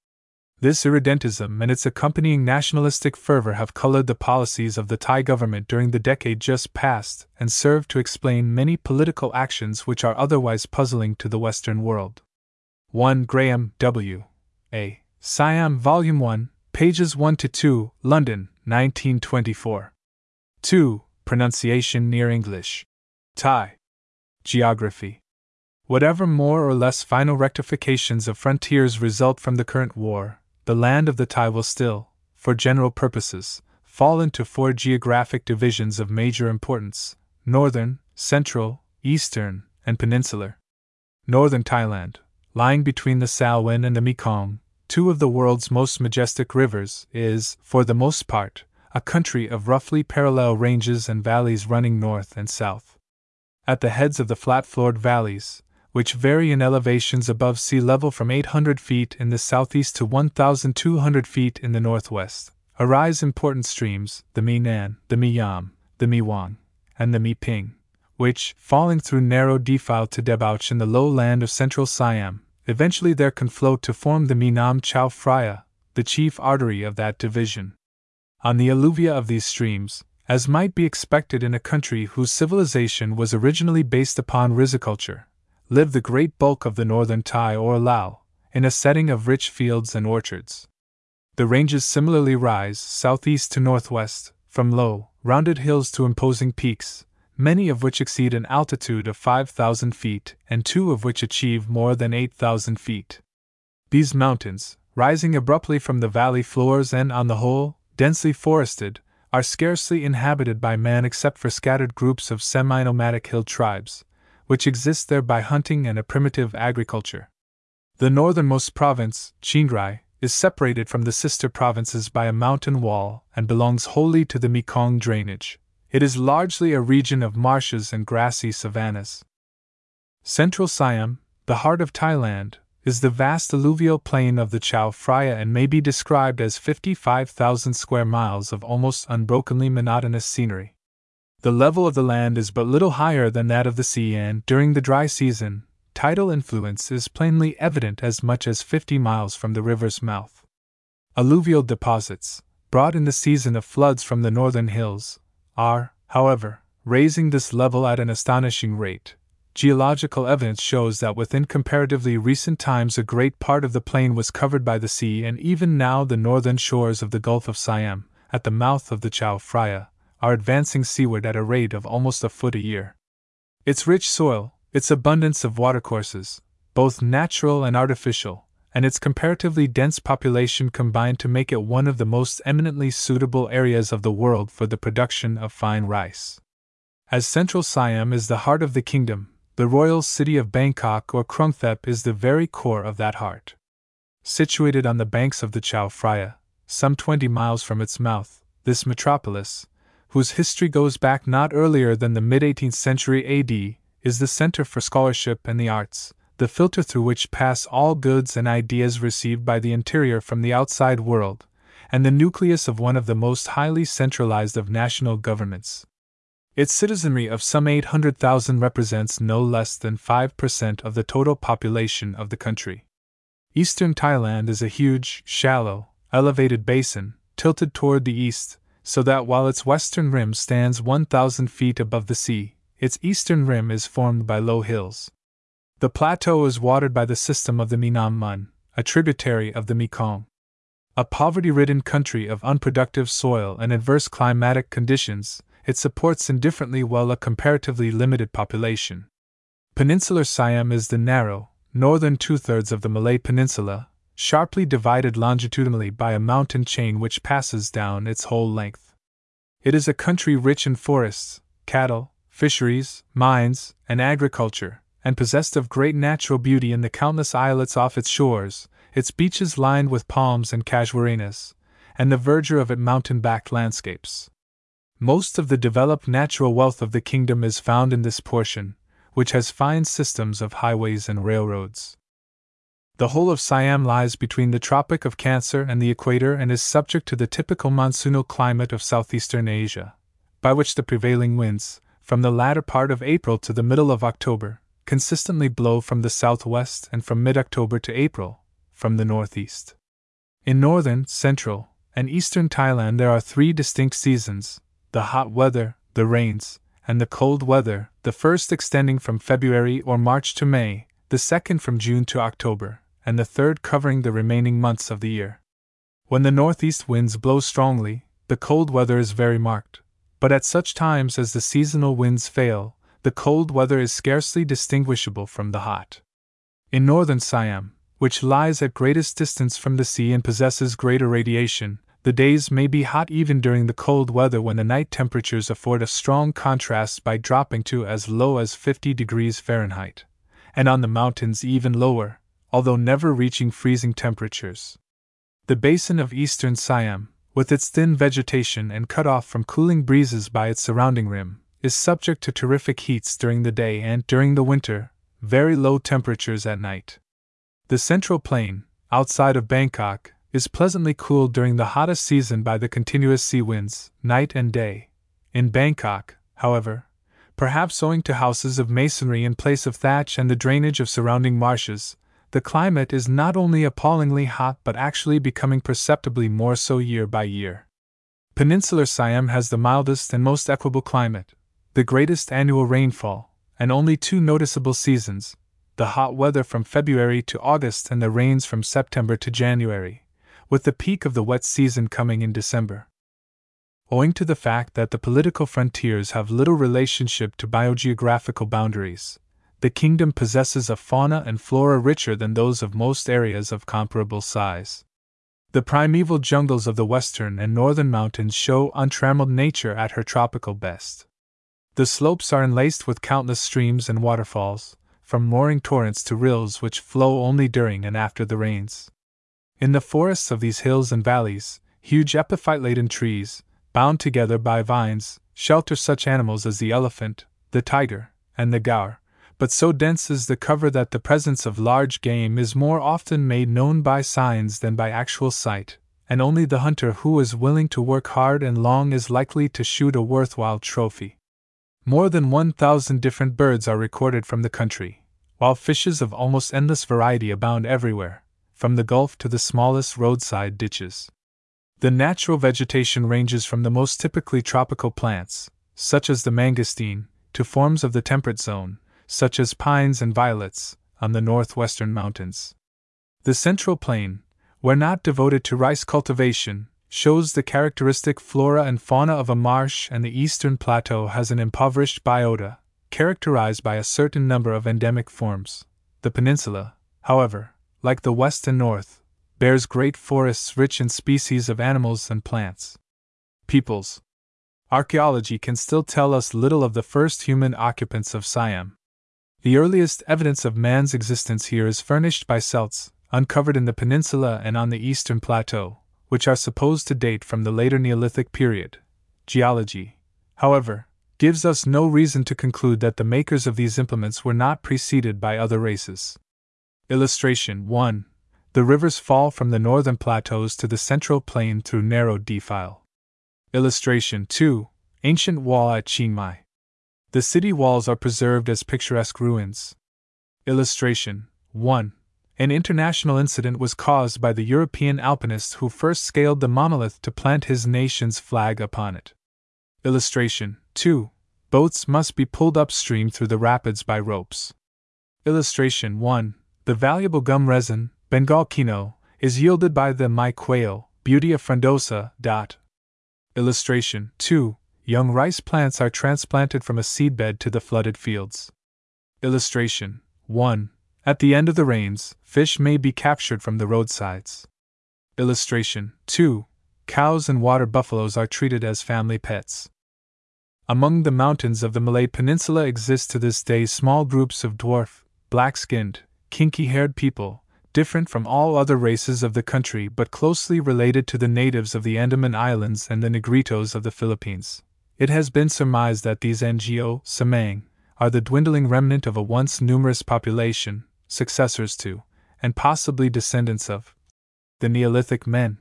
This irredentism and its accompanying nationalistic fervor have colored the policies of the Thai government during the decade just past and served to explain many political actions which are otherwise puzzling to the Western world. 1 Graham W. A. Siam, Volume 1, pages 1 to 2, London, 1924. 2. Pronunciation near English. Thai. Geography. Whatever more or less final rectifications of frontiers result from the current war, the land of the Thai will still, for general purposes, fall into four geographic divisions of major importance northern, central, eastern, and peninsular. Northern Thailand, lying between the Salween and the Mekong, two of the world's most majestic rivers, is, for the most part, a country of roughly parallel ranges and valleys running north and south. At the heads of the flat floored valleys, which vary in elevations above sea level from 800 feet in the southeast to 1,200 feet in the northwest, arise important streams, the Mi Nan, the Mi Yam, the Mi Wang, and the Mi Ping, which, falling through narrow defile to debouch in the low land of central Siam, eventually there conflow to form the Mi Nam Chao Phraya, the chief artery of that division. On the alluvia of these streams, as might be expected in a country whose civilization was originally based upon riziculture, lived the great bulk of the northern Thai or Lao, in a setting of rich fields and orchards. The ranges similarly rise southeast to northwest, from low, rounded hills to imposing peaks, many of which exceed an altitude of 5,000 feet and two of which achieve more than 8,000 feet. These mountains, rising abruptly from the valley floors and, on the whole, densely forested, are scarcely inhabited by man except for scattered groups of semi nomadic hill tribes, which exist there by hunting and a primitive agriculture. The northernmost province, Chiang Rai, is separated from the sister provinces by a mountain wall and belongs wholly to the Mekong drainage. It is largely a region of marshes and grassy savannas. Central Siam, the heart of Thailand, is the vast alluvial plain of the Chao Phraya and may be described as 55,000 square miles of almost unbrokenly monotonous scenery. The level of the land is but little higher than that of the sea, and during the dry season, tidal influence is plainly evident as much as 50 miles from the river's mouth. Alluvial deposits, brought in the season of floods from the northern hills, are, however, raising this level at an astonishing rate. Geological evidence shows that within comparatively recent times a great part of the plain was covered by the sea, and even now the northern shores of the Gulf of Siam, at the mouth of the Chao Phraya, are advancing seaward at a rate of almost a foot a year. Its rich soil, its abundance of watercourses, both natural and artificial, and its comparatively dense population combine to make it one of the most eminently suitable areas of the world for the production of fine rice. As central Siam is the heart of the kingdom, the royal city of Bangkok or Krungthep is the very core of that heart. Situated on the banks of the Chao Phraya, some 20 miles from its mouth, this metropolis, whose history goes back not earlier than the mid 18th century AD, is the center for scholarship and the arts, the filter through which pass all goods and ideas received by the interior from the outside world, and the nucleus of one of the most highly centralized of national governments. Its citizenry of some 800,000 represents no less than 5% of the total population of the country. Eastern Thailand is a huge, shallow, elevated basin, tilted toward the east, so that while its western rim stands 1,000 feet above the sea, its eastern rim is formed by low hills. The plateau is watered by the system of the Minam Mun, a tributary of the Mekong. A poverty ridden country of unproductive soil and adverse climatic conditions, it supports indifferently well a comparatively limited population. Peninsular Siam is the narrow, northern two thirds of the Malay Peninsula, sharply divided longitudinally by a mountain chain which passes down its whole length. It is a country rich in forests, cattle, fisheries, mines, and agriculture, and possessed of great natural beauty in the countless islets off its shores, its beaches lined with palms and casuarinas, and the verdure of its mountain backed landscapes. Most of the developed natural wealth of the kingdom is found in this portion, which has fine systems of highways and railroads. The whole of Siam lies between the Tropic of Cancer and the equator and is subject to the typical monsoonal climate of southeastern Asia, by which the prevailing winds, from the latter part of April to the middle of October, consistently blow from the southwest and from mid October to April, from the northeast. In northern, central, and eastern Thailand there are three distinct seasons the hot weather, the rains, and the cold weather, the first extending from February or March to May, the second from June to October, and the third covering the remaining months of the year. When the northeast winds blow strongly, the cold weather is very marked, but at such times as the seasonal winds fail, the cold weather is scarcely distinguishable from the hot. In northern Siam, which lies at greatest distance from the sea and possesses greater radiation, the days may be hot even during the cold weather when the night temperatures afford a strong contrast by dropping to as low as 50 degrees Fahrenheit, and on the mountains even lower, although never reaching freezing temperatures. The basin of eastern Siam, with its thin vegetation and cut off from cooling breezes by its surrounding rim, is subject to terrific heats during the day and, during the winter, very low temperatures at night. The central plain, outside of Bangkok, is pleasantly cooled during the hottest season by the continuous sea winds, night and day. In Bangkok, however, perhaps owing to houses of masonry in place of thatch and the drainage of surrounding marshes, the climate is not only appallingly hot but actually becoming perceptibly more so year by year. Peninsular Siam has the mildest and most equable climate, the greatest annual rainfall, and only two noticeable seasons the hot weather from February to August and the rains from September to January, with the peak of the wet season coming in December. Owing to the fact that the political frontiers have little relationship to biogeographical boundaries, the kingdom possesses a fauna and flora richer than those of most areas of comparable size. The primeval jungles of the western and northern mountains show untrammeled nature at her tropical best. The slopes are enlaced with countless streams and waterfalls, from roaring torrents to rills which flow only during and after the rains. In the forests of these hills and valleys, huge epiphyte laden trees, bound together by vines, shelter such animals as the elephant, the tiger, and the gaur, but so dense is the cover that the presence of large game is more often made known by signs than by actual sight, and only the hunter who is willing to work hard and long is likely to shoot a worthwhile trophy. More than 1,000 different birds are recorded from the country, while fishes of almost endless variety abound everywhere, from the Gulf to the smallest roadside ditches. The natural vegetation ranges from the most typically tropical plants, such as the mangosteen, to forms of the temperate zone, such as pines and violets, on the northwestern mountains. The central plain, where not devoted to rice cultivation, shows the characteristic flora and fauna of a marsh, and the eastern plateau has an impoverished biota, characterized by a certain number of endemic forms. The peninsula, however, like the west and north, bears great forests rich in species of animals and plants. Peoples. Archaeology can still tell us little of the first human occupants of Siam. The earliest evidence of man's existence here is furnished by celts, uncovered in the peninsula and on the eastern plateau, which are supposed to date from the later Neolithic period. Geology, however, gives us no reason to conclude that the makers of these implements were not preceded by other races. Illustration 1. The rivers fall from the northern plateaus to the central plain through narrow defile. Illustration 2. Ancient wall at Chiang Mai. The city walls are preserved as picturesque ruins. Illustration 1. An international incident was caused by the European alpinist who first scaled the monolith to plant his nation's flag upon it. Illustration 2. Boats must be pulled upstream through the rapids by ropes. Illustration 1. The valuable gum resin, Bengal kino, is yielded by the Mai quail, Butea frondosa. Dot. Illustration 2 young rice plants are transplanted from a seedbed to the flooded fields. Illustration 1. At the end of the rains, fish may be captured from the roadsides. Illustration 2. Cows and water buffaloes are treated as family pets. Among the mountains of the Malay Peninsula exist to this day small groups of dwarf, black skinned, kinky haired people, different from all other races of the country but closely related to the natives of the Andaman Islands and the Negritos of the Philippines. It has been surmised that these Ngo Semang are the dwindling remnant of a once numerous population, successors to, and possibly descendants of the Neolithic men.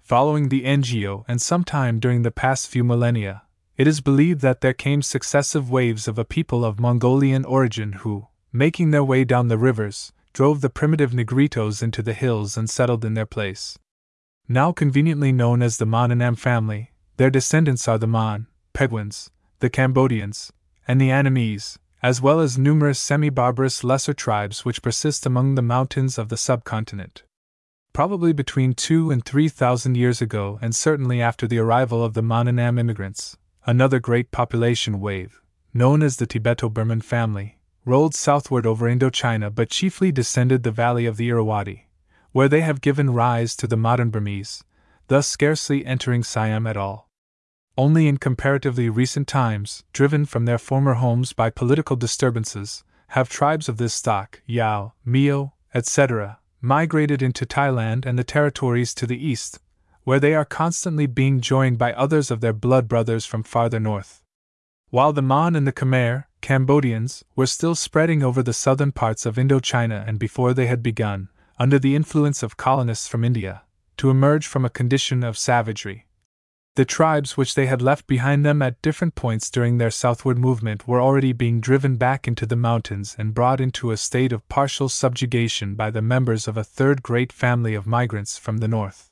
Following the Ngo and sometime during the past few millennia, it is believed that there came successive waves of a people of Mongolian origin who, making their way down the rivers, drove the primitive Negritos into the hills and settled in their place. Now conveniently known as the Mon family, their descendants are the Mon, Peguans, the Cambodians, and the Annamese, as well as numerous semi barbarous lesser tribes which persist among the mountains of the subcontinent. Probably between two and three thousand years ago, and certainly after the arrival of the Mon-Annam immigrants, another great population wave, known as the Tibeto Burman family, rolled southward over Indochina but chiefly descended the valley of the Irrawaddy, where they have given rise to the modern Burmese, thus scarcely entering Siam at all. Only in comparatively recent times, driven from their former homes by political disturbances, have tribes of this stock, Yao, Miao, etc., migrated into Thailand and the territories to the east, where they are constantly being joined by others of their blood brothers from farther north. While the Mon and the Khmer, Cambodians, were still spreading over the southern parts of Indochina and before they had begun, under the influence of colonists from India, to emerge from a condition of savagery. The tribes which they had left behind them at different points during their southward movement were already being driven back into the mountains and brought into a state of partial subjugation by the members of a third great family of migrants from the north.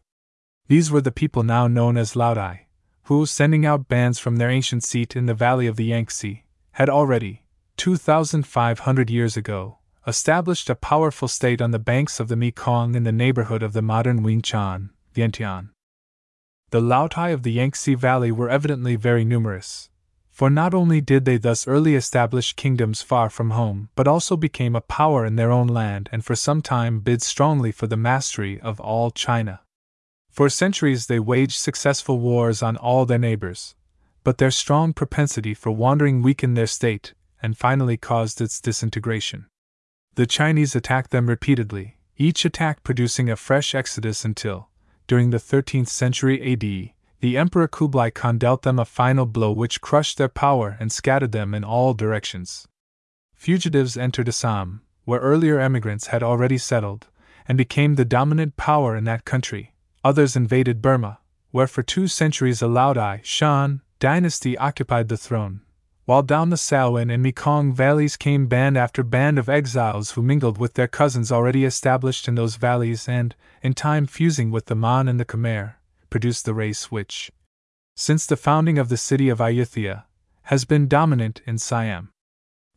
These were the people now known as Laodai, who, sending out bands from their ancient seat in the valley of the Yangtze, had already, 2,500 years ago, established a powerful state on the banks of the Mekong in the neighborhood of the modern Winchan, Vientiane. The Laotai of the Yangtze Valley were evidently very numerous, for not only did they thus early establish kingdoms far from home, but also became a power in their own land and for some time bid strongly for the mastery of all China. For centuries they waged successful wars on all their neighbors, but their strong propensity for wandering weakened their state and finally caused its disintegration. The Chinese attacked them repeatedly, each attack producing a fresh exodus until, during the 13th century AD, the Emperor Kublai Khan dealt them a final blow which crushed their power and scattered them in all directions. Fugitives entered Assam, where earlier emigrants had already settled, and became the dominant power in that country. Others invaded Burma, where for two centuries a Laodai Shan dynasty occupied the throne, while down the Salween and Mekong valleys came band after band of exiles who mingled with their cousins already established in those valleys and, in time fusing with the Mon and the Khmer, produced the race which, since the founding of the city of Ayutthaya, has been dominant in Siam.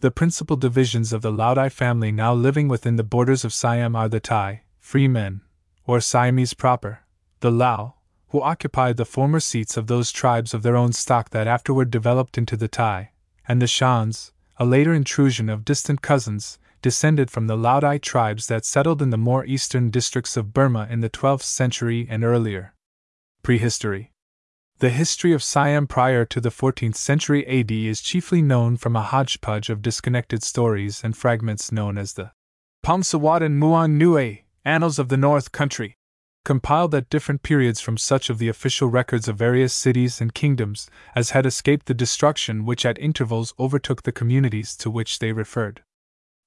The principal divisions of the Laodai family now living within the borders of Siam are the Thai, free men, or Siamese proper, the Lao, who occupied the former seats of those tribes of their own stock that afterward developed into the Thai, and the Shans, a later intrusion of distant cousins, descended from the Laodai tribes that settled in the more eastern districts of Burma in the 12th century and earlier. Prehistory The history of Siam prior to the 14th century AD is chiefly known from a hodgepodge of disconnected stories and fragments known as the Phomsawatin Muang Nue, Annals of the North Country compiled at different periods from such of the official records of various cities and kingdoms as had escaped the destruction which at intervals overtook the communities to which they referred.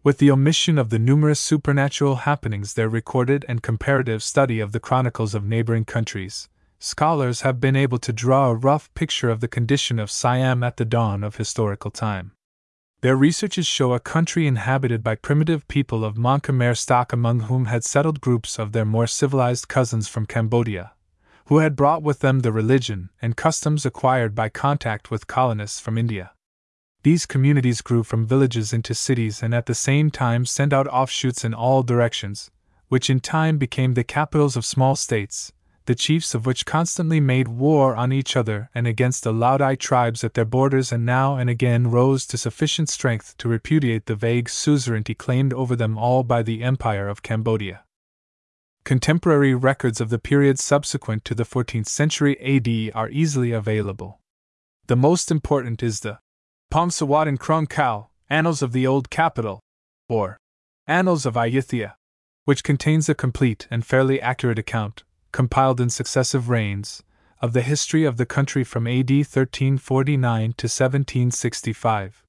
With the omission of the numerous supernatural happenings there recorded and comparative study of the chronicles of neighboring countries, scholars have been able to draw a rough picture of the condition of Siam at the dawn of historical time. Their researches show a country inhabited by primitive people of Mon Khmer stock among whom had settled groups of their more civilized cousins from Cambodia, who had brought with them the religion and customs acquired by contact with colonists from India. These communities grew from villages into cities and at the same time sent out offshoots in all directions, which in time became the capitals of small states, the chiefs of which constantly made war on each other and against the Laodai tribes at their borders and now and again rose to sufficient strength to repudiate the vague suzerainty claimed over them all by the Empire of Cambodia. Contemporary records of the period subsequent to the 14th century AD are easily available. The most important is the Phomsawatin Krung Khao, Annals of the Old Capital, or Annals of Ayutthaya, which contains a complete and fairly accurate account, compiled in successive reigns, of the history of the country from AD 1349 to 1765.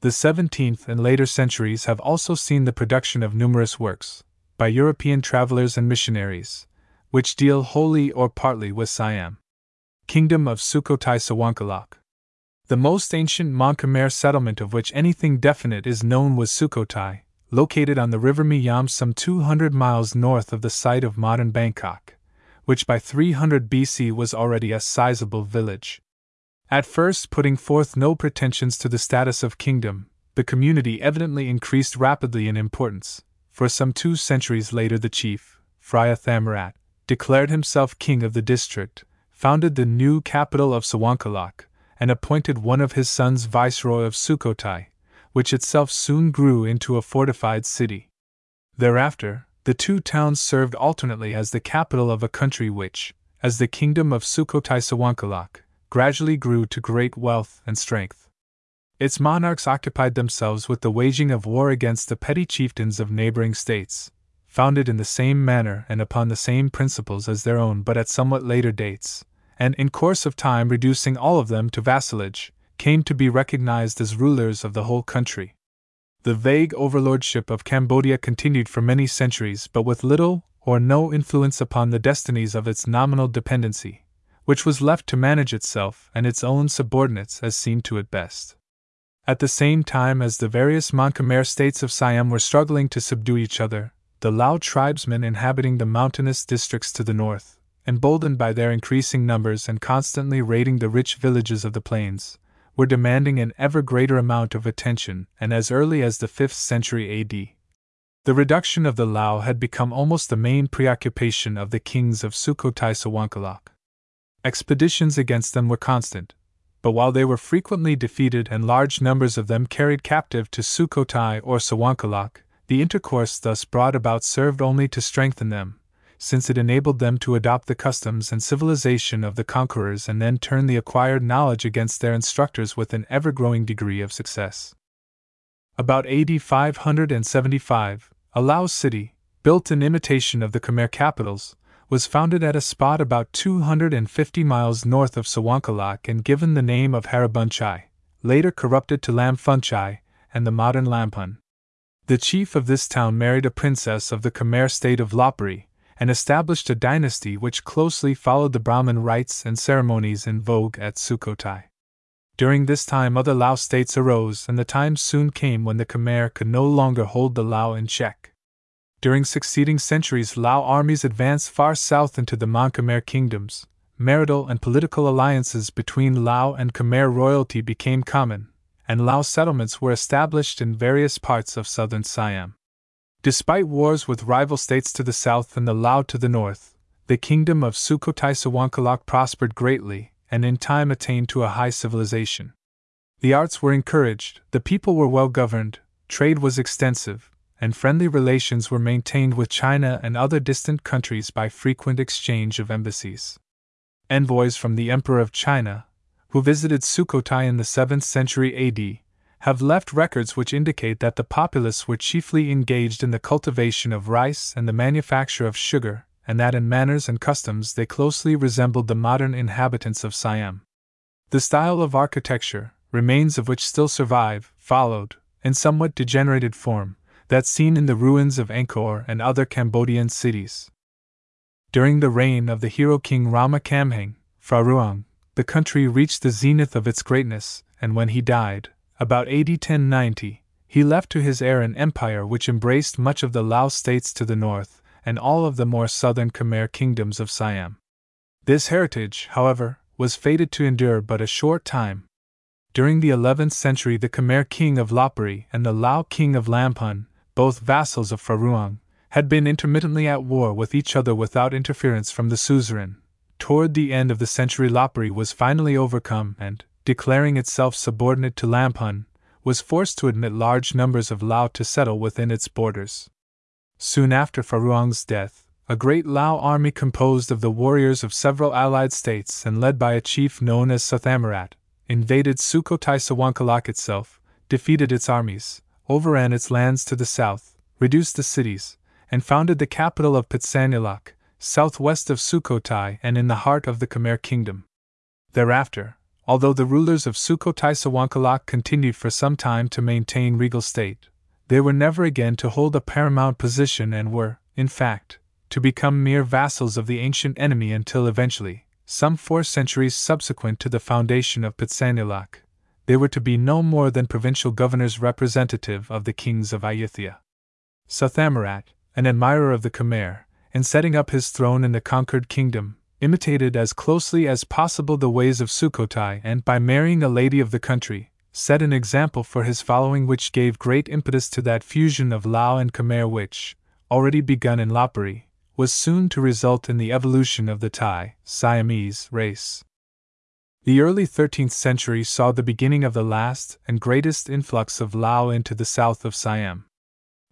The 17th and later centuries have also seen the production of numerous works, by European travelers and missionaries, which deal wholly or partly with Siam. Kingdom of Sukhothai Sawankalak. The most ancient Mon Khmer settlement of which anything definite is known was Sukhothai, located on the river Miyam some 200 miles north of the site of modern Bangkok, which by 300 BC was already a sizable village. At first, putting forth no pretensions to the status of kingdom, the community evidently increased rapidly in importance, for some two centuries later, the chief, Phra Thammarat, declared himself king of the district, founded the new capital of Sawankalak, and appointed one of his sons viceroy of Sukhothai, which itself soon grew into a fortified city. Thereafter, the two towns served alternately as the capital of a country which, as the kingdom of Sukhothai Sawankalak, gradually grew to great wealth and strength. Its monarchs occupied themselves with the waging of war against the petty chieftains of neighboring states, founded in the same manner and upon the same principles as their own but at somewhat later dates, and in course of time reducing all of them to vassalage, came to be recognized as rulers of the whole country. The vague overlordship of Cambodia continued for many centuries, but with little or no influence upon the destinies of its nominal dependency, which was left to manage itself and its own subordinates as seemed to it best. At the same time as the various Mon Khmer states of Siam were struggling to subdue each other, the Lao tribesmen inhabiting the mountainous districts to the north, emboldened by their increasing numbers and constantly raiding the rich villages of the plains, were demanding an ever greater amount of attention, and as early as the 5th century AD. The reduction of the Lao had become almost the main preoccupation of the kings of Sukhothai Sawankalak. Expeditions against them were constant, but while they were frequently defeated and large numbers of them carried captive to Sukhothai or Sawankalak, the intercourse thus brought about served only to strengthen them, since it enabled them to adopt the customs and civilization of the conquerors and then turn the acquired knowledge against their instructors with an ever growing degree of success. About AD 575, a Lao city, built in imitation of the Khmer capitals, was founded at a spot about 250 miles north of Sawankalak and given the name of Harabunchai, later corrupted to Lamphunchai and the modern Lamphun. The chief of this town married a princess of the Khmer state of Lopburi, and established a dynasty which closely followed the Brahmin rites and ceremonies in vogue at Sukhothai. During this time, other Lao states arose, and the time soon came when the Khmer could no longer hold the Lao in check. During succeeding centuries, Lao armies advanced far south into the Mon Khmer kingdoms. Marital and political alliances between Lao and Khmer royalty became common, and Lao settlements were established in various parts of southern Siam. Despite wars with rival states to the south and the Lao to the north, the kingdom of Sukhothai Sawankalak prospered greatly and in time attained to a high civilization. The arts were encouraged, the people were well governed, trade was extensive, and friendly relations were maintained with China and other distant countries by frequent exchange of embassies. Envoys from the Emperor of China, who visited Sukhothai in the 7th century AD, have left records which indicate that the populace were chiefly engaged in the cultivation of rice and the manufacture of sugar, and that in manners and customs they closely resembled the modern inhabitants of Siam. The style of architecture, remains of which still survive, followed, in somewhat degenerated form, that seen in the ruins of Angkor and other Cambodian cities. During the reign of the hero king Rama Kamheng, Phra the country reached the zenith of its greatness, and when he died, about AD 1090, he left to his heir an empire which embraced much of the Lao states to the north and all of the more southern Khmer kingdoms of Siam. This heritage, however, was fated to endure but a short time. During the 11th century, the Khmer king of Lopburi and the Lao king of Lamphun, both vassals of Phra had been intermittently at war with each other without interference from the suzerain. Toward the end of the century, Lopburi was finally overcome and, declaring itself subordinate to Lamphun, was forced to admit large numbers of Lao to settle within its borders. Soon after Phra death, a great Lao army composed of the warriors of several allied states and led by a chief known as Sathamarat, invaded Sukhothai Sawankalak itself, defeated its armies, overran its lands to the south, reduced the cities, and founded the capital of Pitsanulok, southwest of Sukhothai and in the heart of the Khmer kingdom. Thereafter, Although the rulers of Sukhothai Sawankalak continued for some time to maintain regal state, they were never again to hold a paramount position and were, in fact, to become mere vassals of the ancient enemy until eventually, some four centuries subsequent to the foundation of Pitsanulok, they were to be no more than provincial governors representative of the kings of Ayutthaya. Sathamirat, an admirer of the Khmer, in setting up his throne in the conquered kingdom, imitated as closely as possible the ways of Sukhothai and, by marrying a lady of the country, set an example for his following which gave great impetus to that fusion of Lao and Khmer which, already begun in Lopburi, was soon to result in the evolution of the Thai Siamese race. The early 13th century saw the beginning of the last and greatest influx of Lao into the south of Siam.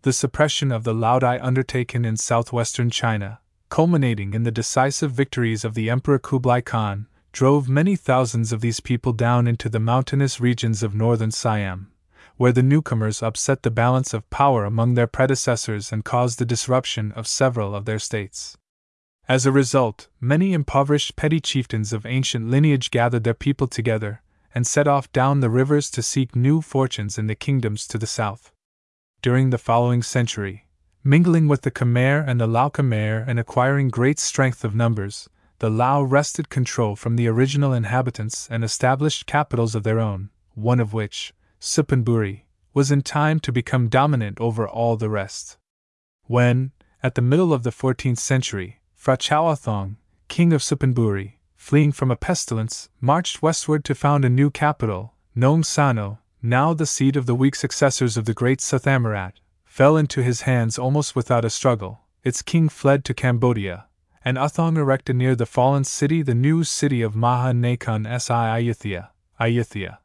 The suppression of the Laodai undertaken in southwestern China, culminating in the decisive victories of the Emperor Kublai Khan, drove many thousands of these people down into the mountainous regions of northern Siam, where the newcomers upset the balance of power among their predecessors and caused the disruption of several of their states. As a result, many impoverished petty chieftains of ancient lineage gathered their people together and set off down the rivers to seek new fortunes in the kingdoms to the south. During the following century, mingling with the Khmer and the Lao Khmer and acquiring great strength of numbers, the Lao wrested control from the original inhabitants and established capitals of their own, one of which, Suphanburi, was in time to become dominant over all the rest. When, at the middle of the 14th century, Phra Chao U Thong, king of Suphanburi, fleeing from a pestilence, marched westward to found a new capital, Nong Sano, now the seat of the weak successors of the great Sathamirat, fell into his hands almost without a struggle. Its king fled to Cambodia, and U Thong erected near the fallen city the new city of Maha Nakhon Si Ayutthaya, Ayutthaya,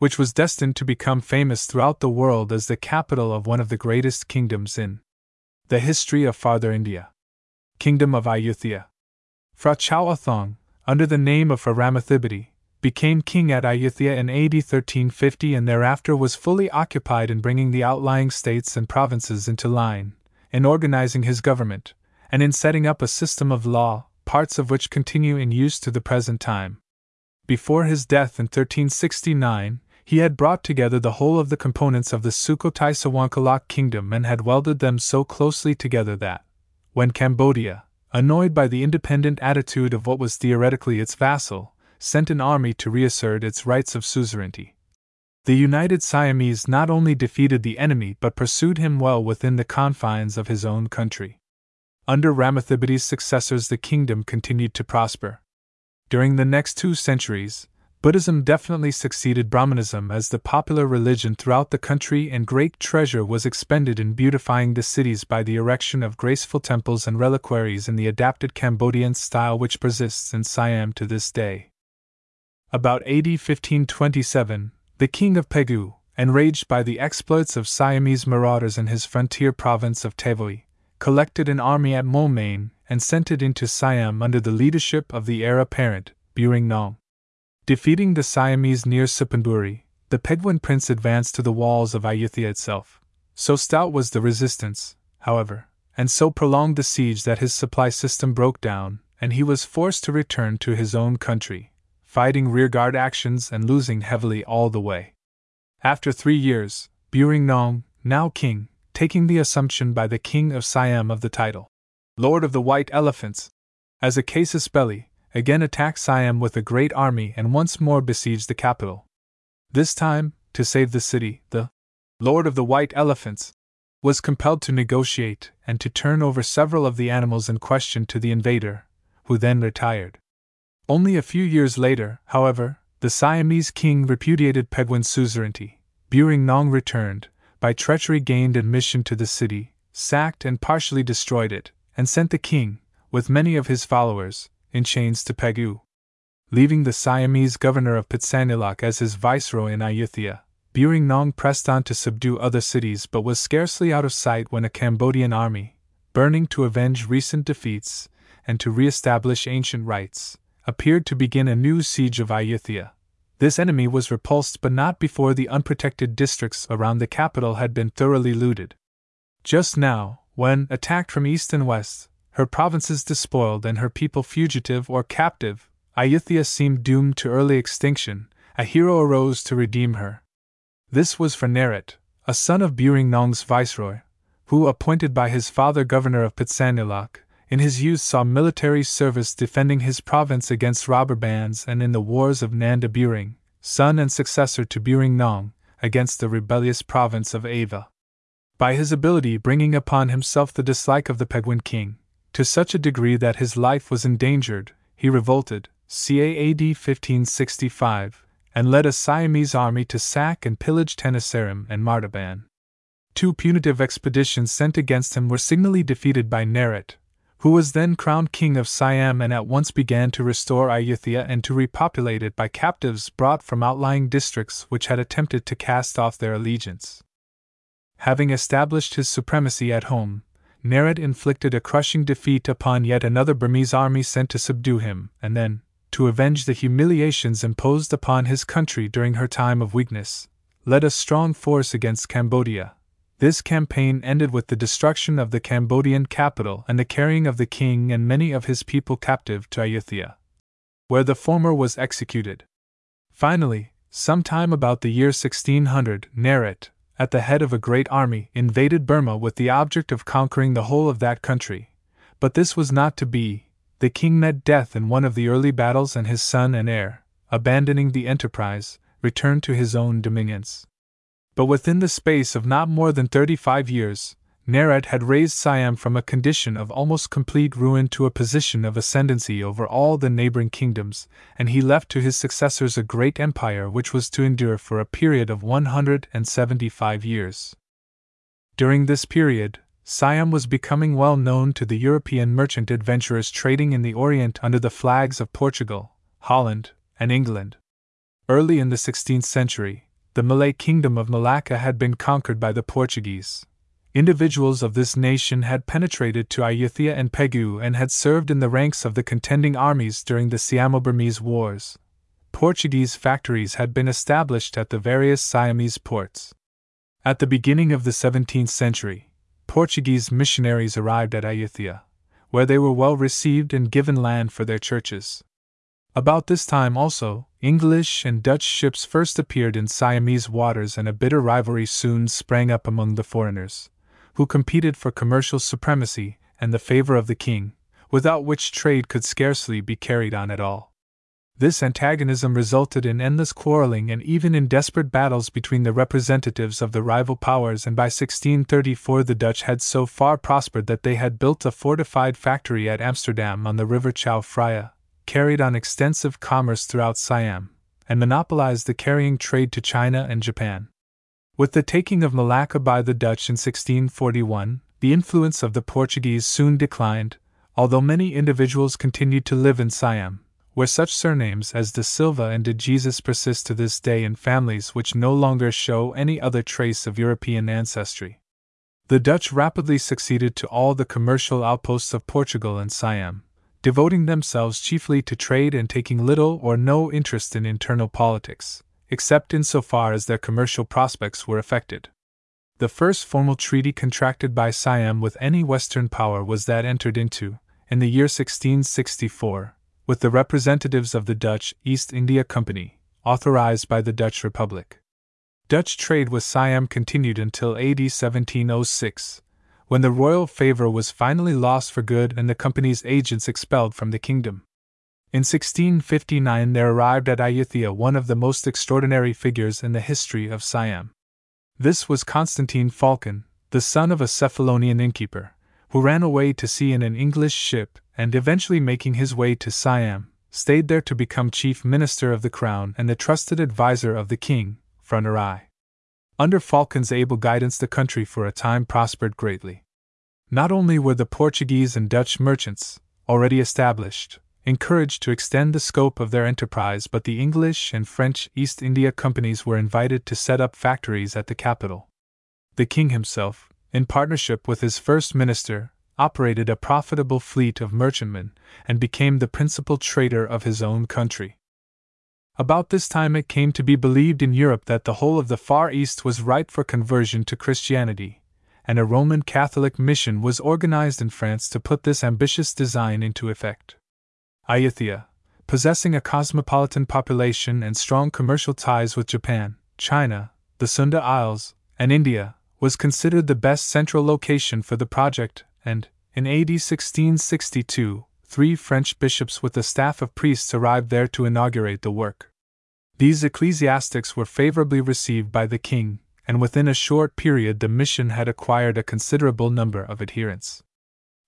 which was destined to become famous throughout the world as the capital of one of the greatest kingdoms in the history of Farther India. Kingdom of Ayutthaya. Phra Chao U Thong, under the name of Ramathibodi, became king at Ayutthaya in AD 1350 and thereafter was fully occupied in bringing the outlying states and provinces into line, in organizing his government, and in setting up a system of law, parts of which continue in use to the present time. Before his death in 1369, he had brought together the whole of the components of the Sukhothai Sawankalok kingdom and had welded them so closely together that, when Cambodia, annoyed by the independent attitude of what was theoretically its vassal, sent an army to reassert its rights of suzerainty, the united Siamese not only defeated the enemy but pursued him well within the confines of his own country. Under Ramathibodi's successors, the kingdom continued to prosper. During the next two centuries, Buddhism definitely succeeded Brahmanism as the popular religion throughout the country, and great treasure was expended in beautifying the cities by the erection of graceful temples and reliquaries in the adapted Cambodian style which persists in Siam to this day. About AD 1527, the king of Pegu, enraged by the exploits of Siamese marauders in his frontier province of Tavoy, collected an army at Moulmein and sent it into Siam under the leadership of the heir apparent, Buring Nong. Defeating the Siamese near Suphanburi, the Peguan prince advanced to the walls of Ayutthaya itself. So stout was the resistance, however, and so prolonged the siege that his supply system broke down, and he was forced to return to his own country, fighting rearguard actions and losing heavily all the way. After three years, Buring Nong, now king, taking the assumption by the king of Siam of the title, Lord of the White Elephants, as a casus belli, again attacked Siam with a great army and once more besieged the capital. This time, to save the city, the Lord of the White Elephants was compelled to negotiate and to turn over several of the animals in question to the invader, who then retired. Only a few years later, however, the Siamese king repudiated Peguan's suzerainty. Buring Nong returned, by treachery gained admission to the city, sacked and partially destroyed it, and sent the king, with many of his followers, in chains to Pegu. Leaving the Siamese governor of Pitsanulok as his viceroy in Ayutthaya, Buring Nong pressed on to subdue other cities but was scarcely out of sight when a Cambodian army, burning to avenge recent defeats and to re establish ancient rights, appeared to begin a new siege of Ayutthaya. This enemy was repulsed, but not before the unprotected districts around the capital had been thoroughly looted. Just now, when, attacked from east and west, her provinces despoiled and her people fugitive or captive, Ayutthaya seemed doomed to early extinction, a hero arose to redeem her. This was Phra Neret, a son of Buring Nong's viceroy, who, appointed by his father governor of Pitsanulok, in his youth saw military service defending his province against robber bands and in the wars of Nanda Buring, son and successor to Buring Nong, against the rebellious province of Ava. By his ability bringing upon himself the dislike of the Peguan king, to such a degree that his life was endangered, he revolted, CAAD 1565, and led a Siamese army to sack and pillage Tenasserim and Martaban. Two punitive expeditions sent against him were signally defeated by Neret, who was then crowned king of Siam and at once began to restore Ayutthaya and to repopulate it by captives brought from outlying districts which had attempted to cast off their allegiance. Having established his supremacy at home, Neret inflicted a crushing defeat upon yet another Burmese army sent to subdue him, and then, to avenge the humiliations imposed upon his country during her time of weakness, led a strong force against Cambodia, this campaign ended with the destruction of the Cambodian capital and the carrying of the king and many of his people captive to Ayutthaya, where the former was executed. Finally, sometime about the year 1600, Neret, at the head of a great army, invaded Burma with the object of conquering the whole of that country. But this was not to be. The king met death in one of the early battles, and his son and heir, abandoning the enterprise, returned to his own dominions. But within the space of not more than thirty five years, Neret had raised Siam from a condition of almost complete ruin to a position of ascendancy over all the neighboring kingdoms, and he left to his successors a great empire which was to endure for a period of 175 years. During this period, Siam was becoming well known to the European merchant adventurers trading in the Orient under the flags of Portugal, Holland, and England. Early in the 16th century, the Malay kingdom of Malacca had been conquered by the Portuguese. Individuals of this nation had penetrated to Ayutthaya and Pegu and had served in the ranks of the contending armies during the Siamo Burmese Wars. Portuguese factories had been established at the various Siamese ports. At the beginning of the 17th century, Portuguese missionaries arrived at Ayutthaya, where they were well received and given land for their churches. About this time also, English and Dutch ships first appeared in Siamese waters, and a bitter rivalry soon sprang up among the foreigners, who competed for commercial supremacy and the favor of the king, without which trade could scarcely be carried on at all. This antagonism resulted in endless quarreling and even in desperate battles between the representatives of the rival powers, and by 1634 the Dutch had so far prospered that they had built a fortified factory at Amsterdam on the river Chao Phraya, carried on extensive commerce throughout Siam, and monopolized the carrying trade to China and Japan. With the taking of Malacca by the Dutch in 1641, the influence of the Portuguese soon declined, although many individuals continued to live in Siam, where such surnames as de Silva and de Jesus persist to this day in families which no longer show any other trace of European ancestry. The Dutch rapidly succeeded to all the commercial outposts of Portugal and Siam, devoting themselves chiefly to trade and taking little or no interest in internal politics, except in so far as their commercial prospects were affected. The first formal treaty contracted by Siam with any Western power was that entered into, in the year 1664, with the representatives of the Dutch East India Company, authorized by the Dutch Republic. Dutch trade with Siam continued until AD 1706, when the royal favor was finally lost for good and the company's agents expelled from the kingdom. In 1659 there arrived at Ayutthaya one of the most extraordinary figures in the history of Siam. This was Constantine Phaulkon, the son of a Cephalonian innkeeper, who ran away to sea in an English ship and eventually making his way to Siam, stayed there to become chief minister of the crown and the trusted adviser of the king, Narai. Under Phaulkon's able guidance, the country for a time prospered greatly. Not only were the Portuguese and Dutch merchants, already established, encouraged to extend the scope of their enterprise, but the English and French East India companies were invited to set up factories at the capital. The king himself, in partnership with his first minister, operated a profitable fleet of merchantmen and became the principal trader of his own country. About this time it came to be believed in Europe that the whole of the Far East was ripe for conversion to Christianity, and a Roman Catholic mission was organized in France to put this ambitious design into effect. Ayutthaya, possessing a cosmopolitan population and strong commercial ties with Japan, China, the Sunda Isles, and India, was considered the best central location for the project, and, in AD 1662, three French bishops with a staff of priests arrived there to inaugurate the work. These ecclesiastics were favorably received by the king, and within a short period the mission had acquired a considerable number of adherents.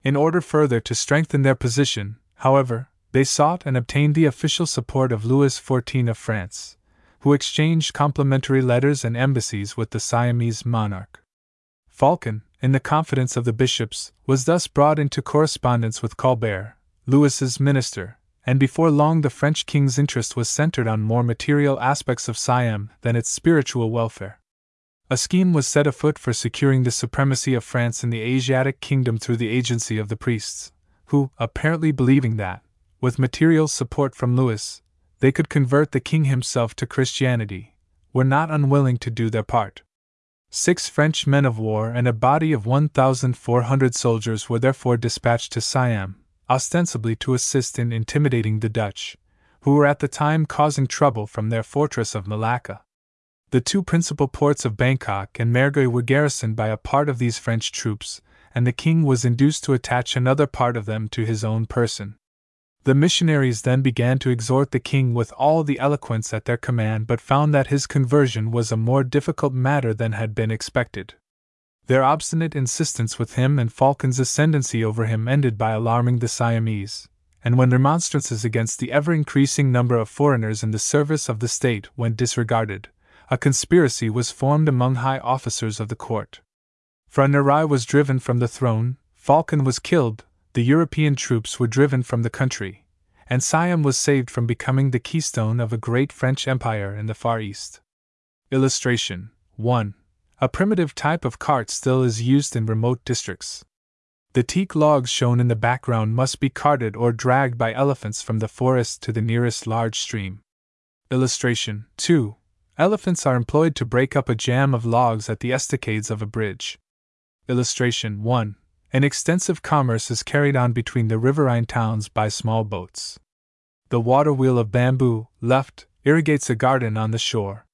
In order further to strengthen their position, however, they sought and obtained the official support of Louis XIV of France, who exchanged complimentary letters and embassies with the Siamese monarch. Phaulkon, in the confidence of the bishops, was thus brought into correspondence with Colbert, Louis's minister, and before long the French king's interest was centered on more material aspects of Siam than its spiritual welfare. A scheme was set afoot for securing the supremacy of France in the Asiatic kingdom through the agency of the priests, who, apparently believing that, with material support from Louis, they could convert the king himself to Christianity, were not unwilling to do their part. Six French men of war and a body of 1,400 soldiers were therefore dispatched to Siam, ostensibly to assist in intimidating the Dutch, who were at the time causing trouble from their fortress of Malacca. The two principal ports of Bangkok and Mergui were garrisoned by a part of these French troops, and the king was induced to attach another part of them to his own person. The missionaries then began to exhort the king with all the eloquence at their command, but found that his conversion was a more difficult matter than had been expected. Their obstinate insistence with him and Phaulkon's ascendancy over him ended by alarming the Siamese, and when remonstrances against the ever increasing number of foreigners in the service of the state went disregarded, a conspiracy was formed among high officers of the court. Phra Narai was driven from the throne, Falcon was killed, the European troops were driven from the country, and Siam was saved from becoming the keystone of a great French empire in the Far East. Illustration 1. A primitive type of cart still is used in remote districts. The teak logs shown in the background must be carted or dragged by elephants from the forest to the nearest large stream. Illustration 2. Elephants are employed to break up a jam of logs at the estacades of a bridge. Illustration 1. An extensive commerce is carried on between the riverine towns by small boats. The water wheel of bamboo, left, irrigates a garden on the shore.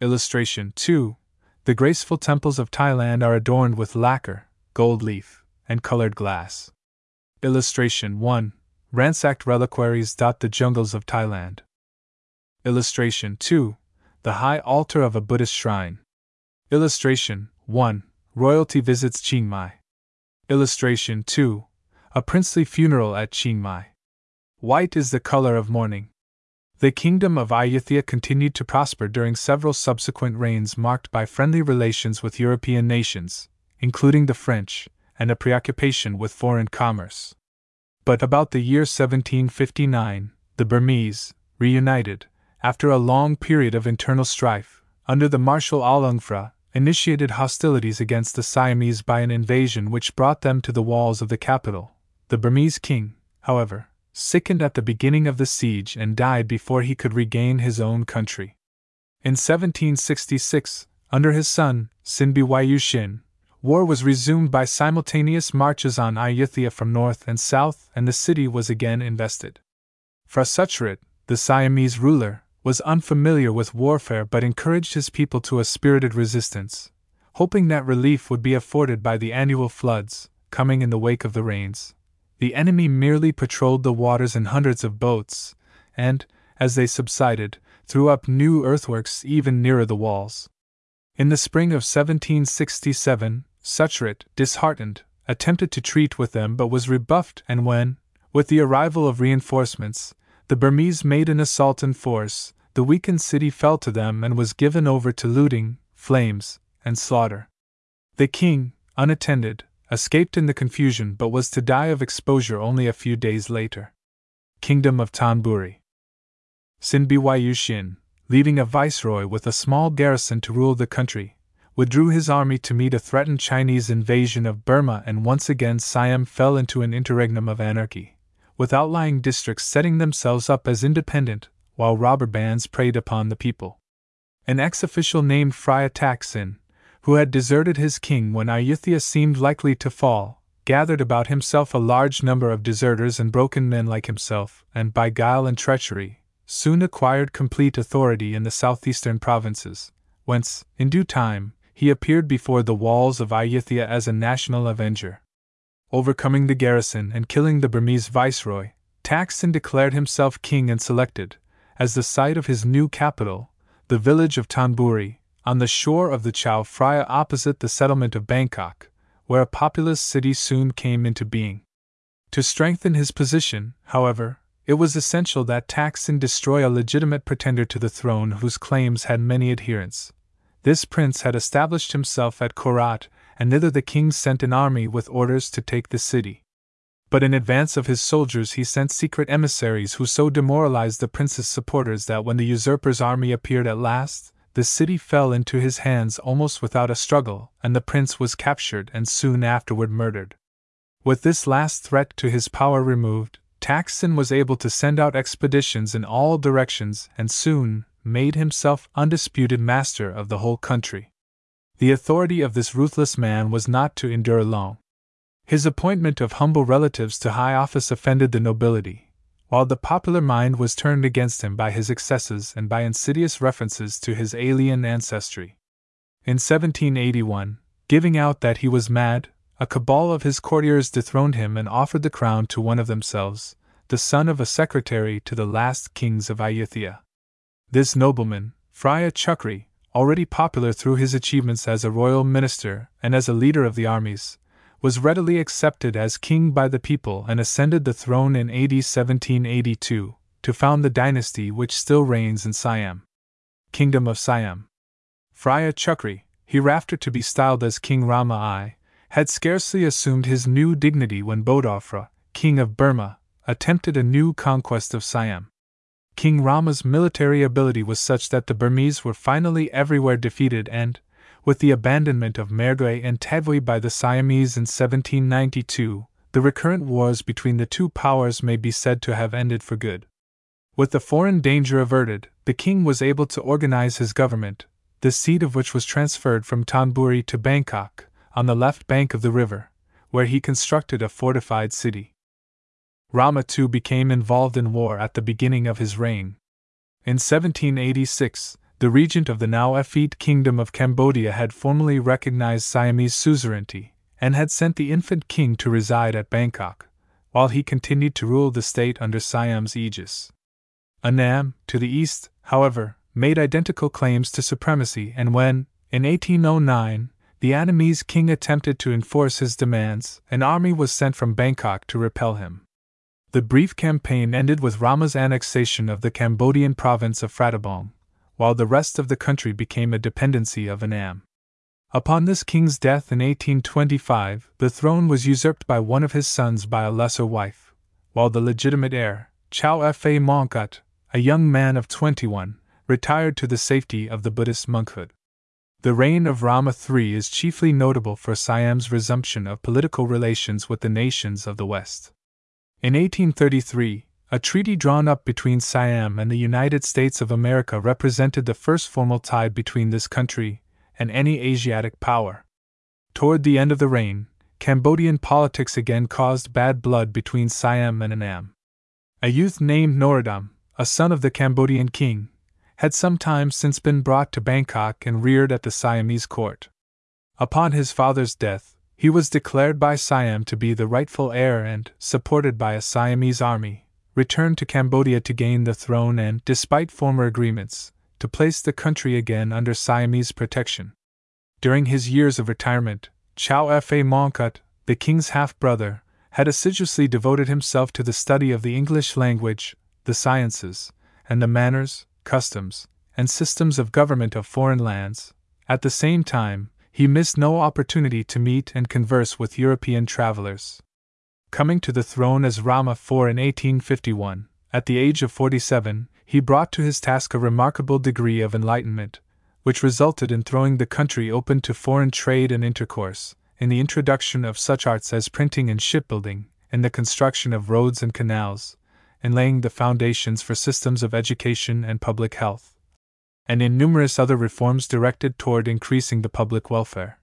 Illustration 2. The graceful temples of Thailand are adorned with lacquer, gold leaf, and colored glass. Illustration 1. Ransacked reliquaries dot the jungles of Thailand. Illustration 2. The high altar of a Buddhist shrine. Illustration 1. Royalty visits Chiang Mai. Illustration 2. A princely funeral at Chiang Mai. White is the color of mourning. The kingdom of Ayutthaya continued to prosper during several subsequent reigns marked by friendly relations with European nations, including the French, and a preoccupation with foreign commerce. But about the year 1759, the Burmese, reunited, after a long period of internal strife, under the Marshal Alungphra, initiated hostilities against the Siamese by an invasion which brought them to the walls of the capital. The Burmese king, however, sickened at the beginning of the siege and died before he could regain his own country. In 1766, under his son, Sinbiwayushin, war was resumed by simultaneous marches on Ayutthaya from north and south, and the city was again invested. Phra Suchrit, the Siamese ruler, was unfamiliar with warfare but encouraged his people to a spirited resistance, hoping that relief would be afforded by the annual floods, coming in the wake of the rains. The enemy merely patrolled the waters in hundreds of boats, and, as they subsided, threw up new earthworks even nearer the walls. In the spring of 1767, Suchrit, disheartened, attempted to treat with them but was rebuffed, and when, with the arrival of reinforcements, the Burmese made an assault in force, the weakened city fell to them and was given over to looting, flames, and slaughter. The king, unattended, escaped in the confusion but was to die of exposure only a few days later. Kingdom of Tanburi. Thonburi. Sinbiwayushin, leaving a viceroy with a small garrison to rule the country, withdrew his army to meet a threatened Chinese invasion of Burma, and once again Siam fell into an interregnum of anarchy, with outlying districts setting themselves up as independent, while robber bands preyed upon the people. An ex official named Phra Taksin, who had deserted his king when Ayutthaya seemed likely to fall, gathered about himself a large number of deserters and broken men like himself, and by guile and treachery, soon acquired complete authority in the southeastern provinces, whence, in due time, he appeared before the walls of Ayutthaya as a national avenger. Overcoming the garrison and killing the Burmese viceroy, Taksin declared himself king and selected, as the site of his new capital, the village of Thonburi, on the shore of the Chao Phraya opposite the settlement of Bangkok, where a populous city soon came into being. To strengthen his position, however, it was essential that Taksin destroy a legitimate pretender to the throne whose claims had many adherents. This prince had established himself at Korat, and thither the king sent an army with orders to take the city. But in advance of his soldiers, he sent secret emissaries who so demoralized the prince's supporters that when the usurper's army appeared at last, the city fell into his hands almost without a struggle, and the prince was captured and soon afterward murdered. With this last threat to his power removed, Taksin was able to send out expeditions in all directions and soon made himself undisputed master of the whole country. The authority of this ruthless man was not to endure long. His appointment of humble relatives to high office offended the nobility, while the popular mind was turned against him by his excesses and by insidious references to his alien ancestry. In 1781, giving out that he was mad, a cabal of his courtiers dethroned him and offered the crown to one of themselves, the son of a secretary to the last kings of Ayutthaya. This nobleman, Phraya Chakri, already popular through his achievements as a royal minister and as a leader of the armies, was readily accepted as king by the people and ascended the throne in AD 1782 to found the dynasty which still reigns in Siam. Kingdom of Siam. Phraya Chakri, hereafter to be styled as King Rama I, had scarcely assumed his new dignity when Bodawpaya, king of Burma, attempted a new conquest of Siam. King Rama's military ability was such that the Burmese were finally everywhere defeated and, with the abandonment of Mergui and Tavoy by the Siamese in 1792, the recurrent wars between the two powers may be said to have ended for good. With the foreign danger averted, the king was able to organize his government, the seat of which was transferred from Thonburi to Bangkok, on the left bank of the river, where he constructed a fortified city. Rama too became involved in war at the beginning of his reign. In 1786, the regent of the now effete Kingdom of Cambodia had formally recognized Siamese suzerainty and had sent the infant king to reside at Bangkok, while he continued to rule the state under Siam's aegis. Annam, to the east, however, made identical claims to supremacy, and when, in 1809, the Annamese king attempted to enforce his demands, an army was sent from Bangkok to repel him. The brief campaign ended with Rama's annexation of the Cambodian province of Phratabong, while the rest of the country became a dependency of Annam. Upon this king's death in 1825, the throne was usurped by one of his sons by a lesser wife, while the legitimate heir, Chao Fa Mongkut, a young man of 21, retired to the safety of the Buddhist monkhood. The reign of Rama III is chiefly notable for Siam's resumption of political relations with the nations of the West. In 1833, a treaty drawn up between Siam and the United States of America represented the first formal tie between this country and any Asiatic power. Toward the end of the reign, Cambodian politics again caused bad blood between Siam and Annam. A youth named Norodom, a son of the Cambodian king, had some time since been brought to Bangkok and reared at the Siamese court. Upon his father's death, he was declared by Siam to be the rightful heir and, supported by a Siamese army, returned to Cambodia to gain the throne and, despite former agreements, to place the country again under Siamese protection. During his years of retirement, Chao Fa Mongkut, the king's half brother, had assiduously devoted himself to the study of the English language, the sciences, and the manners, customs, and systems of government of foreign lands. At the same time, he missed no opportunity to meet and converse with European travelers. Coming to the throne as Rama IV in 1851, at the age of 47, he brought to his task a remarkable degree of enlightenment, which resulted in throwing the country open to foreign trade and intercourse, in the introduction of such arts as printing and shipbuilding, in the construction of roads and canals, in laying the foundations for systems of education and public health, and in numerous other reforms directed toward increasing the public welfare.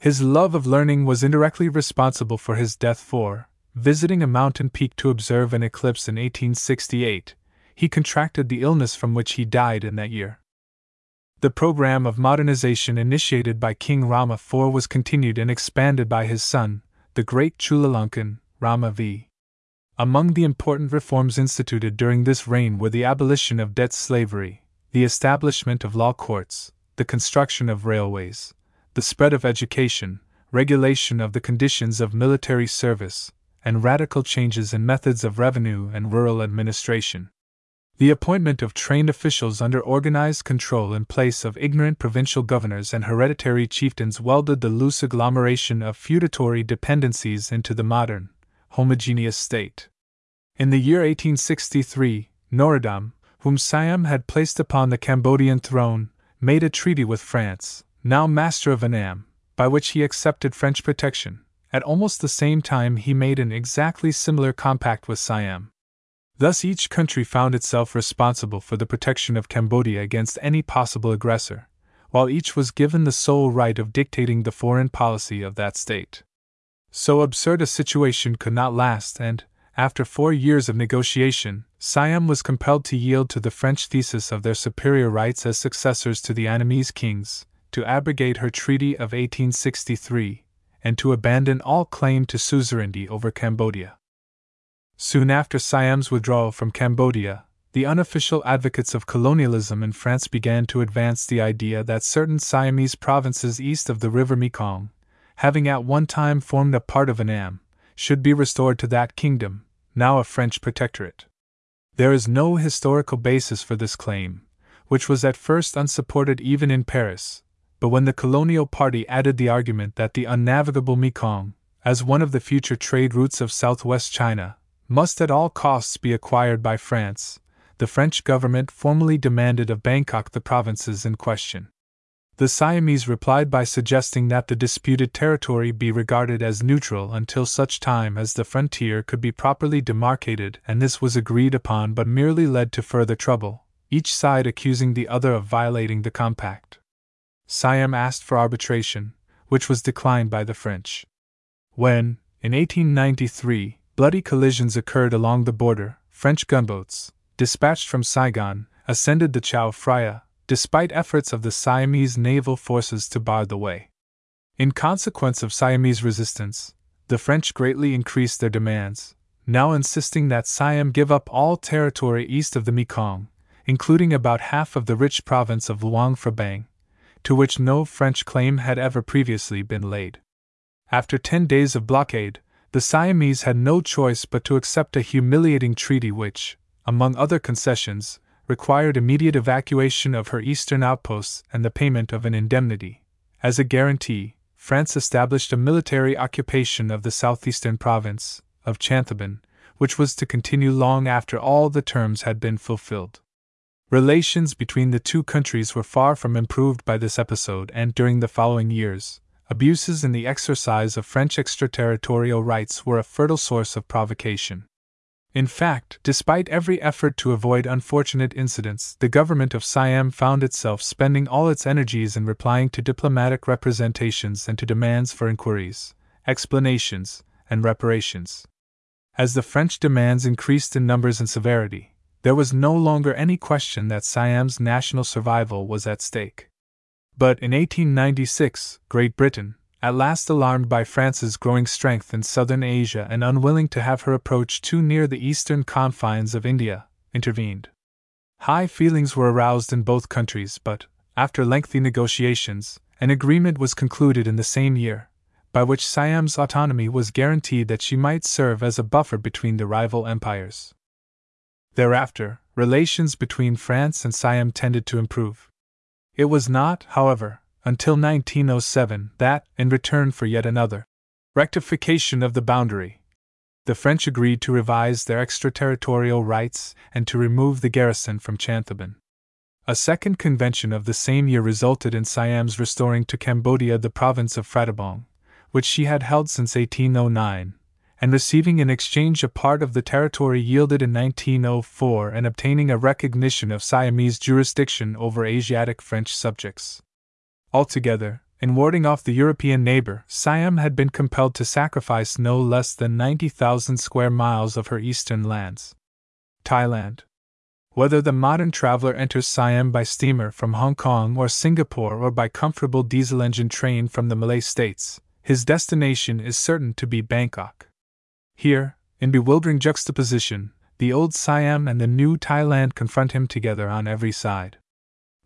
His love of learning was indirectly responsible for his death, for, visiting a mountain peak to observe an eclipse in 1868, he contracted the illness from which he died in that year. The program of modernization initiated by King Rama IV was continued and expanded by his son, the great Chulalongkorn, Rama V. Among the important reforms instituted during this reign were the abolition of debt slavery, the establishment of law courts, the construction of railways, the spread of education, regulation of the conditions of military service, and radical changes in methods of revenue and rural administration. The appointment of trained officials under organized control in place of ignorant provincial governors and hereditary chieftains welded the loose agglomeration of feudatory dependencies into the modern, homogeneous state. In the year 1863, Norodom, whom Siam had placed upon the Cambodian throne, made a treaty with France, now master of Annam, by which he accepted French protection. At almost the same time, he made an exactly similar compact with Siam. Thus, each country found itself responsible for the protection of Cambodia against any possible aggressor, while each was given the sole right of dictating the foreign policy of that state. So absurd a situation could not last, and, after four years of negotiation, Siam was compelled to yield to the French thesis of their superior rights as successors to the Annamese kings, to abrogate her treaty of 1863, and to abandon all claim to suzerainty over Cambodia. Soon after Siam's withdrawal from Cambodia, the unofficial advocates of colonialism in France began to advance the idea that certain Siamese provinces east of the river Mekong, having at one time formed a part of Annam, should be restored to that kingdom, now a French protectorate. There is no historical basis for this claim, which was at first unsupported even in Paris, but when the colonial party added the argument that the unnavigable Mekong, as one of the future trade routes of southwest China, must at all costs be acquired by France, the French government formally demanded of Bangkok the provinces in question. The Siamese replied by suggesting that the disputed territory be regarded as neutral until such time as the frontier could be properly demarcated, and this was agreed upon but merely led to further trouble, each side accusing the other of violating the compact. Siam asked for arbitration, which was declined by the French. When, in 1893, bloody collisions occurred along the border, French gunboats, dispatched from Saigon, ascended the Chao Phraya, despite efforts of the Siamese naval forces to bar the way. In consequence of Siamese resistance, the French greatly increased their demands, now insisting that Siam give up all territory east of the Mekong, including about half of the rich province of Luang Prabang, to which no French claim had ever previously been laid. After ten days of blockade, the Siamese had no choice but to accept a humiliating treaty which, among other concessions, required immediate evacuation of her eastern outposts and the payment of an indemnity. As a guarantee, France established a military occupation of the southeastern province of Chanthabon, which was to continue long after all the terms had been fulfilled. Relations between the two countries were far from improved by this episode, and during the following years, abuses in the exercise of French extraterritorial rights were a fertile source of provocation. In fact, despite every effort to avoid unfortunate incidents, the government of Siam found itself spending all its energies in replying to diplomatic representations and to demands for inquiries, explanations, and reparations. As the French demands increased in numbers and severity, there was no longer any question that Siam's national survival was at stake. But in 1896, Great Britain, at last alarmed by France's growing strength in southern Asia and unwilling to have her approach too near the eastern confines of India, intervened. High feelings were aroused in both countries, but, after lengthy negotiations, an agreement was concluded in the same year, by which Siam's autonomy was guaranteed that she might serve as a buffer between the rival empires. Thereafter, relations between France and Siam tended to improve. It was not, however, until 1907 that, in return for yet another rectification of the boundary, the French agreed to revise their extraterritorial rights and to remove the garrison from Chanthabon. A second convention of the same year resulted in Siam's restoring to Cambodia the province of Phratabong, which she had held since 1809, and receiving in exchange a part of the territory yielded in 1904 and obtaining a recognition of Siamese jurisdiction over Asiatic French subjects. Altogether, in warding off the European neighbor, Siam had been compelled to sacrifice no less than 90,000 square miles of her eastern lands. Thailand Whether the modern traveler enters Siam by steamer from Hong Kong or Singapore or by comfortable diesel engine train from the Malay states, his destination is certain to be Bangkok. Here, in bewildering juxtaposition, the old Siam and the new Thailand confront him together on every side.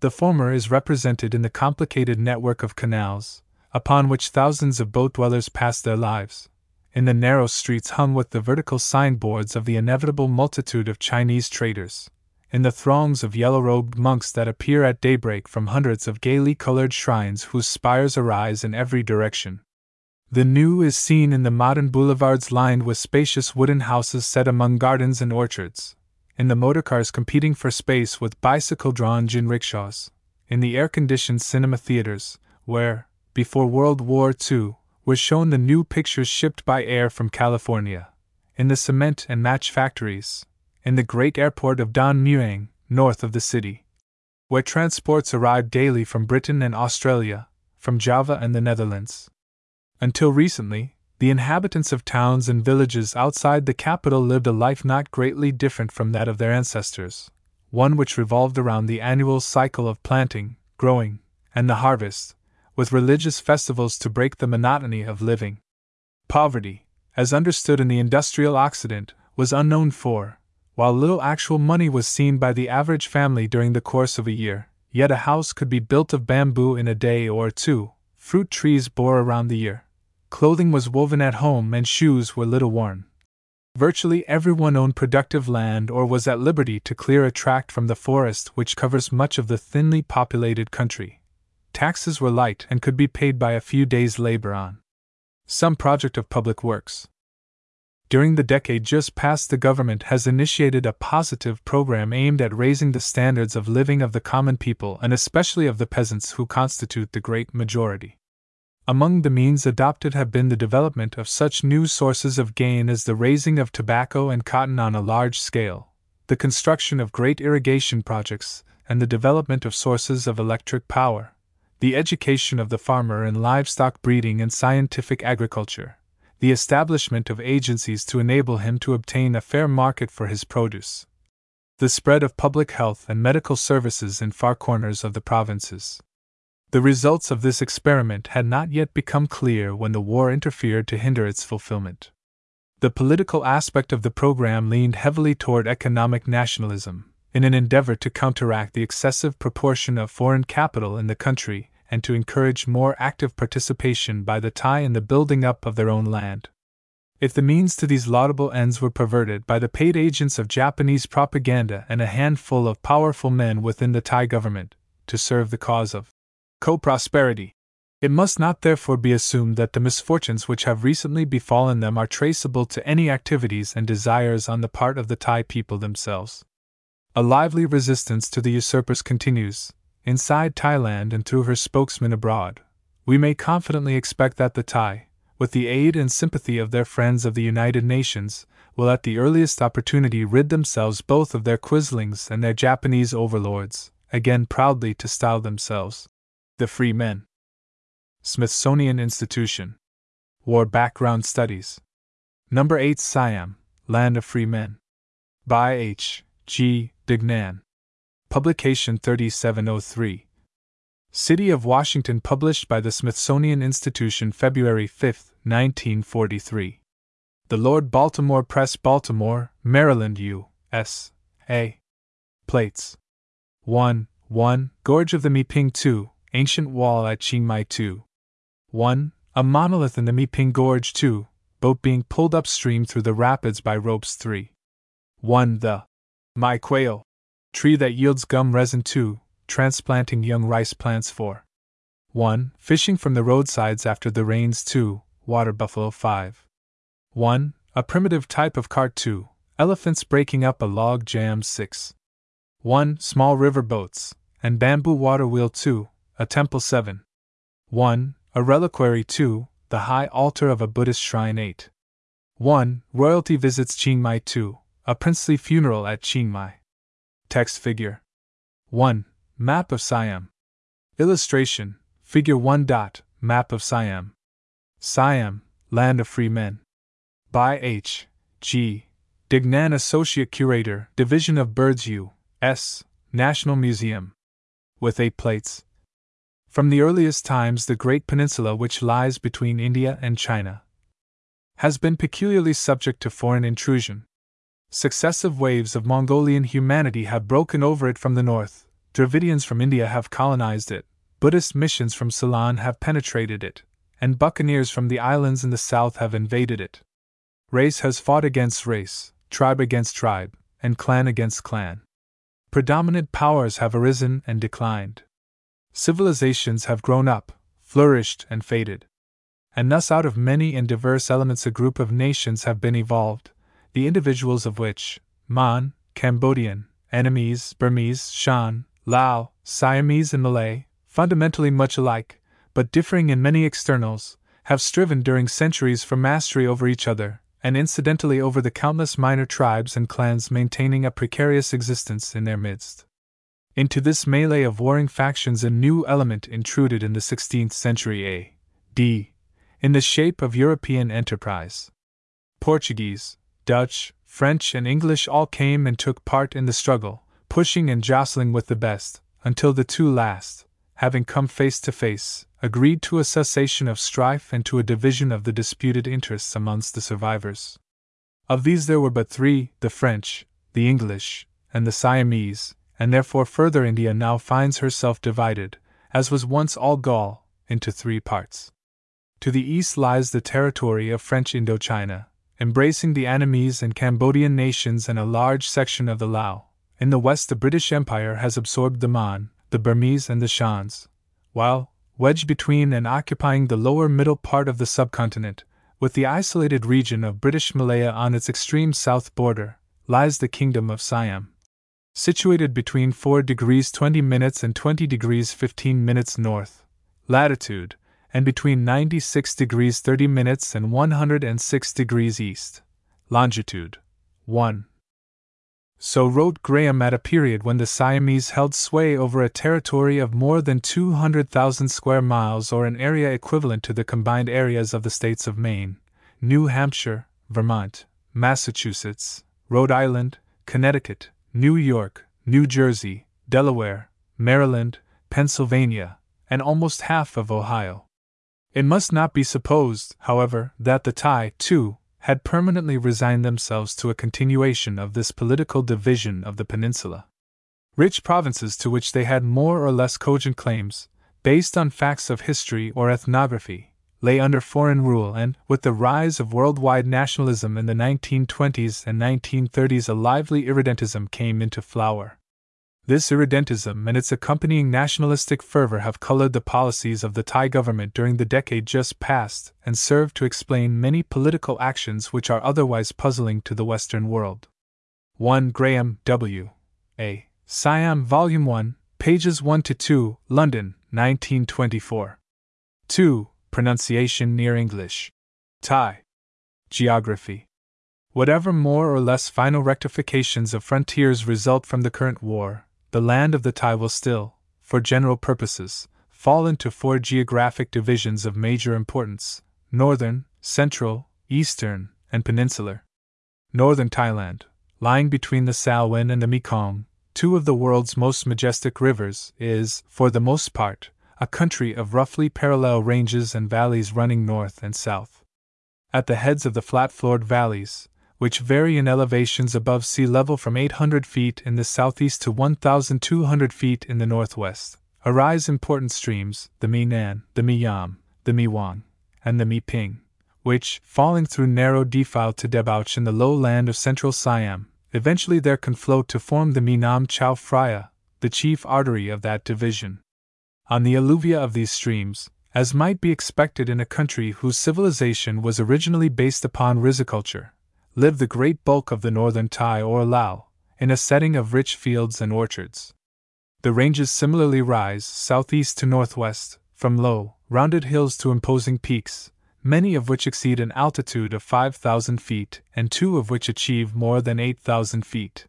The former is represented in the complicated network of canals, upon which thousands of boat dwellers pass their lives, in the narrow streets hung with the vertical signboards of the inevitable multitude of Chinese traders, in the throngs of yellow robed monks that appear at daybreak from hundreds of gaily colored shrines whose spires arise in every direction. The new is seen in the modern boulevards lined with spacious wooden houses set among gardens and orchards, in the motorcars competing for space with bicycle drawn jinrickshaws, in the air conditioned cinema theaters, where, before World War II, were shown the new pictures shipped by air from California, in the cement and match factories, in the great airport of Don Mueang, north of the city, where transports arrived daily from Britain and Australia, from Java and the Netherlands. Until recently, the inhabitants of towns and villages outside the capital lived a life not greatly different from that of their ancestors, one which revolved around the annual cycle of planting, growing, and the harvest, with religious festivals to break the monotony of living. Poverty, as understood in the industrial Occident, was unknown for, while little actual money was seen by the average family during the course of a year, yet a house could be built of bamboo in a day or two, fruit trees bore around the year, clothing was woven at home, and shoes were little worn. Virtually everyone owned productive land or was at liberty to clear a tract from the forest which covers much of the thinly populated country. Taxes were light and could be paid by a few days' labor on some project of public works. During the decade just past, the government has initiated a positive program aimed at raising the standards of living of the common people and especially of the peasants who constitute the great majority. Among the means adopted have been the development of such new sources of gain as the raising of tobacco and cotton on a large scale, the construction of great irrigation projects, and the development of sources of electric power, the education of the farmer in livestock breeding and scientific agriculture, the establishment of agencies to enable him to obtain a fair market for his produce, the spread of public health and medical services in far corners of the provinces. The results of this experiment had not yet become clear when the war interfered to hinder its fulfillment. The political aspect of the program leaned heavily toward economic nationalism, in an endeavor to counteract the excessive proportion of foreign capital in the country and to encourage more active participation by the Thai in the building up of their own land. If the means to these laudable ends were perverted by the paid agents of Japanese propaganda and a handful of powerful men within the Thai government, to serve the cause of co prosperity. It must not therefore be assumed that the misfortunes which have recently befallen them are traceable to any activities and desires on the part of the Thai people themselves. A lively resistance to the usurpers continues, inside Thailand and through her spokesman abroad. We may confidently expect that the Thai, with the aid and sympathy of their friends of the United Nations, will at the earliest opportunity rid themselves both of their quislings and their Japanese overlords, again proudly to style themselves the Free Men. Smithsonian Institution. War Background Studies. Number 8 Siam, Land of Free Men. By H. G. Deignan. Publication 3703. City of Washington, published by the Smithsonian Institution February 5, 1943. The Lord Baltimore Press, Baltimore, Maryland, U.S. A. Plates. 1. 1. Gorge of the Miping 2 ancient wall at Chiang Mai 2. 1. A monolith in the Miping Gorge 2, boat being pulled upstream through the rapids by ropes 3. 1. The Mai Quail, tree that yields gum resin 2, transplanting young rice plants 4. 1. Fishing from the roadsides after the rains 2, water buffalo 5. 1. A primitive type of cart 2, elephants breaking up a log jam 6. 1. Small river boats, and bamboo water wheel 2, a temple 7. 1. A reliquary 2. The high altar of a Buddhist shrine 8. 1. Royalty visits Chiang Mai 2. A princely funeral at Chiang Mai. Text figure 1. Map of Siam. Illustration Figure 1. Dot, map of Siam. Siam, Land of Free Men. By H. G. Deignan, Associate Curator, Division of Birds U. S. National Museum. With eight plates. From the earliest times, the great peninsula which lies between India and China has been peculiarly subject to foreign intrusion. Successive waves of Mongolian humanity have broken over it from the north, Dravidians from India have colonized it, Buddhist missions from Ceylon have penetrated it, and buccaneers from the islands in the south have invaded it. Race has fought against race, tribe against tribe, and clan against clan. Predominant powers have arisen and declined. Civilizations have grown up, flourished, and faded. And thus, out of many and diverse elements, a group of nations have been evolved, the individuals of which Mon, Cambodian, Annamese, Burmese, Shan, Lao, Siamese, and Malay, fundamentally much alike, but differing in many externals, have striven during centuries for mastery over each other, and incidentally over the countless minor tribes and clans maintaining a precarious existence in their midst. Into this melee of warring factions a new element intruded in the 16th century A.D., in the shape of European enterprise. Portuguese, Dutch, French, and English all came and took part in the struggle, pushing and jostling with the best, until the two last, having come face to face, agreed to a cessation of strife and to a division of the disputed interests amongst the survivors. Of these there were but three the French, the English, and the Siamese, and therefore further India now finds herself divided, as was once all Gaul, into three parts. To the east lies the territory of French Indochina, embracing the Annamese and Cambodian nations and a large section of the Lao. In the west, the British Empire has absorbed the Mon, the Burmese, and the Shans, while, wedged between and occupying the lower middle part of the subcontinent, with the isolated region of British Malaya on its extreme south border, lies the Kingdom of Siam. Situated between 4 degrees 20 minutes and 20 degrees 15 minutes north latitude, and between 96 degrees 30 minutes and 106 degrees east longitude. 1. So wrote Graham at a period when the Siamese held sway over a territory of more than 200,000 square miles or an area equivalent to the combined areas of the states of Maine, New Hampshire, Vermont, Massachusetts, Rhode Island, Connecticut, New York, New Jersey, Delaware, Maryland, Pennsylvania, and almost half of Ohio. It must not be supposed, however, that the Thai, too, had permanently resigned themselves to a continuation of this political division of the peninsula. Rich provinces to which they had more or less cogent claims, based on facts of history or ethnography, lay under foreign rule, and, with the rise of worldwide nationalism in the 1920s and 1930s, a lively irredentism came into flower. This irredentism and its accompanying nationalistic fervor have colored the policies of the Thai government during the decade just past and serve to explain many political actions which are otherwise puzzling to the Western world. 1 Graham W. A. Siam, Volume 1, pages 1 to 2, London, 1924. 2. Pronunciation near English. Thai. Geography. Whatever more or less final rectifications of frontiers result from the current war, the land of the Thai will still, for general purposes, fall into four geographic divisions of major importance northern, central, eastern, and peninsular. Northern Thailand, lying between the Salween and the Mekong, two of the world's most majestic rivers, is, for the most part, a country of roughly parallel ranges and valleys running north and south. At the heads of the flat floored valleys, which vary in elevations above sea level from 800 feet in the southeast to 1,200 feet in the northwest, arise important streams, the Mi Nan, the Mi Yam, the Mi Wang, and the Mi Ping, which, falling through narrow defile to debouch in the low land of central Siam, eventually there conflow to form the Mi Nam Chao Phraya, the chief artery of that division. On the alluvia of these streams, as might be expected in a country whose civilization was originally based upon riziculture, lived the great bulk of the northern Thai or Lao, in a setting of rich fields and orchards. The ranges similarly rise southeast to northwest, from low, rounded hills to imposing peaks, many of which exceed an altitude of 5,000 feet and two of which achieve more than 8,000 feet.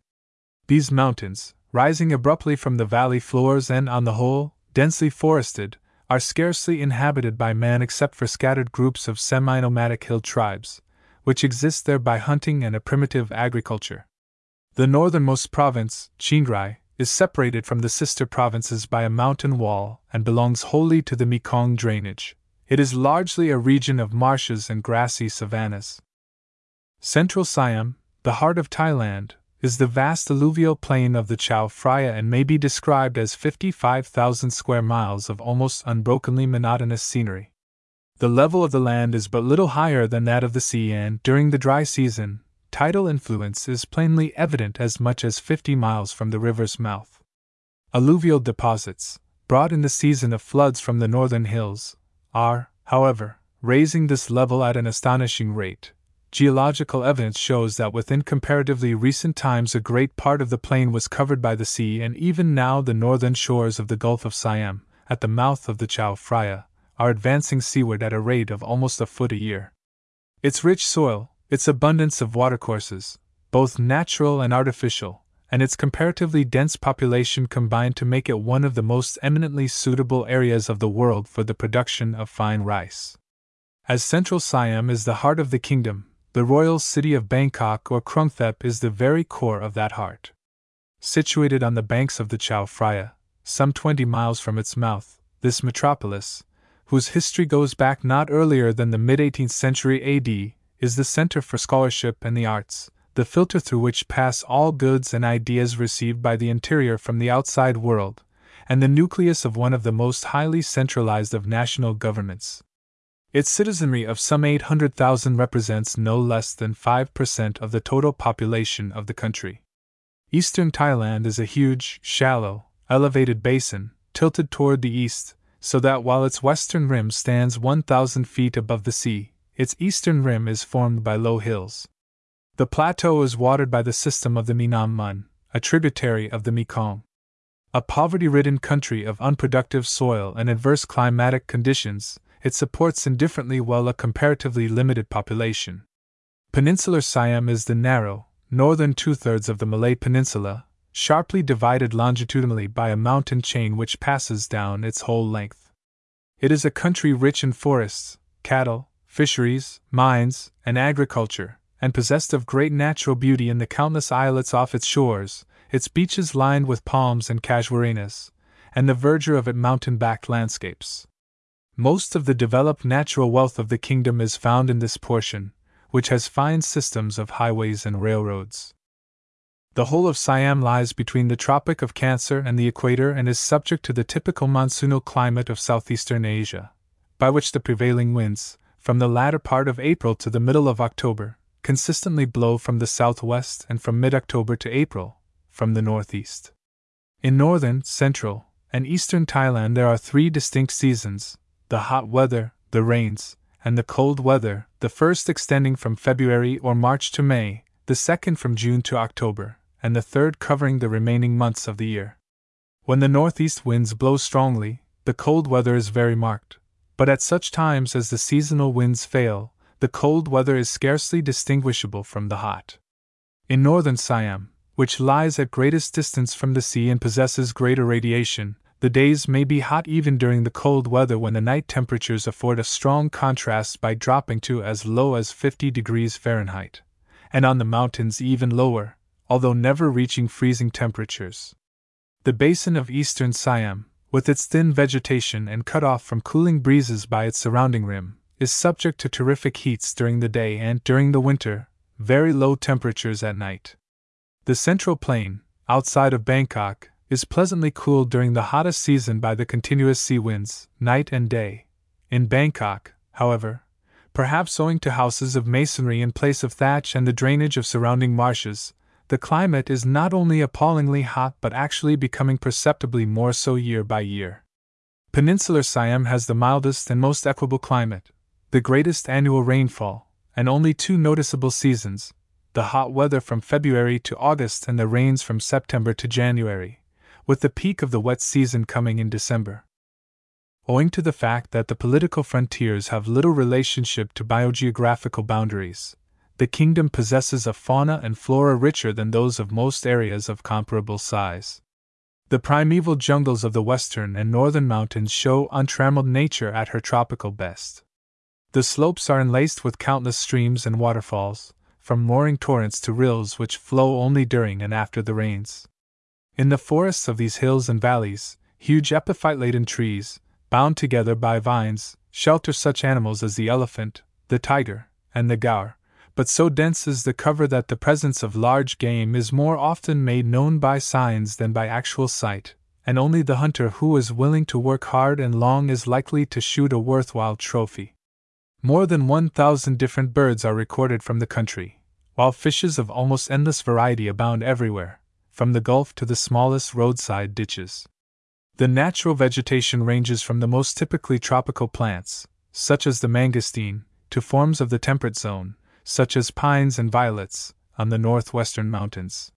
These mountains, rising abruptly from the valley floors and, on the whole, densely forested, are scarcely inhabited by man except for scattered groups of semi nomadic hill tribes, which exist there by hunting and a primitive agriculture. The northernmost province, Chiang Rai, is separated from the sister provinces by a mountain wall and belongs wholly to the Mekong drainage. It is largely a region of marshes and grassy savannas. Central Siam, the heart of Thailand, is the vast alluvial plain of the Chao Phraya and may be described as 55,000 square miles of almost unbrokenly monotonous scenery. The level of the land is but little higher than that of the sea, and during the dry season, tidal influence is plainly evident as much as 50 miles from the river's mouth. Alluvial deposits, brought in the season of floods from the northern hills, are, however, raising this level at an astonishing rate. Geological evidence shows that within comparatively recent times a great part of the plain was covered by the sea, and even now the northern shores of the Gulf of Siam, at the mouth of the Chao Phraya, are advancing seaward at a rate of almost a foot a year. Its rich soil, its abundance of watercourses, both natural and artificial, and its comparatively dense population combine to make it one of the most eminently suitable areas of the world for the production of fine rice. As Central Siam is the heart of the kingdom, the royal city of Bangkok or Krungthep is the very core of that heart. Situated on the banks of the Chao Phraya, some 20 miles from its mouth, this metropolis, whose history goes back not earlier than the mid 18th century AD, is the center for scholarship and the arts, the filter through which pass all goods and ideas received by the interior from the outside world, and the nucleus of one of the most highly centralized of national governments. Its citizenry of some 800,000 represents no less than 5% of the total population of the country. Eastern Thailand is a huge, shallow, elevated basin, tilted toward the east, so that while its western rim stands 1,000 feet above the sea, its eastern rim is formed by low hills. The plateau is watered by the system of the Minam Mun, a tributary of the Mekong. A poverty ridden country of unproductive soil and adverse climatic conditions, it supports indifferently well a comparatively limited population. Peninsular Siam is the narrow, northern two thirds of the Malay Peninsula, sharply divided longitudinally by a mountain chain which passes down its whole length. It is a country rich in forests, cattle, fisheries, mines, and agriculture, and possessed of great natural beauty in the countless islets off its shores, its beaches lined with palms and casuarinas, and the verdure of its mountain backed landscapes. Most of the developed natural wealth of the kingdom is found in this portion, which has fine systems of highways and railroads. The whole of Siam lies between the Tropic of Cancer and the equator and is subject to the typical monsoonal climate of southeastern Asia, by which the prevailing winds, from the latter part of April to the middle of October, consistently blow from the southwest and from mid October to April, from the northeast. In northern, central, and eastern Thailand there are three distinct seasons the hot weather, the rains, and the cold weather, the first extending from February or March to May, the second from June to October, and the third covering the remaining months of the year. When the northeast winds blow strongly, the cold weather is very marked, but at such times as the seasonal winds fail, the cold weather is scarcely distinguishable from the hot. In northern Siam, which lies at greatest distance from the sea and possesses greater radiation, the days may be hot even during the cold weather when the night temperatures afford a strong contrast by dropping to as low as 50 degrees Fahrenheit, and on the mountains even lower, although never reaching freezing temperatures. The basin of eastern Siam, with its thin vegetation and cut off from cooling breezes by its surrounding rim, is subject to terrific heats during the day and, during the winter, very low temperatures at night. The central plain, outside of Bangkok, is pleasantly cooled during the hottest season by the continuous sea winds, night and day. In Bangkok, however, perhaps owing to houses of masonry in place of thatch and the drainage of surrounding marshes, the climate is not only appallingly hot but actually becoming perceptibly more so year by year. Peninsular Siam has the mildest and most equable climate, the greatest annual rainfall, and only two noticeable seasons the hot weather from February to August and the rains from September to January, with the peak of the wet season coming in December. Owing to the fact that the political frontiers have little relationship to biogeographical boundaries, the kingdom possesses a fauna and flora richer than those of most areas of comparable size. The primeval jungles of the western and northern mountains show untrammeled nature at her tropical best. The slopes are enlaced with countless streams and waterfalls, from roaring torrents to rills which flow only during and after the rains. In the forests of these hills and valleys, huge epiphyte laden trees, bound together by vines, shelter such animals as the elephant, the tiger, and the gaur, but so dense is the cover that the presence of large game is more often made known by signs than by actual sight, and only the hunter who is willing to work hard and long is likely to shoot a worthwhile trophy. More than 1,000 different birds are recorded from the country, while fishes of almost endless variety abound everywhere, from the Gulf to the smallest roadside ditches. The natural vegetation ranges from the most typically tropical plants, such as the mangosteen, to forms of the temperate zone, such as pines and violets, on the northwestern mountains.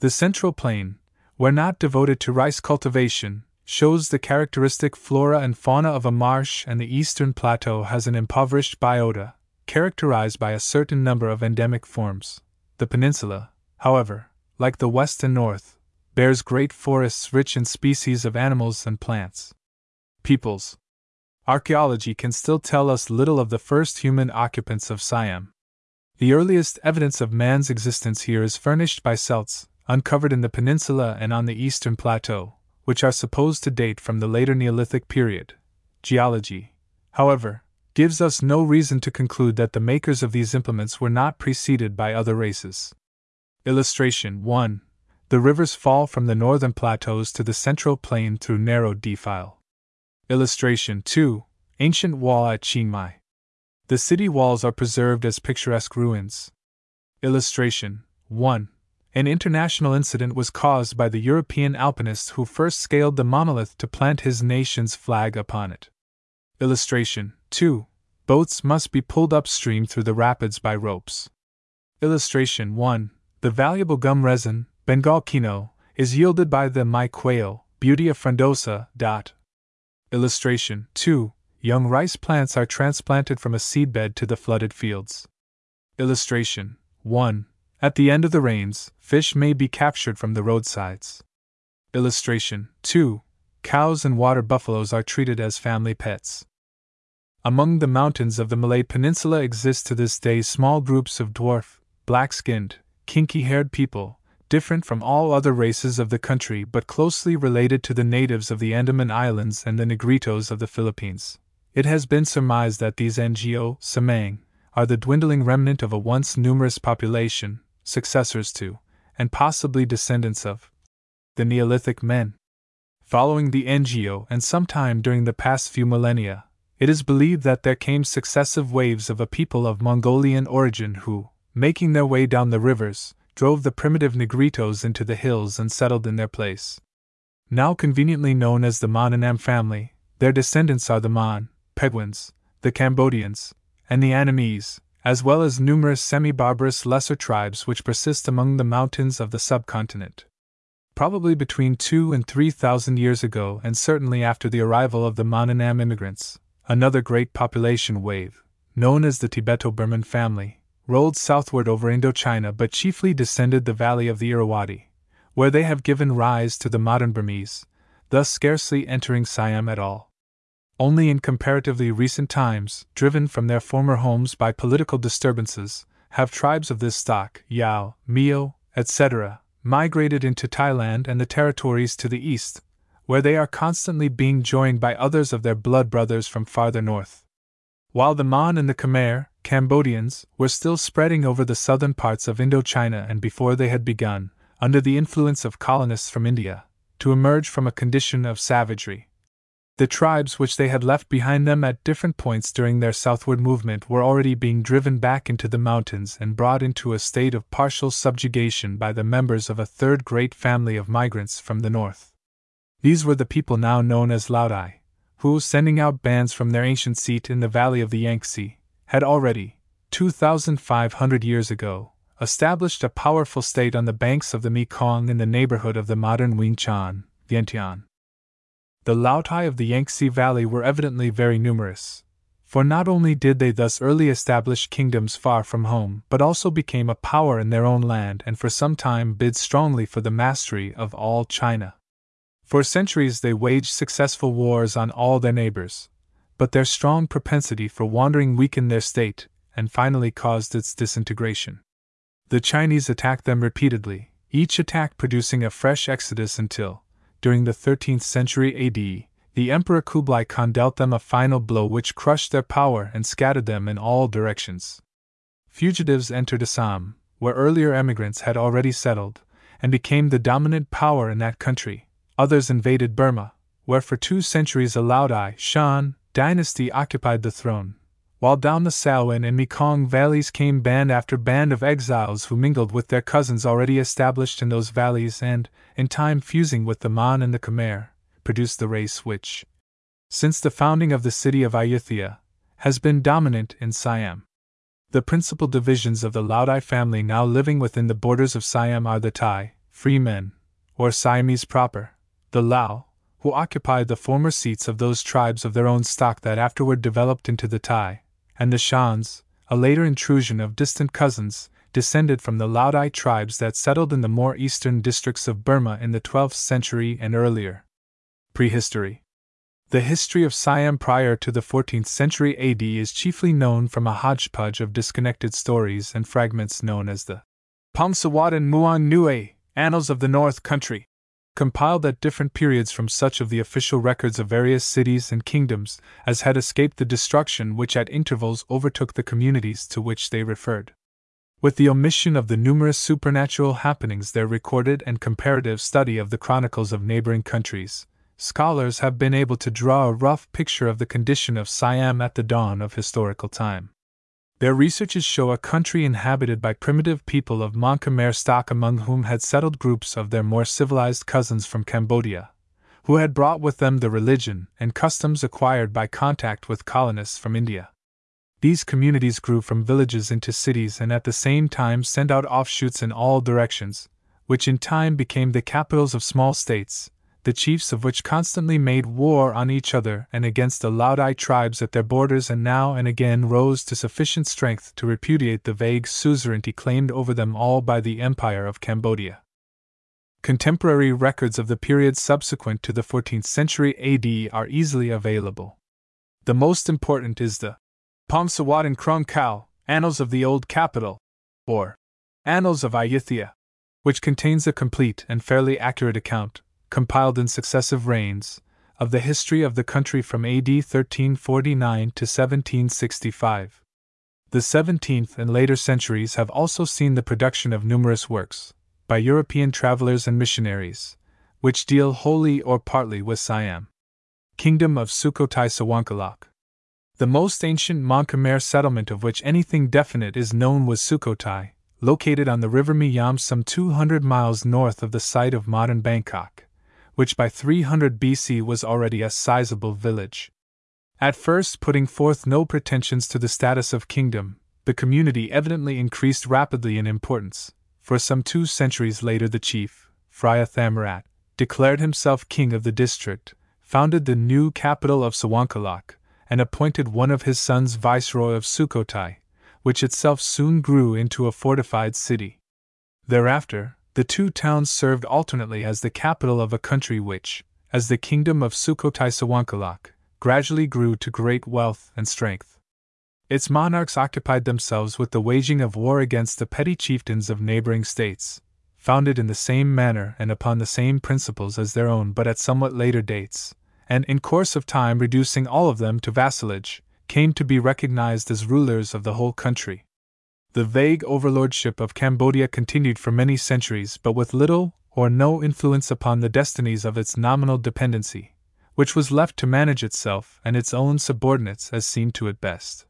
The central plain, where not devoted to rice cultivation, shows the characteristic flora and fauna of a marsh, and the eastern plateau has an impoverished biota, characterized by a certain number of endemic forms. The peninsula, however, like the west and north, bears great forests rich in species of animals and plants. Peoples. Archaeology can still tell us little of the first human occupants of Siam. The earliest evidence of man's existence here is furnished by celts, uncovered in the peninsula and on the eastern plateau, which are supposed to date from the later Neolithic period. Geology, however, gives us no reason to conclude that the makers of these implements were not preceded by other races. Illustration 1. The rivers fall from the northern plateaus to the central plain through narrow defile. Illustration 2. Ancient wall at Chiang Mai. The city walls are preserved as picturesque ruins. Illustration 1. An international incident was caused by the European alpinist who first scaled the monolith to plant his nation's flag upon it. Illustration 2. Boats must be pulled upstream through the rapids by ropes. Illustration 1. The valuable gum resin, Bengal kino, is yielded by the Mai quail, Butea frondosa. Dot. Illustration 2. Young rice plants are transplanted from a seedbed to the flooded fields. Illustration 1. At the end of the rains, fish may be captured from the roadsides. Illustration 2. Cows and water buffaloes are treated as family pets. Among the mountains of the Malay Peninsula exist to this day small groups of dwarf, black skinned, kinky haired people, different from all other races of the country but closely related to the natives of the Andaman Islands and the Negritos of the Philippines. It has been surmised that these Ngo Semang are the dwindling remnant of a once numerous population, successors to, and possibly descendants of, the Neolithic men. Following the Ngo and sometime during the past few millennia, it is believed that there came successive waves of a people of Mongolian origin who, making their way down the rivers, drove the primitive Negritos into the hills and settled in their place. Now conveniently known as the Mon family, their descendants are the Mon, Peguans, the Cambodians, and the Annamese, as well as numerous semi barbarous lesser tribes which persist among the mountains of the subcontinent. Probably between two and three thousand years ago, and certainly after the arrival of the Mon-Annam immigrants, another great population wave, known as the Tibeto Burman family, rolled southward over Indochina but chiefly descended the valley of the Irrawaddy, where they have given rise to the modern Burmese, thus scarcely entering Siam at all. Only in comparatively recent times, driven from their former homes by political disturbances, have tribes of this stock, Yao, Miao, etc., migrated into Thailand and the territories to the east, where they are constantly being joined by others of their blood brothers from farther north. While the Mon and the Khmer, Cambodians, were still spreading over the southern parts of Indochina and before they had begun, under the influence of colonists from India, to emerge from a condition of savagery. The tribes which they had left behind them at different points during their southward movement were already being driven back into the mountains and brought into a state of partial subjugation by the members of a third great family of migrants from the north. These were the people now known as Laodai, who, sending out bands from their ancient seat in the valley of the Yangtze, had already, 2,500 years ago, established a powerful state on the banks of the Mekong in the neighborhood of the modern Winchan, Vientiane. The Laotai of the Yangtze Valley were evidently very numerous, for not only did they thus early establish kingdoms far from home, but also became a power in their own land and for some time bid strongly for the mastery of all China. For centuries they waged successful wars on all their neighbors, but their strong propensity for wandering weakened their state and finally caused its disintegration. The Chinese attacked them repeatedly, each attack producing a fresh exodus until, during the 13th century AD, the Emperor Kublai Khan dealt them a final blow which crushed their power and scattered them in all directions. Fugitives entered Assam, where earlier emigrants had already settled, and became the dominant power in that country. Others invaded Burma, where for two centuries a Laodai Shan dynasty occupied the throne, while down the Salween and Mekong valleys came band after band of exiles who mingled with their cousins already established in those valleys and, in time fusing with the Mon and the Khmer, produced the race which, since the founding of the city of Ayutthaya, has been dominant in Siam. The principal divisions of the Laodai family now living within the borders of Siam are the Thai, free men, or Siamese proper, the Lao, who occupied the former seats of those tribes of their own stock that afterward developed into the Thai, and the Shans, a later intrusion of distant cousins, descended from the Laodai tribes that settled in the more eastern districts of Burma in the 12th century and earlier. Prehistory the history of Siam prior to the 14th century AD is chiefly known from a hodgepodge of disconnected stories and fragments known as the Phomsawatin Muang Nue, Annals of the North Country, compiled at different periods from such of the official records of various cities and kingdoms as had escaped the destruction which at intervals overtook the communities to which they referred. With the omission of the numerous supernatural happenings there recorded and comparative study of the chronicles of neighboring countries, scholars have been able to draw a rough picture of the condition of Siam at the dawn of historical time. Their researches show a country inhabited by primitive people of Mon Khmer stock, among whom had settled groups of their more civilized cousins from Cambodia, who had brought with them the religion and customs acquired by contact with colonists from India. These communities grew from villages into cities and at the same time sent out offshoots in all directions, which in time became the capitals of small states, the chiefs of which constantly made war on each other and against the Laodai tribes at their borders, and now and again rose to sufficient strength to repudiate the vague suzerainty claimed over them all by the Empire of Cambodia. Contemporary records of the period subsequent to the 14th century AD are easily available. The most important is the Phomsawatin Krung Khao, Annals of the Old Capital, or Annals of Ayutthaya, which contains a complete and fairly accurate account, compiled in successive reigns, of the history of the country from AD 1349 to 1765. The 17th and later centuries have also seen the production of numerous works, by European travelers and missionaries, which deal wholly or partly with Siam. Kingdom of Sukhothai Sawankalak. The most ancient Mon Khmer settlement of which anything definite is known was Sukhothai, located on the river Miyam some 200 miles north of the site of modern Bangkok which by 300 BC was already a sizable village. At first, putting forth no pretensions to the status of kingdom, the community evidently increased rapidly in importance, for some two centuries later, the chief, Phra Thammarat, declared himself king of the district, founded the new capital of Sawankalak, and appointed one of his sons viceroy of Sukhothai, which itself soon grew into a fortified city. Thereafter, the two towns served alternately as the capital of a country which, as the kingdom of Sukhothai Sawankalak, gradually grew to great wealth and strength. Its monarchs occupied themselves with the waging of war against the petty chieftains of neighboring states, founded in the same manner and upon the same principles as their own but at somewhat later dates, and in course of time reducing all of them to vassalage, came to be recognized as rulers of the whole country. The vague overlordship of Cambodia continued for many centuries, but with little or no influence upon the destinies of its nominal dependency, which was left to manage itself and its own subordinates as seemed to it best.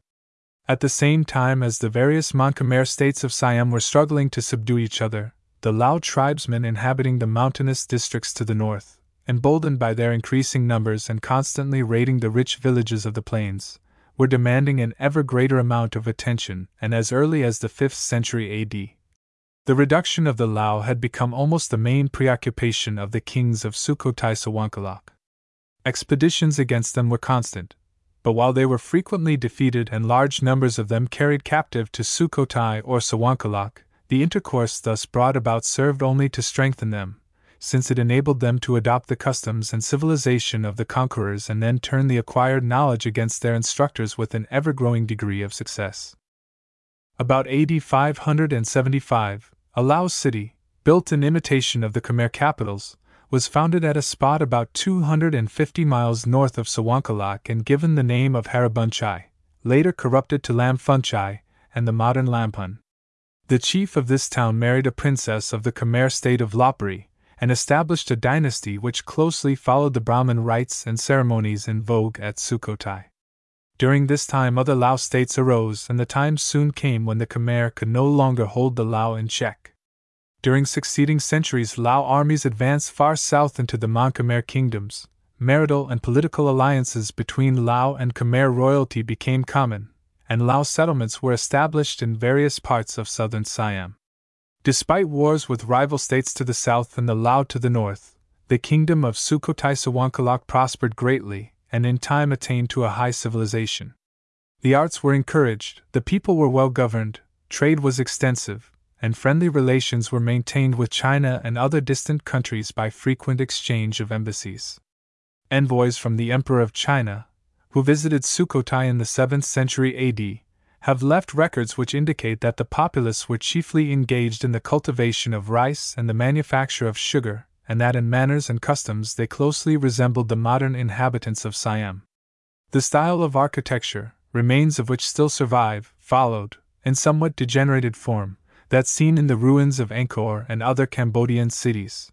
At the same time as the various Mon Khmer states of Siam were struggling to subdue each other, the Lao tribesmen inhabiting the mountainous districts to the north, emboldened by their increasing numbers and constantly raiding the rich villages of the plains, were demanding an ever greater amount of attention, and as early as the 5th century AD. The reduction of the Lao had become almost the main preoccupation of the kings of Sukhothai Sawankalak. Expeditions against them were constant, but while they were frequently defeated and large numbers of them carried captive to Sukhothai or Sawankalak, the intercourse thus brought about served only to strengthen them, since it enabled them to adopt the customs and civilization of the conquerors and then turn the acquired knowledge against their instructors with an ever growing degree of success. About AD 575, a Lao city, built in imitation of the Khmer capitals, was founded at a spot about 250 miles north of Sawankalak and given the name of Haribunchai, later corrupted to Lamphunchai, and the modern Lamphun. The chief of this town married a princess of the Khmer state of Lopburi, and established a dynasty which closely followed the Brahmin rites and ceremonies in vogue at Sukhothai. During this time, other Lao states arose, and the time soon came when the Khmer could no longer hold the Lao in check. During succeeding centuries, Lao armies advanced far south into the Mon Khmer kingdoms. Marital and political alliances between Lao and Khmer royalty became common, and Lao settlements were established in various parts of southern Siam. Despite wars with rival states to the south and the Lao to the north, the kingdom of Sukhothai Sawankalak prospered greatly and in time attained to a high civilization. The arts were encouraged, the people were well governed, trade was extensive, and friendly relations were maintained with China and other distant countries by frequent exchange of embassies. Envoys from the Emperor of China, who visited Sukhothai in the 7th century AD, have left records which indicate that the populace were chiefly engaged in the cultivation of rice and the manufacture of sugar, and that in manners and customs they closely resembled the modern inhabitants of Siam. The style of architecture, remains of which still survive, followed, in somewhat degenerated form, that seen in the ruins of Angkor and other Cambodian cities.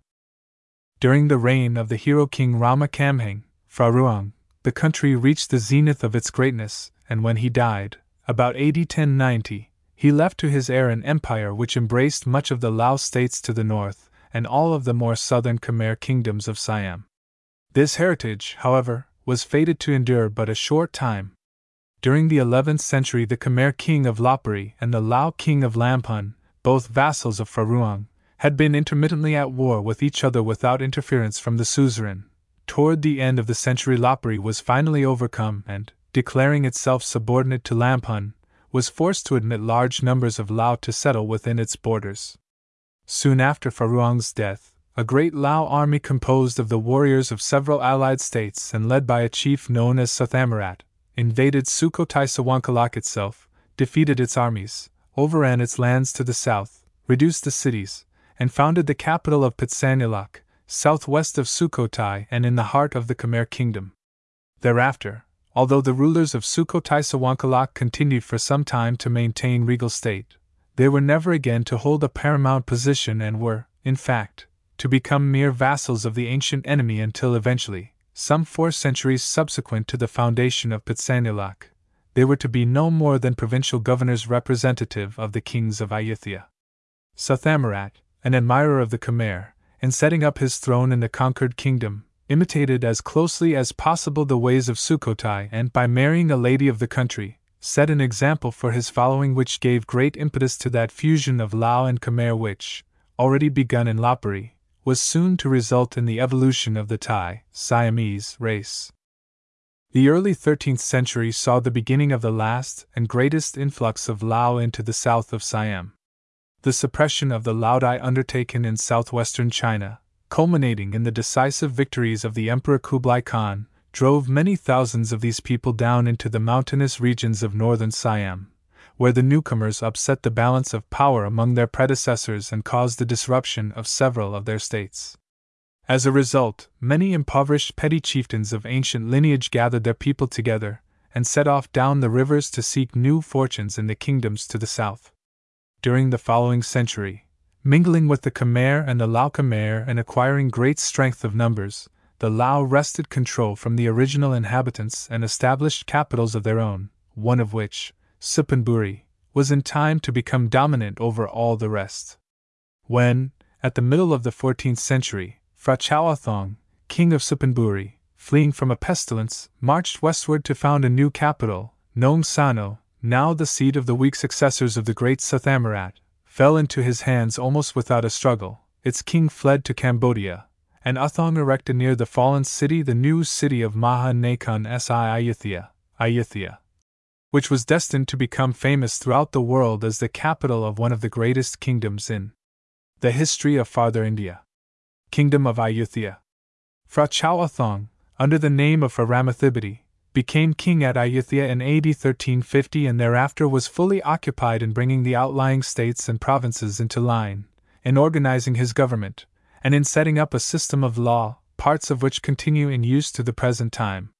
During the reign of the hero king Rama Kamheng, Phra the country reached the zenith of its greatness, and when he died, about AD 1090, he left to his heir an empire which embraced much of the Lao states to the north and all of the more southern Khmer kingdoms of Siam. This heritage, however, was fated to endure but a short time. During the 11th century, the Khmer king of Lopburi and the Lao king of Lamphun, both vassals of Phra had been intermittently at war with each other without interference from the suzerain. Toward the end of the century, Lopburi was finally overcome and, declaring itself subordinate to Lamphun, was forced to admit large numbers of Lao to settle within its borders. Soon after Phra Ruang's death, a great Lao army composed of the warriors of several allied states and led by a chief known as Sathamarat invaded Sukhothai Sawankalak itself, defeated its armies, overran its lands to the south, reduced the cities, and founded the capital of Pitsanulok, southwest of Sukhothai and in the heart of the Khmer kingdom. Thereafter, although the rulers of Sukhothai Sawankalak continued for some time to maintain regal state, they were never again to hold a paramount position and were, in fact, to become mere vassals of the ancient enemy until eventually, some four centuries subsequent to the foundation of Pitsanulok, they were to be no more than provincial governors representative of the kings of Ayutthaya. Sathamarat, an admirer of the Khmer, in setting up his throne in the conquered kingdom, imitated as closely as possible the ways of Sukhothai and by marrying a lady of the country, set an example for his following which gave great impetus to that fusion of Lao and Khmer which, already begun in Lopburi, was soon to result in the evolution of the Thai Siamese race. The early 13th century saw the beginning of the last and greatest influx of Lao into the south of Siam. The suppression of the Laodai undertaken in southwestern China, culminating in the decisive victories of the Emperor Kublai Khan, drove many thousands of these people down into the mountainous regions of northern Siam, where the newcomers upset the balance of power among their predecessors and caused the disruption of several of their states. As a result, many impoverished petty chieftains of ancient lineage gathered their people together and set off down the rivers to seek new fortunes in the kingdoms to the south. During the following century, mingling with the Khmer and the Lao Khmer and acquiring great strength of numbers, the Lao wrested control from the original inhabitants and established capitals of their own, one of which, Suphanburi, was in time to become dominant over all the rest. When, at the middle of the 14th century, Phra Chao U Thong, king of Suphanburi, fleeing from a pestilence, marched westward to found a new capital, Nong Sano, now the seat of the weak successors of the great Sathamarat, fell into his hands almost without a struggle. Its king fled to Cambodia, and U Thong erected near the fallen city the new city of Maha Nakhon Si Ayutthaya, Ayutthaya, which was destined to become famous throughout the world as the capital of one of the greatest kingdoms in the history of Farther India. Kingdom of Ayutthaya. Phra Chao U Thong, under the name of Ramathibodi, became king at Ayutthaya in AD 1350 and thereafter was fully occupied in bringing the outlying states and provinces into line, in organizing his government, and in setting up a system of law, parts of which continue in use to the present time.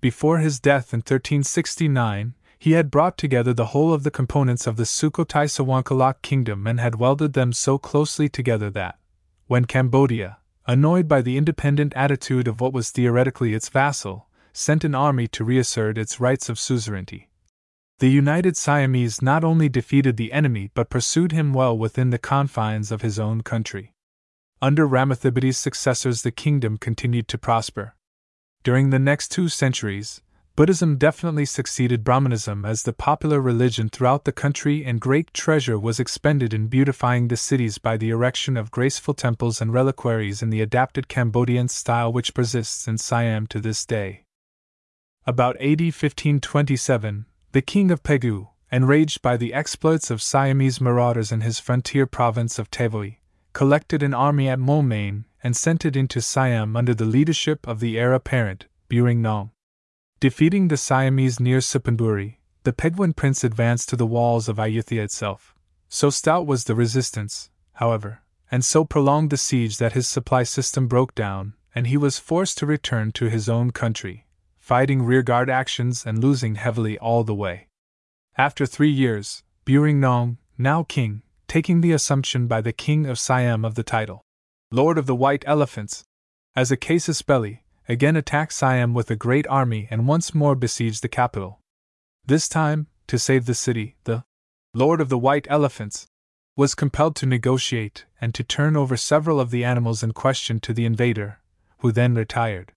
Before his death in 1369, he had brought together the whole of the components of the Sukhothai Sawankalak kingdom and had welded them so closely together that, when Cambodia, annoyed by the independent attitude of what was theoretically its vassal, sent an army to reassert its rights of suzerainty, the united Siamese not only defeated the enemy but pursued him well within the confines of his own country. Under Ramathibodi's successors, the kingdom continued to prosper. During the next two centuries, Buddhism definitely succeeded Brahmanism as the popular religion throughout the country, and great treasure was expended in beautifying the cities by the erection of graceful temples and reliquaries in the adapted Cambodian style which persists in Siam to this day. About AD 1527, the king of Pegu, enraged by the exploits of Siamese marauders in his frontier province of Tavoy, collected an army at Moulmein and sent it into Siam under the leadership of the heir apparent, Buring Nong. Defeating the Siamese near Suphanburi, the Peguan prince advanced to the walls of Ayutthaya itself. So stout was the resistance, however, and so prolonged the siege that his supply system broke down, and he was forced to return to his own country, fighting rearguard actions and losing heavily all the way. After three years, Buring Nong, now king, taking the assumption by the king of Siam of the title, Lord of the White Elephants, as a casus belli, again attacked Siam with a great army and once more besieged the capital. This time, to save the city, the Lord of the White Elephants was compelled to negotiate and to turn over several of the animals in question to the invader, who then retired.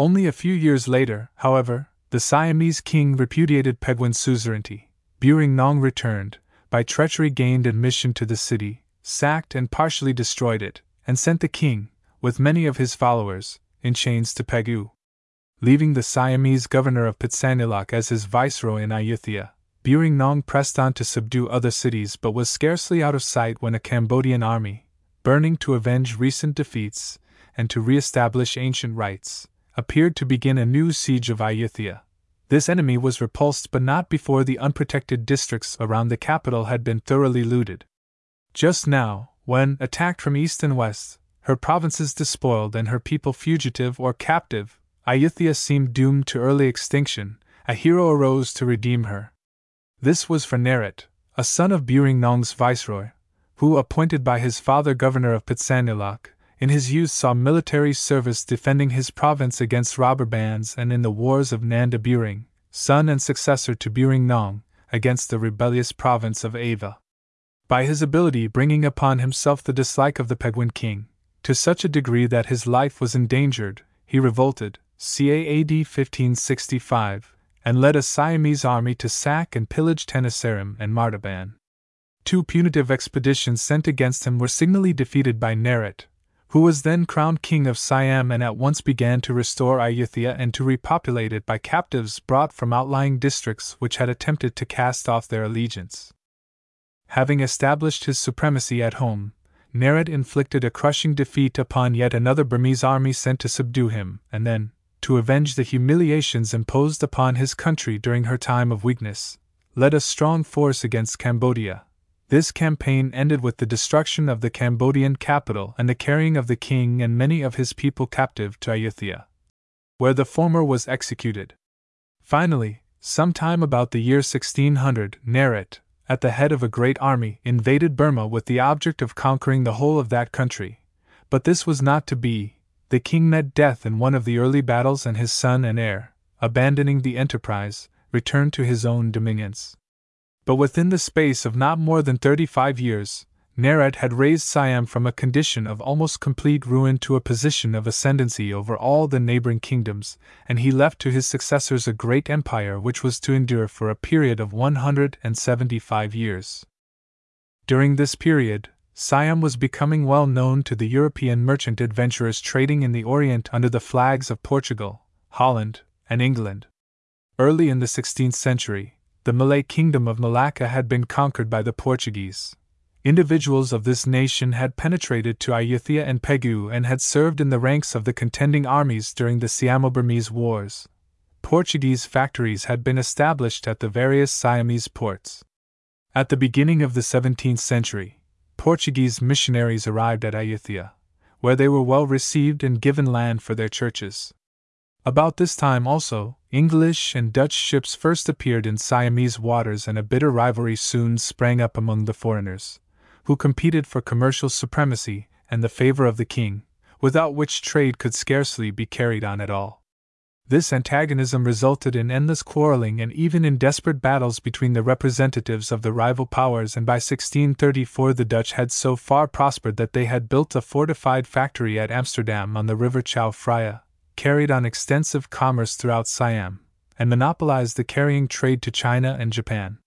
Only a few years later, however, the Siamese king repudiated Peguan's suzerainty. Buring Nong returned, by treachery gained admission to the city, sacked and partially destroyed it, and sent the king, with many of his followers, in chains to Pegu. Leaving the Siamese governor of Pitsanulok as his viceroy in Ayutthaya, Buring Nong pressed on to subdue other cities but was scarcely out of sight when a Cambodian army, burning to avenge recent defeats and to re establish ancient rights, appeared to begin a new siege of Ayutthaya. This enemy was repulsed but not before the unprotected districts around the capital had been thoroughly looted. Just now, when, attacked from east and west, her provinces despoiled and her people fugitive or captive, Ayutthaya seemed doomed to early extinction, a hero arose to redeem her. This was Phra Neret, a son of Buring Nong's viceroy, who, appointed by his father governor of Pitsanulok, in his youth saw military service defending his province against robber bands and in the wars of Nanda Buring, son and successor to Buring Nong, against the rebellious province of Ava. By his ability bringing upon himself the dislike of the Peguan king, to such a degree that his life was endangered, he revolted, CAAD 1565, and led a Siamese army to sack and pillage Tenasserim and Martaban. Two punitive expeditions sent against him were signally defeated by Neret, who was then crowned king of Siam and at once began to restore Ayutthaya and to repopulate it by captives brought from outlying districts which had attempted to cast off their allegiance. Having established his supremacy at home, Neret inflicted a crushing defeat upon yet another Burmese army sent to subdue him, and then, to avenge the humiliations imposed upon his country during her time of weakness, led a strong force against Cambodia. This campaign ended with the destruction of the Cambodian capital and the carrying of the king and many of his people captive to Ayutthaya, where the former was executed. Finally, sometime about the year 1600, Neret, at the head of a great army, invaded Burma with the object of conquering the whole of that country. But this was not to be. The king met death in one of the early battles, and his son and heir, abandoning the enterprise, returned to his own dominions. But within the space of not more than thirty five years, Neret had raised Siam from a condition of almost complete ruin to a position of ascendancy over all the neighboring kingdoms, and he left to his successors a great empire which was to endure for a period of 175 years. During this period, Siam was becoming well known to the European merchant adventurers trading in the Orient under the flags of Portugal, Holland, and England. Early in the 16th century, the Malay kingdom of Malacca had been conquered by the Portuguese individuals of this nation had penetrated to Ayutthaya and Pegu and had served in the ranks of the contending armies during the Siamo Burmese Wars. Portuguese factories had been established at the various Siamese ports. At the beginning of the 17th century, Portuguese missionaries arrived at Ayutthaya, where they were well received and given land for their churches. About this time also, English and Dutch ships first appeared in Siamese waters, and a bitter rivalry soon sprang up among the foreigners, who competed for commercial supremacy and the favor of the king, without which trade could scarcely be carried on at all. This antagonism resulted in endless quarreling and even in desperate battles between the representatives of the rival powers, and by 1634 the Dutch had so far prospered that they had built a fortified factory at Amsterdam on the river Chao Phraya, carried on extensive commerce throughout Siam, and monopolized the carrying trade to China and Japan.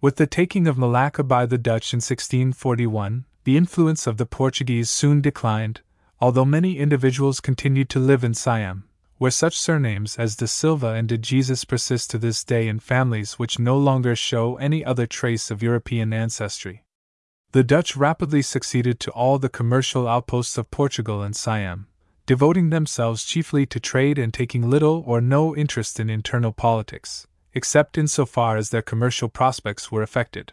With the taking of Malacca by the Dutch in 1641, the influence of the Portuguese soon declined, although many individuals continued to live in Siam where such surnames as de Silva and de Jesus persist to this day in families which no longer show any other trace of European ancestry. The Dutch rapidly succeeded to all the commercial outposts of Portugal and Siam, devoting themselves chiefly to trade and taking little or no interest in internal politics, except in so far as their commercial prospects were affected.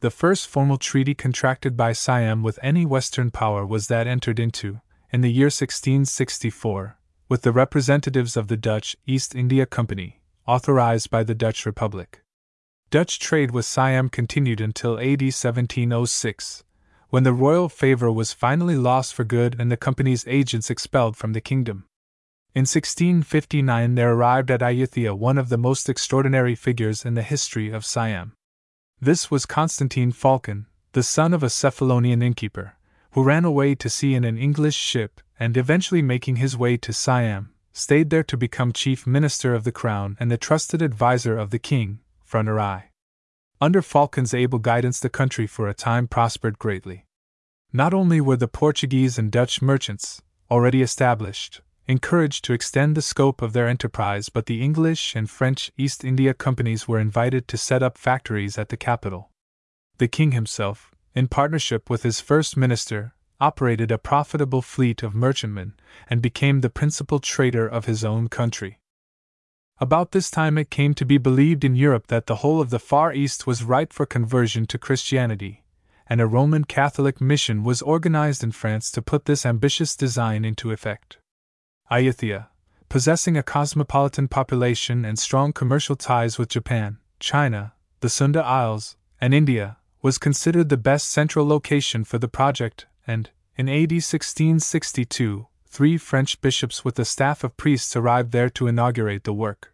The first formal treaty contracted by Siam with any Western power was that entered into, in the year 1664, with the representatives of the Dutch East India Company, authorized by the Dutch Republic. Dutch trade with Siam continued until AD 1706, when the royal favor was finally lost for good and the company's agents expelled from the kingdom. In 1659 there arrived at Ayutthaya one of the most extraordinary figures in the history of Siam. This was Constantine Phaulkon, the son of a Cephalonian innkeeper, who ran away to sea in an English ship and eventually making his way to Siam, stayed there to become chief minister of the crown and the trusted adviser of the king, Narai. Under Phaulkon's able guidance, the country for a time prospered greatly. Not only were the Portuguese and Dutch merchants, already established, encouraged to extend the scope of their enterprise, but the English and French East India companies were invited to set up factories at the capital. The king himself, in partnership with his first minister, operated a profitable fleet of merchantmen, and became the principal trader of his own country. About this time it came to be believed in Europe that the whole of the Far East was ripe for conversion to Christianity, and a Roman Catholic mission was organized in France to put this ambitious design into effect. Ayutthaya, possessing a cosmopolitan population and strong commercial ties with Japan, China, the Sunda Isles, and India, was considered the best central location for the project, and, in AD 1662, three French bishops with a staff of priests arrived there to inaugurate the work.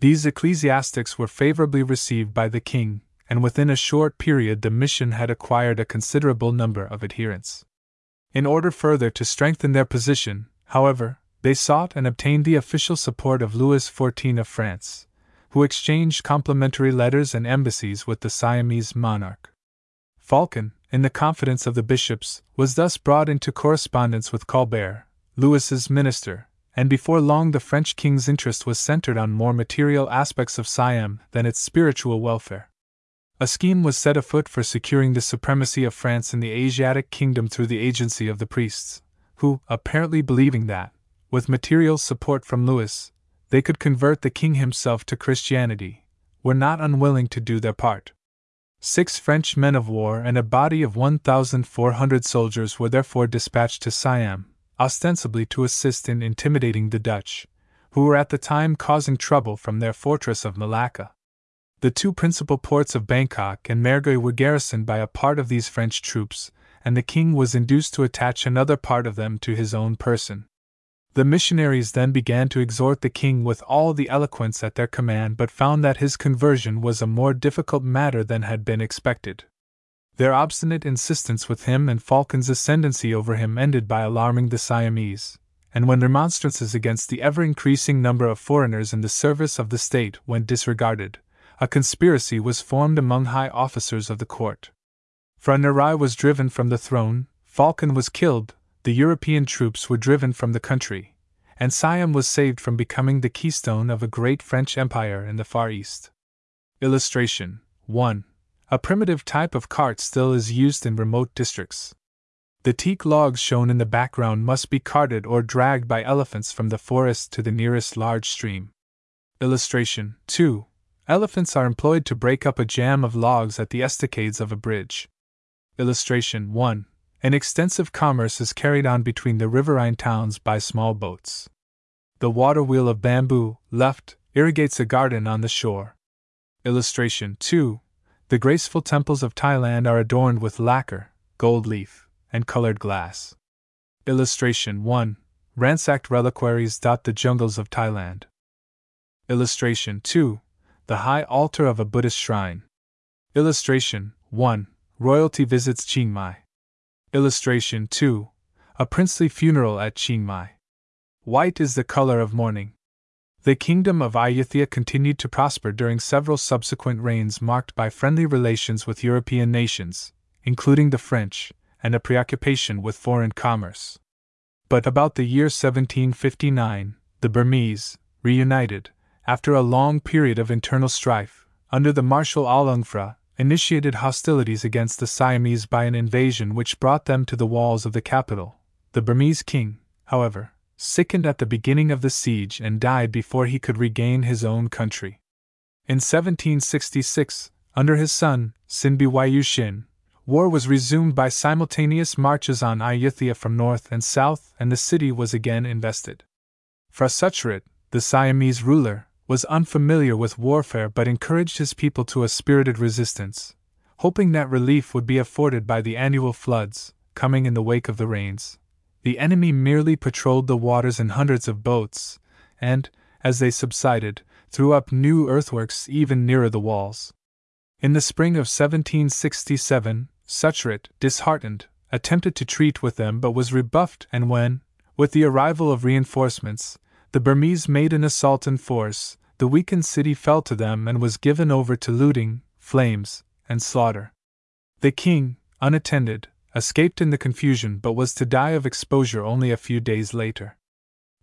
These ecclesiastics were favorably received by the king, and within a short period the mission had acquired a considerable number of adherents. In order further to strengthen their position, however, they sought and obtained the official support of Louis XIV of France, who exchanged complimentary letters and embassies with the Siamese monarch. Phaulkon, in the confidence of the bishops, was thus brought into correspondence with Colbert, Louis's minister, and before long the French king's interest was centered on more material aspects of Siam than its spiritual welfare. A scheme was set afoot for securing the supremacy of France in the Asiatic kingdom through the agency of the priests, who, apparently believing that, with material support from Louis, they could convert the king himself to Christianity, were not unwilling to do their part. Six French men of war and a body of 1,400 soldiers were therefore dispatched to Siam, ostensibly to assist in intimidating the Dutch, who were at the time causing trouble from their fortress of Malacca. The two principal ports of Bangkok and Mergui were garrisoned by a part of these French troops, and the king was induced to attach another part of them to his own person. The missionaries then began to exhort the king with all the eloquence at their command, but found that his conversion was a more difficult matter than had been expected. Their obstinate insistence with him and Phaulkon's ascendancy over him ended by alarming the Siamese, and when remonstrances against the ever increasing number of foreigners in the service of the state went disregarded, a conspiracy was formed among high officers of the court. Phra Narai was driven from the throne, Phaulkon was killed, the European troops were driven from the country, and Siam was saved from becoming the keystone of a great French empire in the Far East. Illustration 1. A primitive type of cart still is used in remote districts. The teak logs shown in the background must be carted or dragged by elephants from the forest to the nearest large stream. Illustration 2. Elephants are employed to break up a jam of logs at the estacades of a bridge. Illustration 1. An extensive commerce is carried on between the riverine towns by small boats. The water wheel of bamboo, left, irrigates a garden on the shore. Illustration 2. The graceful temples of Thailand are adorned with lacquer, gold leaf, and colored glass. Illustration 1. Ransacked reliquaries dot the jungles of Thailand. Illustration 2. The high altar of a Buddhist shrine. Illustration 1. Royalty visits Chiang Mai. Illustration 2. A princely funeral at Chiang Mai. White is the color of mourning. The kingdom of Ayutthaya continued to prosper during several subsequent reigns marked by friendly relations with European nations, including the French, and a preoccupation with foreign commerce. But about the year 1759, the Burmese, reunited, after a long period of internal strife, under the Marshal Alungfra, initiated hostilities against the Siamese by an invasion which brought them to the walls of the capital. The Burmese king, however, sickened at the beginning of the siege and died before he could regain his own country. In 1766, under his son, Sinbiwayushin, war was resumed by simultaneous marches on Ayutthaya from north and south, and the city was again invested. Phra Suchrit, the Siamese ruler, was unfamiliar with warfare but encouraged his people to a spirited resistance, hoping that relief would be afforded by the annual floods, coming in the wake of the rains. The enemy merely patrolled the waters in hundreds of boats, and, as they subsided, threw up new earthworks even nearer the walls. In the spring of 1767, Suchrit, disheartened, attempted to treat with them but was rebuffed, and when, with the arrival of reinforcements, the Burmese made an assault in force, the weakened city fell to them and was given over to looting, flames, and slaughter. The king, unattended, escaped in the confusion but was to die of exposure only a few days later.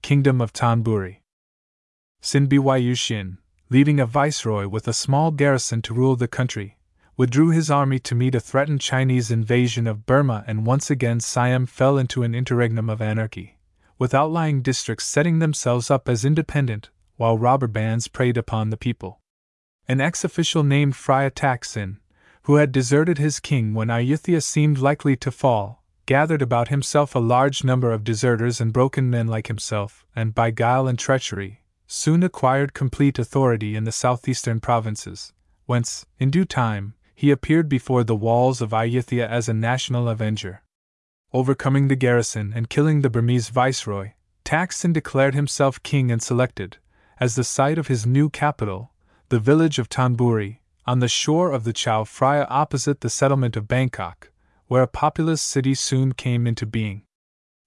Kingdom of Tanburi. Thonburi. Sinbiwayushin, leaving a viceroy with a small garrison to rule the country, withdrew his army to meet a threatened Chinese invasion of Burma, and once again Siam fell into an interregnum of anarchy, with outlying districts setting themselves up as independent, while robber bands preyed upon the people. An ex official named Phra Taksin, who had deserted his king when Ayutthaya seemed likely to fall, gathered about himself a large number of deserters and broken men like himself, and by guile and treachery, soon acquired complete authority in the southeastern provinces, whence, in due time, he appeared before the walls of Ayutthaya as a national avenger. Overcoming the garrison and killing the Burmese viceroy, Taksin declared himself king and selected, as the site of his new capital, the village of Thonburi, on the shore of the Chao Phraya opposite the settlement of Bangkok, where a populous city soon came into being.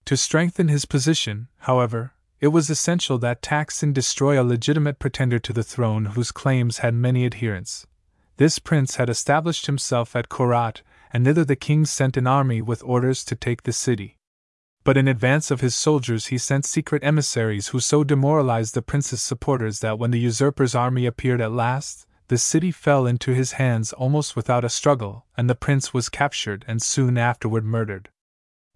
To strengthen his position, however, it was essential that Taksin destroy a legitimate pretender to the throne whose claims had many adherents. This prince had established himself at Korat, and thither the king sent an army with orders to take the city. But in advance of his soldiers, he sent secret emissaries who so demoralized the prince's supporters that when the usurper's army appeared at last, the city fell into his hands almost without a struggle, and the prince was captured and soon afterward murdered.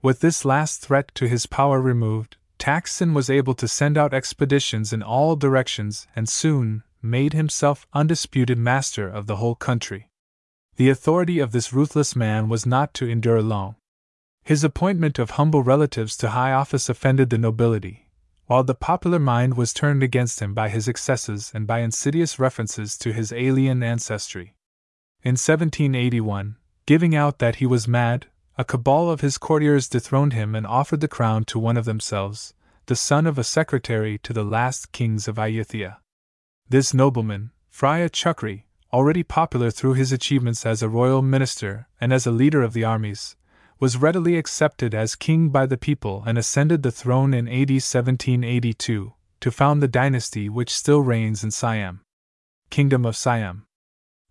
With this last threat to his power removed, Taksin was able to send out expeditions in all directions and soon made himself undisputed master of the whole country. The authority of this ruthless man was not to endure long. His appointment of humble relatives to high office offended the nobility, while the popular mind was turned against him by his excesses and by insidious references to his alien ancestry. In 1781, giving out that he was mad, a cabal of his courtiers dethroned him and offered the crown to one of themselves, the son of a secretary to the last kings of Ayutthaya. This nobleman, Phra Chakri, already popular through his achievements as a royal minister and as a leader of the armies, was readily accepted as king by the people and ascended the throne in AD 1782 to found the dynasty which still reigns in Siam. Kingdom of Siam.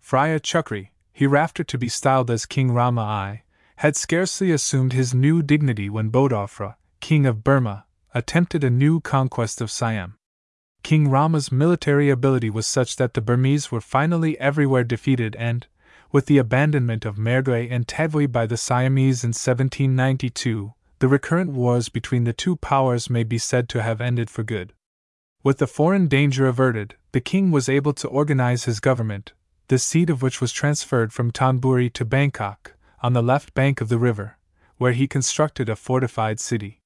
Phra Chakri, hereafter to be styled as King Rama I, had scarcely assumed his new dignity when Bodawpaya, king of Burma, attempted a new conquest of Siam. King Rama's military ability was such that the Burmese were finally everywhere defeated and, with the abandonment of Mergui and Tavoy by the Siamese in 1792, the recurrent wars between the two powers may be said to have ended for good. With the foreign danger averted, the king was able to organize his government, the seat of which was transferred from Thonburi to Bangkok, on the left bank of the river, where he constructed a fortified city.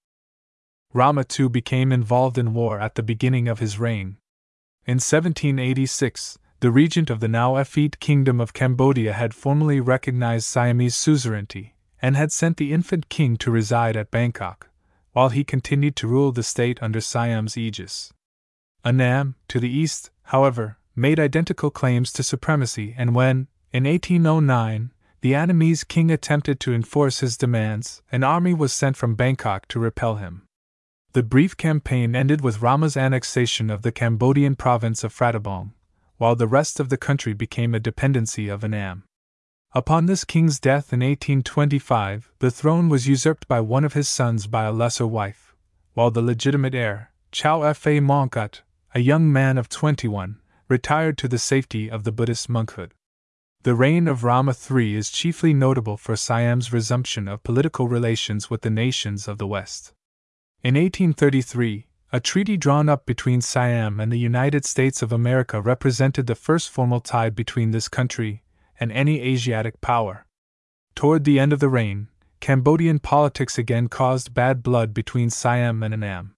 Rama II became involved in war at the beginning of his reign. In 1786, the regent of the now effete Kingdom of Cambodia had formally recognized Siamese suzerainty and had sent the infant king to reside at Bangkok, while he continued to rule the state under Siam's aegis. Annam, to the east, however, made identical claims to supremacy, and when, in 1809, the Annamese king attempted to enforce his demands, an army was sent from Bangkok to repel him. The brief campaign ended with Rama's annexation of the Cambodian province of Phratabong, while the rest of the country became a dependency of Annam. Upon this king's death in 1825, the throne was usurped by one of his sons by a lesser wife, while the legitimate heir, Chao Fa Mongkut, a young man of 21, retired to the safety of the Buddhist monkhood. The reign of Rama III is chiefly notable for Siam's resumption of political relations with the nations of the West. In 1833, a treaty drawn up between Siam and the United States of America represented the first formal tie between this country and any Asiatic power. Toward the end of the reign, Cambodian politics again caused bad blood between Siam and Annam.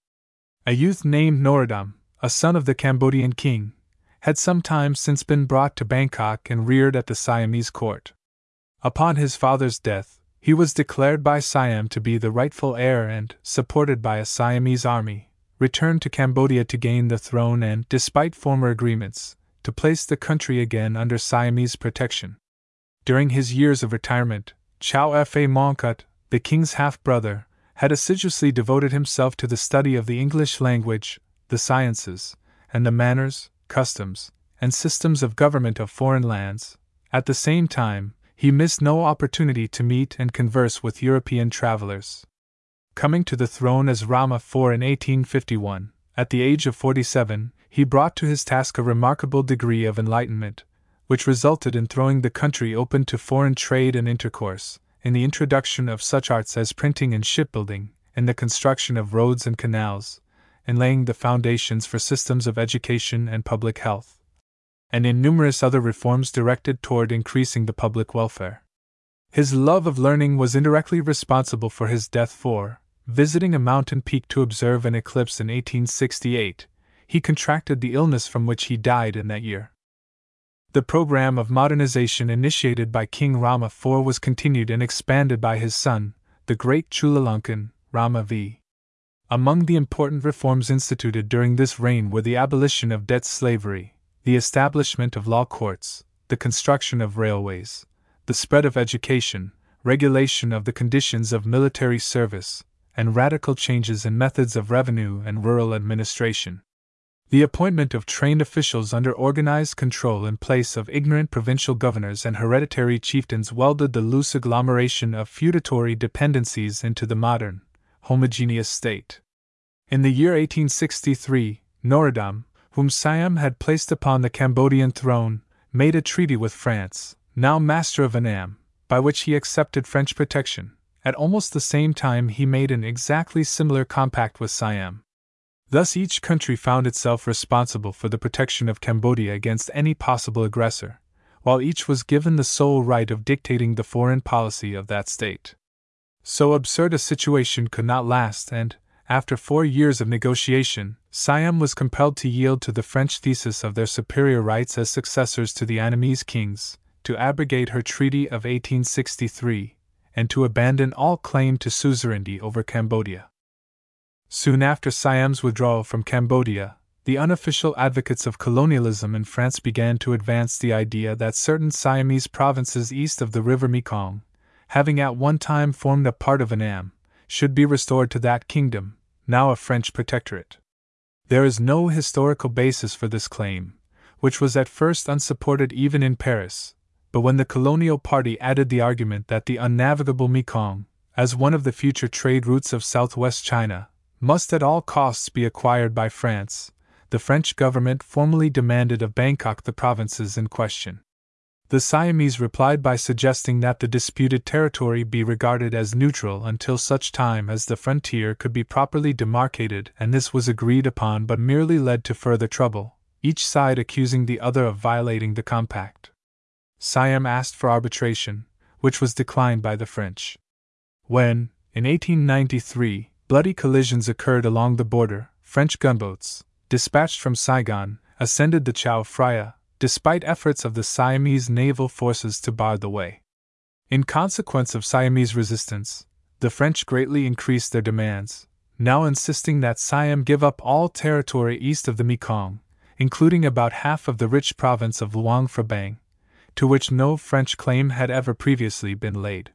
A youth named Norodom, a son of the Cambodian king, had some time since been brought to Bangkok and reared at the Siamese court. Upon his father's death, he was declared by Siam to be the rightful heir and, supported by a Siamese army, returned to Cambodia to gain the throne and, despite former agreements, to place the country again under Siamese protection. During his years of retirement, Chao Fa Mongkut, the king's half brother, had assiduously devoted himself to the study of the English language, the sciences, and the manners, customs, and systems of government of foreign lands. At the same time, he missed no opportunity to meet and converse with European travelers. Coming to the throne as Rama IV in 1851, at the age of 47, he brought to his task a remarkable degree of enlightenment, which resulted in throwing the country open to foreign trade and intercourse, in the introduction of such arts as printing and shipbuilding, in the construction of roads and canals, in laying the foundations for systems of education and public health and in numerous other reforms directed toward increasing the public welfare. His love of learning was indirectly responsible for his death, for, visiting a mountain peak to observe an eclipse in 1868, he contracted the illness from which he died in that year. The program of modernization initiated by King Rama IV was continued and expanded by his son, the great Chulalongkorn, Rama V. Among the important reforms instituted during this reign were the abolition of debt slavery, the establishment of law courts, the construction of railways, the spread of education, regulation of the conditions of military service, and radical changes in methods of revenue and rural administration. The appointment of trained officials under organized control in place of ignorant provincial governors and hereditary chieftains welded the loose agglomeration of feudatory dependencies into the modern, homogeneous state. In the year 1863, Norodom, whom Siam had placed upon the Cambodian throne, made a treaty with France, now master of Annam, by which he accepted French protection. At almost the same time, he made an exactly similar compact with Siam. Thus, each country found itself responsible for the protection of Cambodia against any possible aggressor, while each was given the sole right of dictating the foreign policy of that state. So absurd a situation could not last, and, after four years of negotiation, Siam was compelled to yield to the French thesis of their superior rights as successors to the Annamese kings, to abrogate her treaty of 1863, and to abandon all claim to suzerainty over Cambodia. Soon after Siam's withdrawal from Cambodia, the unofficial advocates of colonialism in France began to advance the idea that certain Siamese provinces east of the river Mekong, having at one time formed a part of Annam, should be restored to that kingdom, now a French protectorate. There is no historical basis for this claim, which was at first unsupported even in Paris, but when the colonial party added the argument that the unnavigable Mekong, as one of the future trade routes of southwest China, must at all costs be acquired by France, the French government formally demanded of Bangkok the provinces in question. The Siamese replied by suggesting that the disputed territory be regarded as neutral until such time as the frontier could be properly demarcated, and this was agreed upon but merely led to further trouble, each side accusing the other of violating the compact. Siam asked for arbitration, which was declined by the French. When, in 1893, bloody collisions occurred along the border, French gunboats, dispatched from Saigon, ascended the Chao Phraya, despite efforts of the Siamese naval forces to bar the way. In consequence of Siamese resistance, the French greatly increased their demands, now insisting that Siam give up all territory east of the Mekong, including about half of the rich province of Luang Prabang, to which no French claim had ever previously been laid.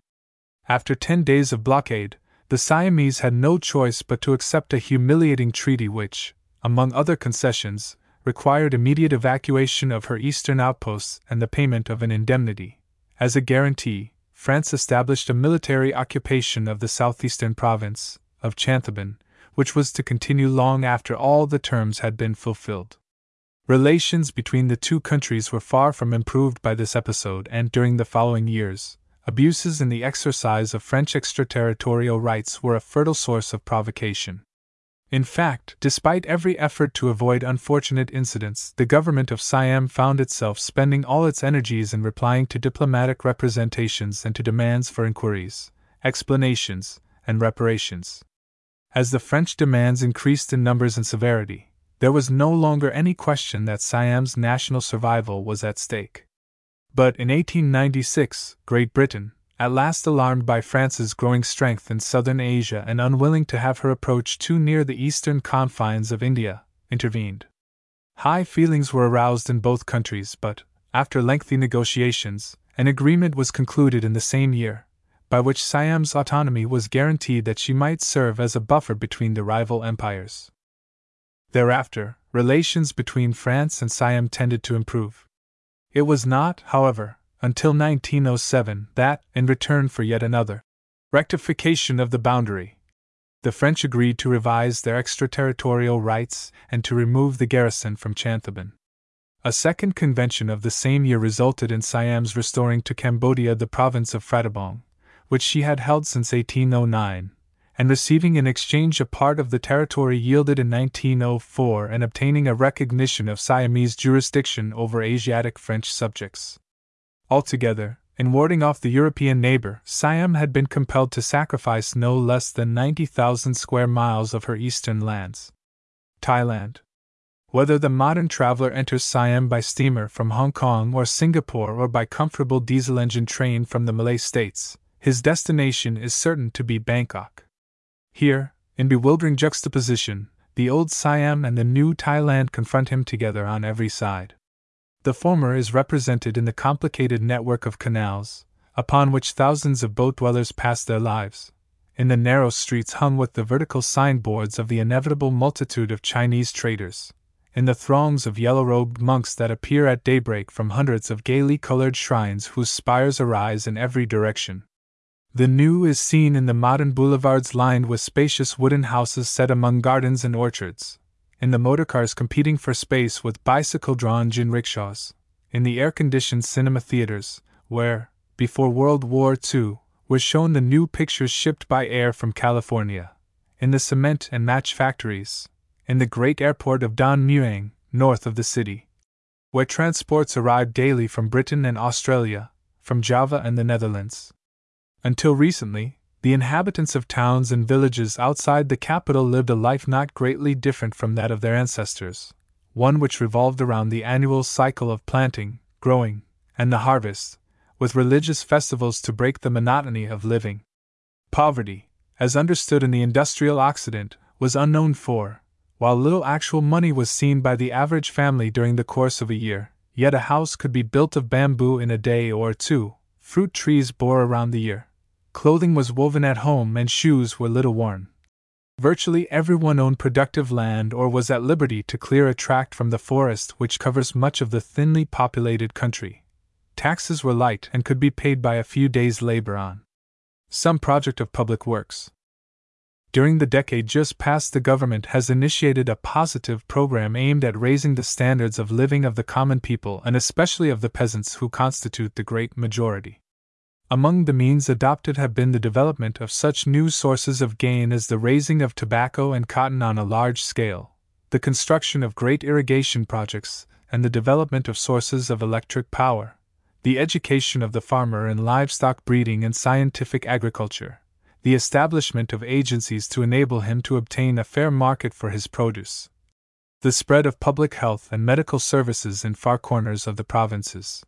After ten days of blockade, the Siamese had no choice but to accept a humiliating treaty which, among other concessions, required immediate evacuation of her eastern outposts and the payment of an indemnity. As a guarantee, France established a military occupation of the southeastern province of Chanthabon, which was to continue long after all the terms had been fulfilled. Relations between the two countries were far from improved by this episode, and during the following years, abuses in the exercise of French extraterritorial rights were a fertile source of provocation. In fact, despite every effort to avoid unfortunate incidents, the government of Siam found itself spending all its energies in replying to diplomatic representations and to demands for inquiries, explanations, and reparations. As the French demands increased in numbers and severity, there was no longer any question that Siam's national survival was at stake. But in 1896, Great Britain, at last alarmed by France's growing strength in southern Asia and unwilling to have her approach too near the eastern confines of India, intervened. High feelings were aroused in both countries, but, after lengthy negotiations, an agreement was concluded in the same year, by which Siam's autonomy was guaranteed that she might serve as a buffer between the rival empires. Thereafter, relations between France and Siam tended to improve. It was not, however, until 1907 that, in return for yet another rectification of the boundary, the French agreed to revise their extraterritorial rights and to remove the garrison from Chanthabon. A second convention of the same year resulted in Siam's restoring to Cambodia the province of Phratabong, which she had held since 1809, and receiving in exchange a part of the territory yielded in 1904 and obtaining a recognition of Siamese jurisdiction over Asiatic French subjects. Altogether, in warding off the European neighbor, Siam had been compelled to sacrifice no less than 90,000 square miles of her eastern lands. Thailand. Whether the modern traveler enters Siam by steamer from Hong Kong or Singapore or by comfortable diesel engine train from the Malay states, his destination is certain to be Bangkok. Here, in bewildering juxtaposition, the old Siam and the new Thailand confront him together on every side. The former is represented in the complicated network of canals, upon which thousands of boat dwellers pass their lives, in the narrow streets hung with the vertical signboards of the inevitable multitude of Chinese traders, in the throngs of yellow robed monks that appear at daybreak from hundreds of gaily colored shrines whose spires arise in every direction, the new is seen in the modern boulevards lined with spacious wooden houses set among gardens and orchards, in the motorcars competing for space with bicycle drawn jinrickshaws, in the air conditioned cinema theaters, where, before World War II, were shown the new pictures shipped by air from California, in the cement and match factories, in the great airport of Don Mueang, north of the city, where transports arrived daily from Britain and Australia, from Java and the Netherlands. Until recently, the inhabitants of towns and villages outside the capital lived a life not greatly different from that of their ancestors, one which revolved around the annual cycle of planting, growing, and the harvest, with religious festivals to break the monotony of living. Poverty, as understood in the industrial Occident, was unknown for, while little actual money was seen by the average family during the course of a year, yet a house could be built of bamboo in a day or two, fruit trees bore around the year, Clothing was woven at home and shoes were little worn. Virtually everyone owned productive land or was at liberty to clear a tract from the forest which covers much of the thinly populated country. Taxes were light and could be paid by a few days' labor on some project of public works. During the decade just past, the government has initiated a positive program aimed at raising the standards of living of the common people and especially of the peasants who constitute the great majority. Among the means adopted have been the development of such new sources of gain as the raising of tobacco and cotton on a large scale, the construction of great irrigation projects, and the development of sources of electric power, the education of the farmer in livestock breeding and scientific agriculture, the establishment of agencies to enable him to obtain a fair market for his produce, the spread of public health and medical services in far corners of the provinces.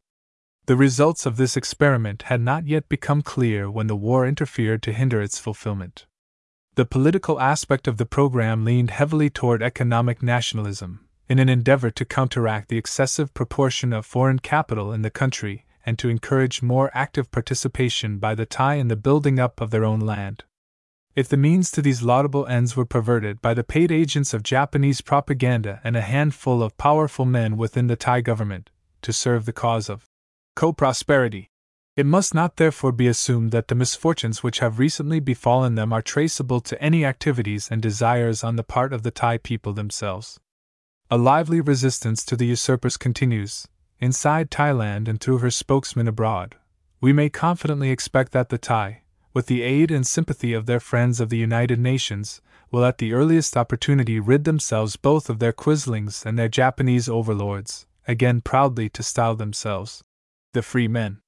The results of this experiment had not yet become clear when the war interfered to hinder its fulfillment. The political aspect of the program leaned heavily toward economic nationalism, in an endeavor to counteract the excessive proportion of foreign capital in the country and to encourage more active participation by the Thai in the building up of their own land. If the means to these laudable ends were perverted by the paid agents of Japanese propaganda and a handful of powerful men within the Thai government, to serve the cause of co prosperity, it must not therefore be assumed that the misfortunes which have recently befallen them are traceable to any activities and desires on the part of the Thai people themselves. A lively resistance to the usurpers continues, inside Thailand and through her spokesmen abroad, we may confidently expect that the Thai, with the aid and sympathy of their friends of the United Nations, will at the earliest opportunity rid themselves both of their quislings and their Japanese overlords, again proudly to style themselves the free men.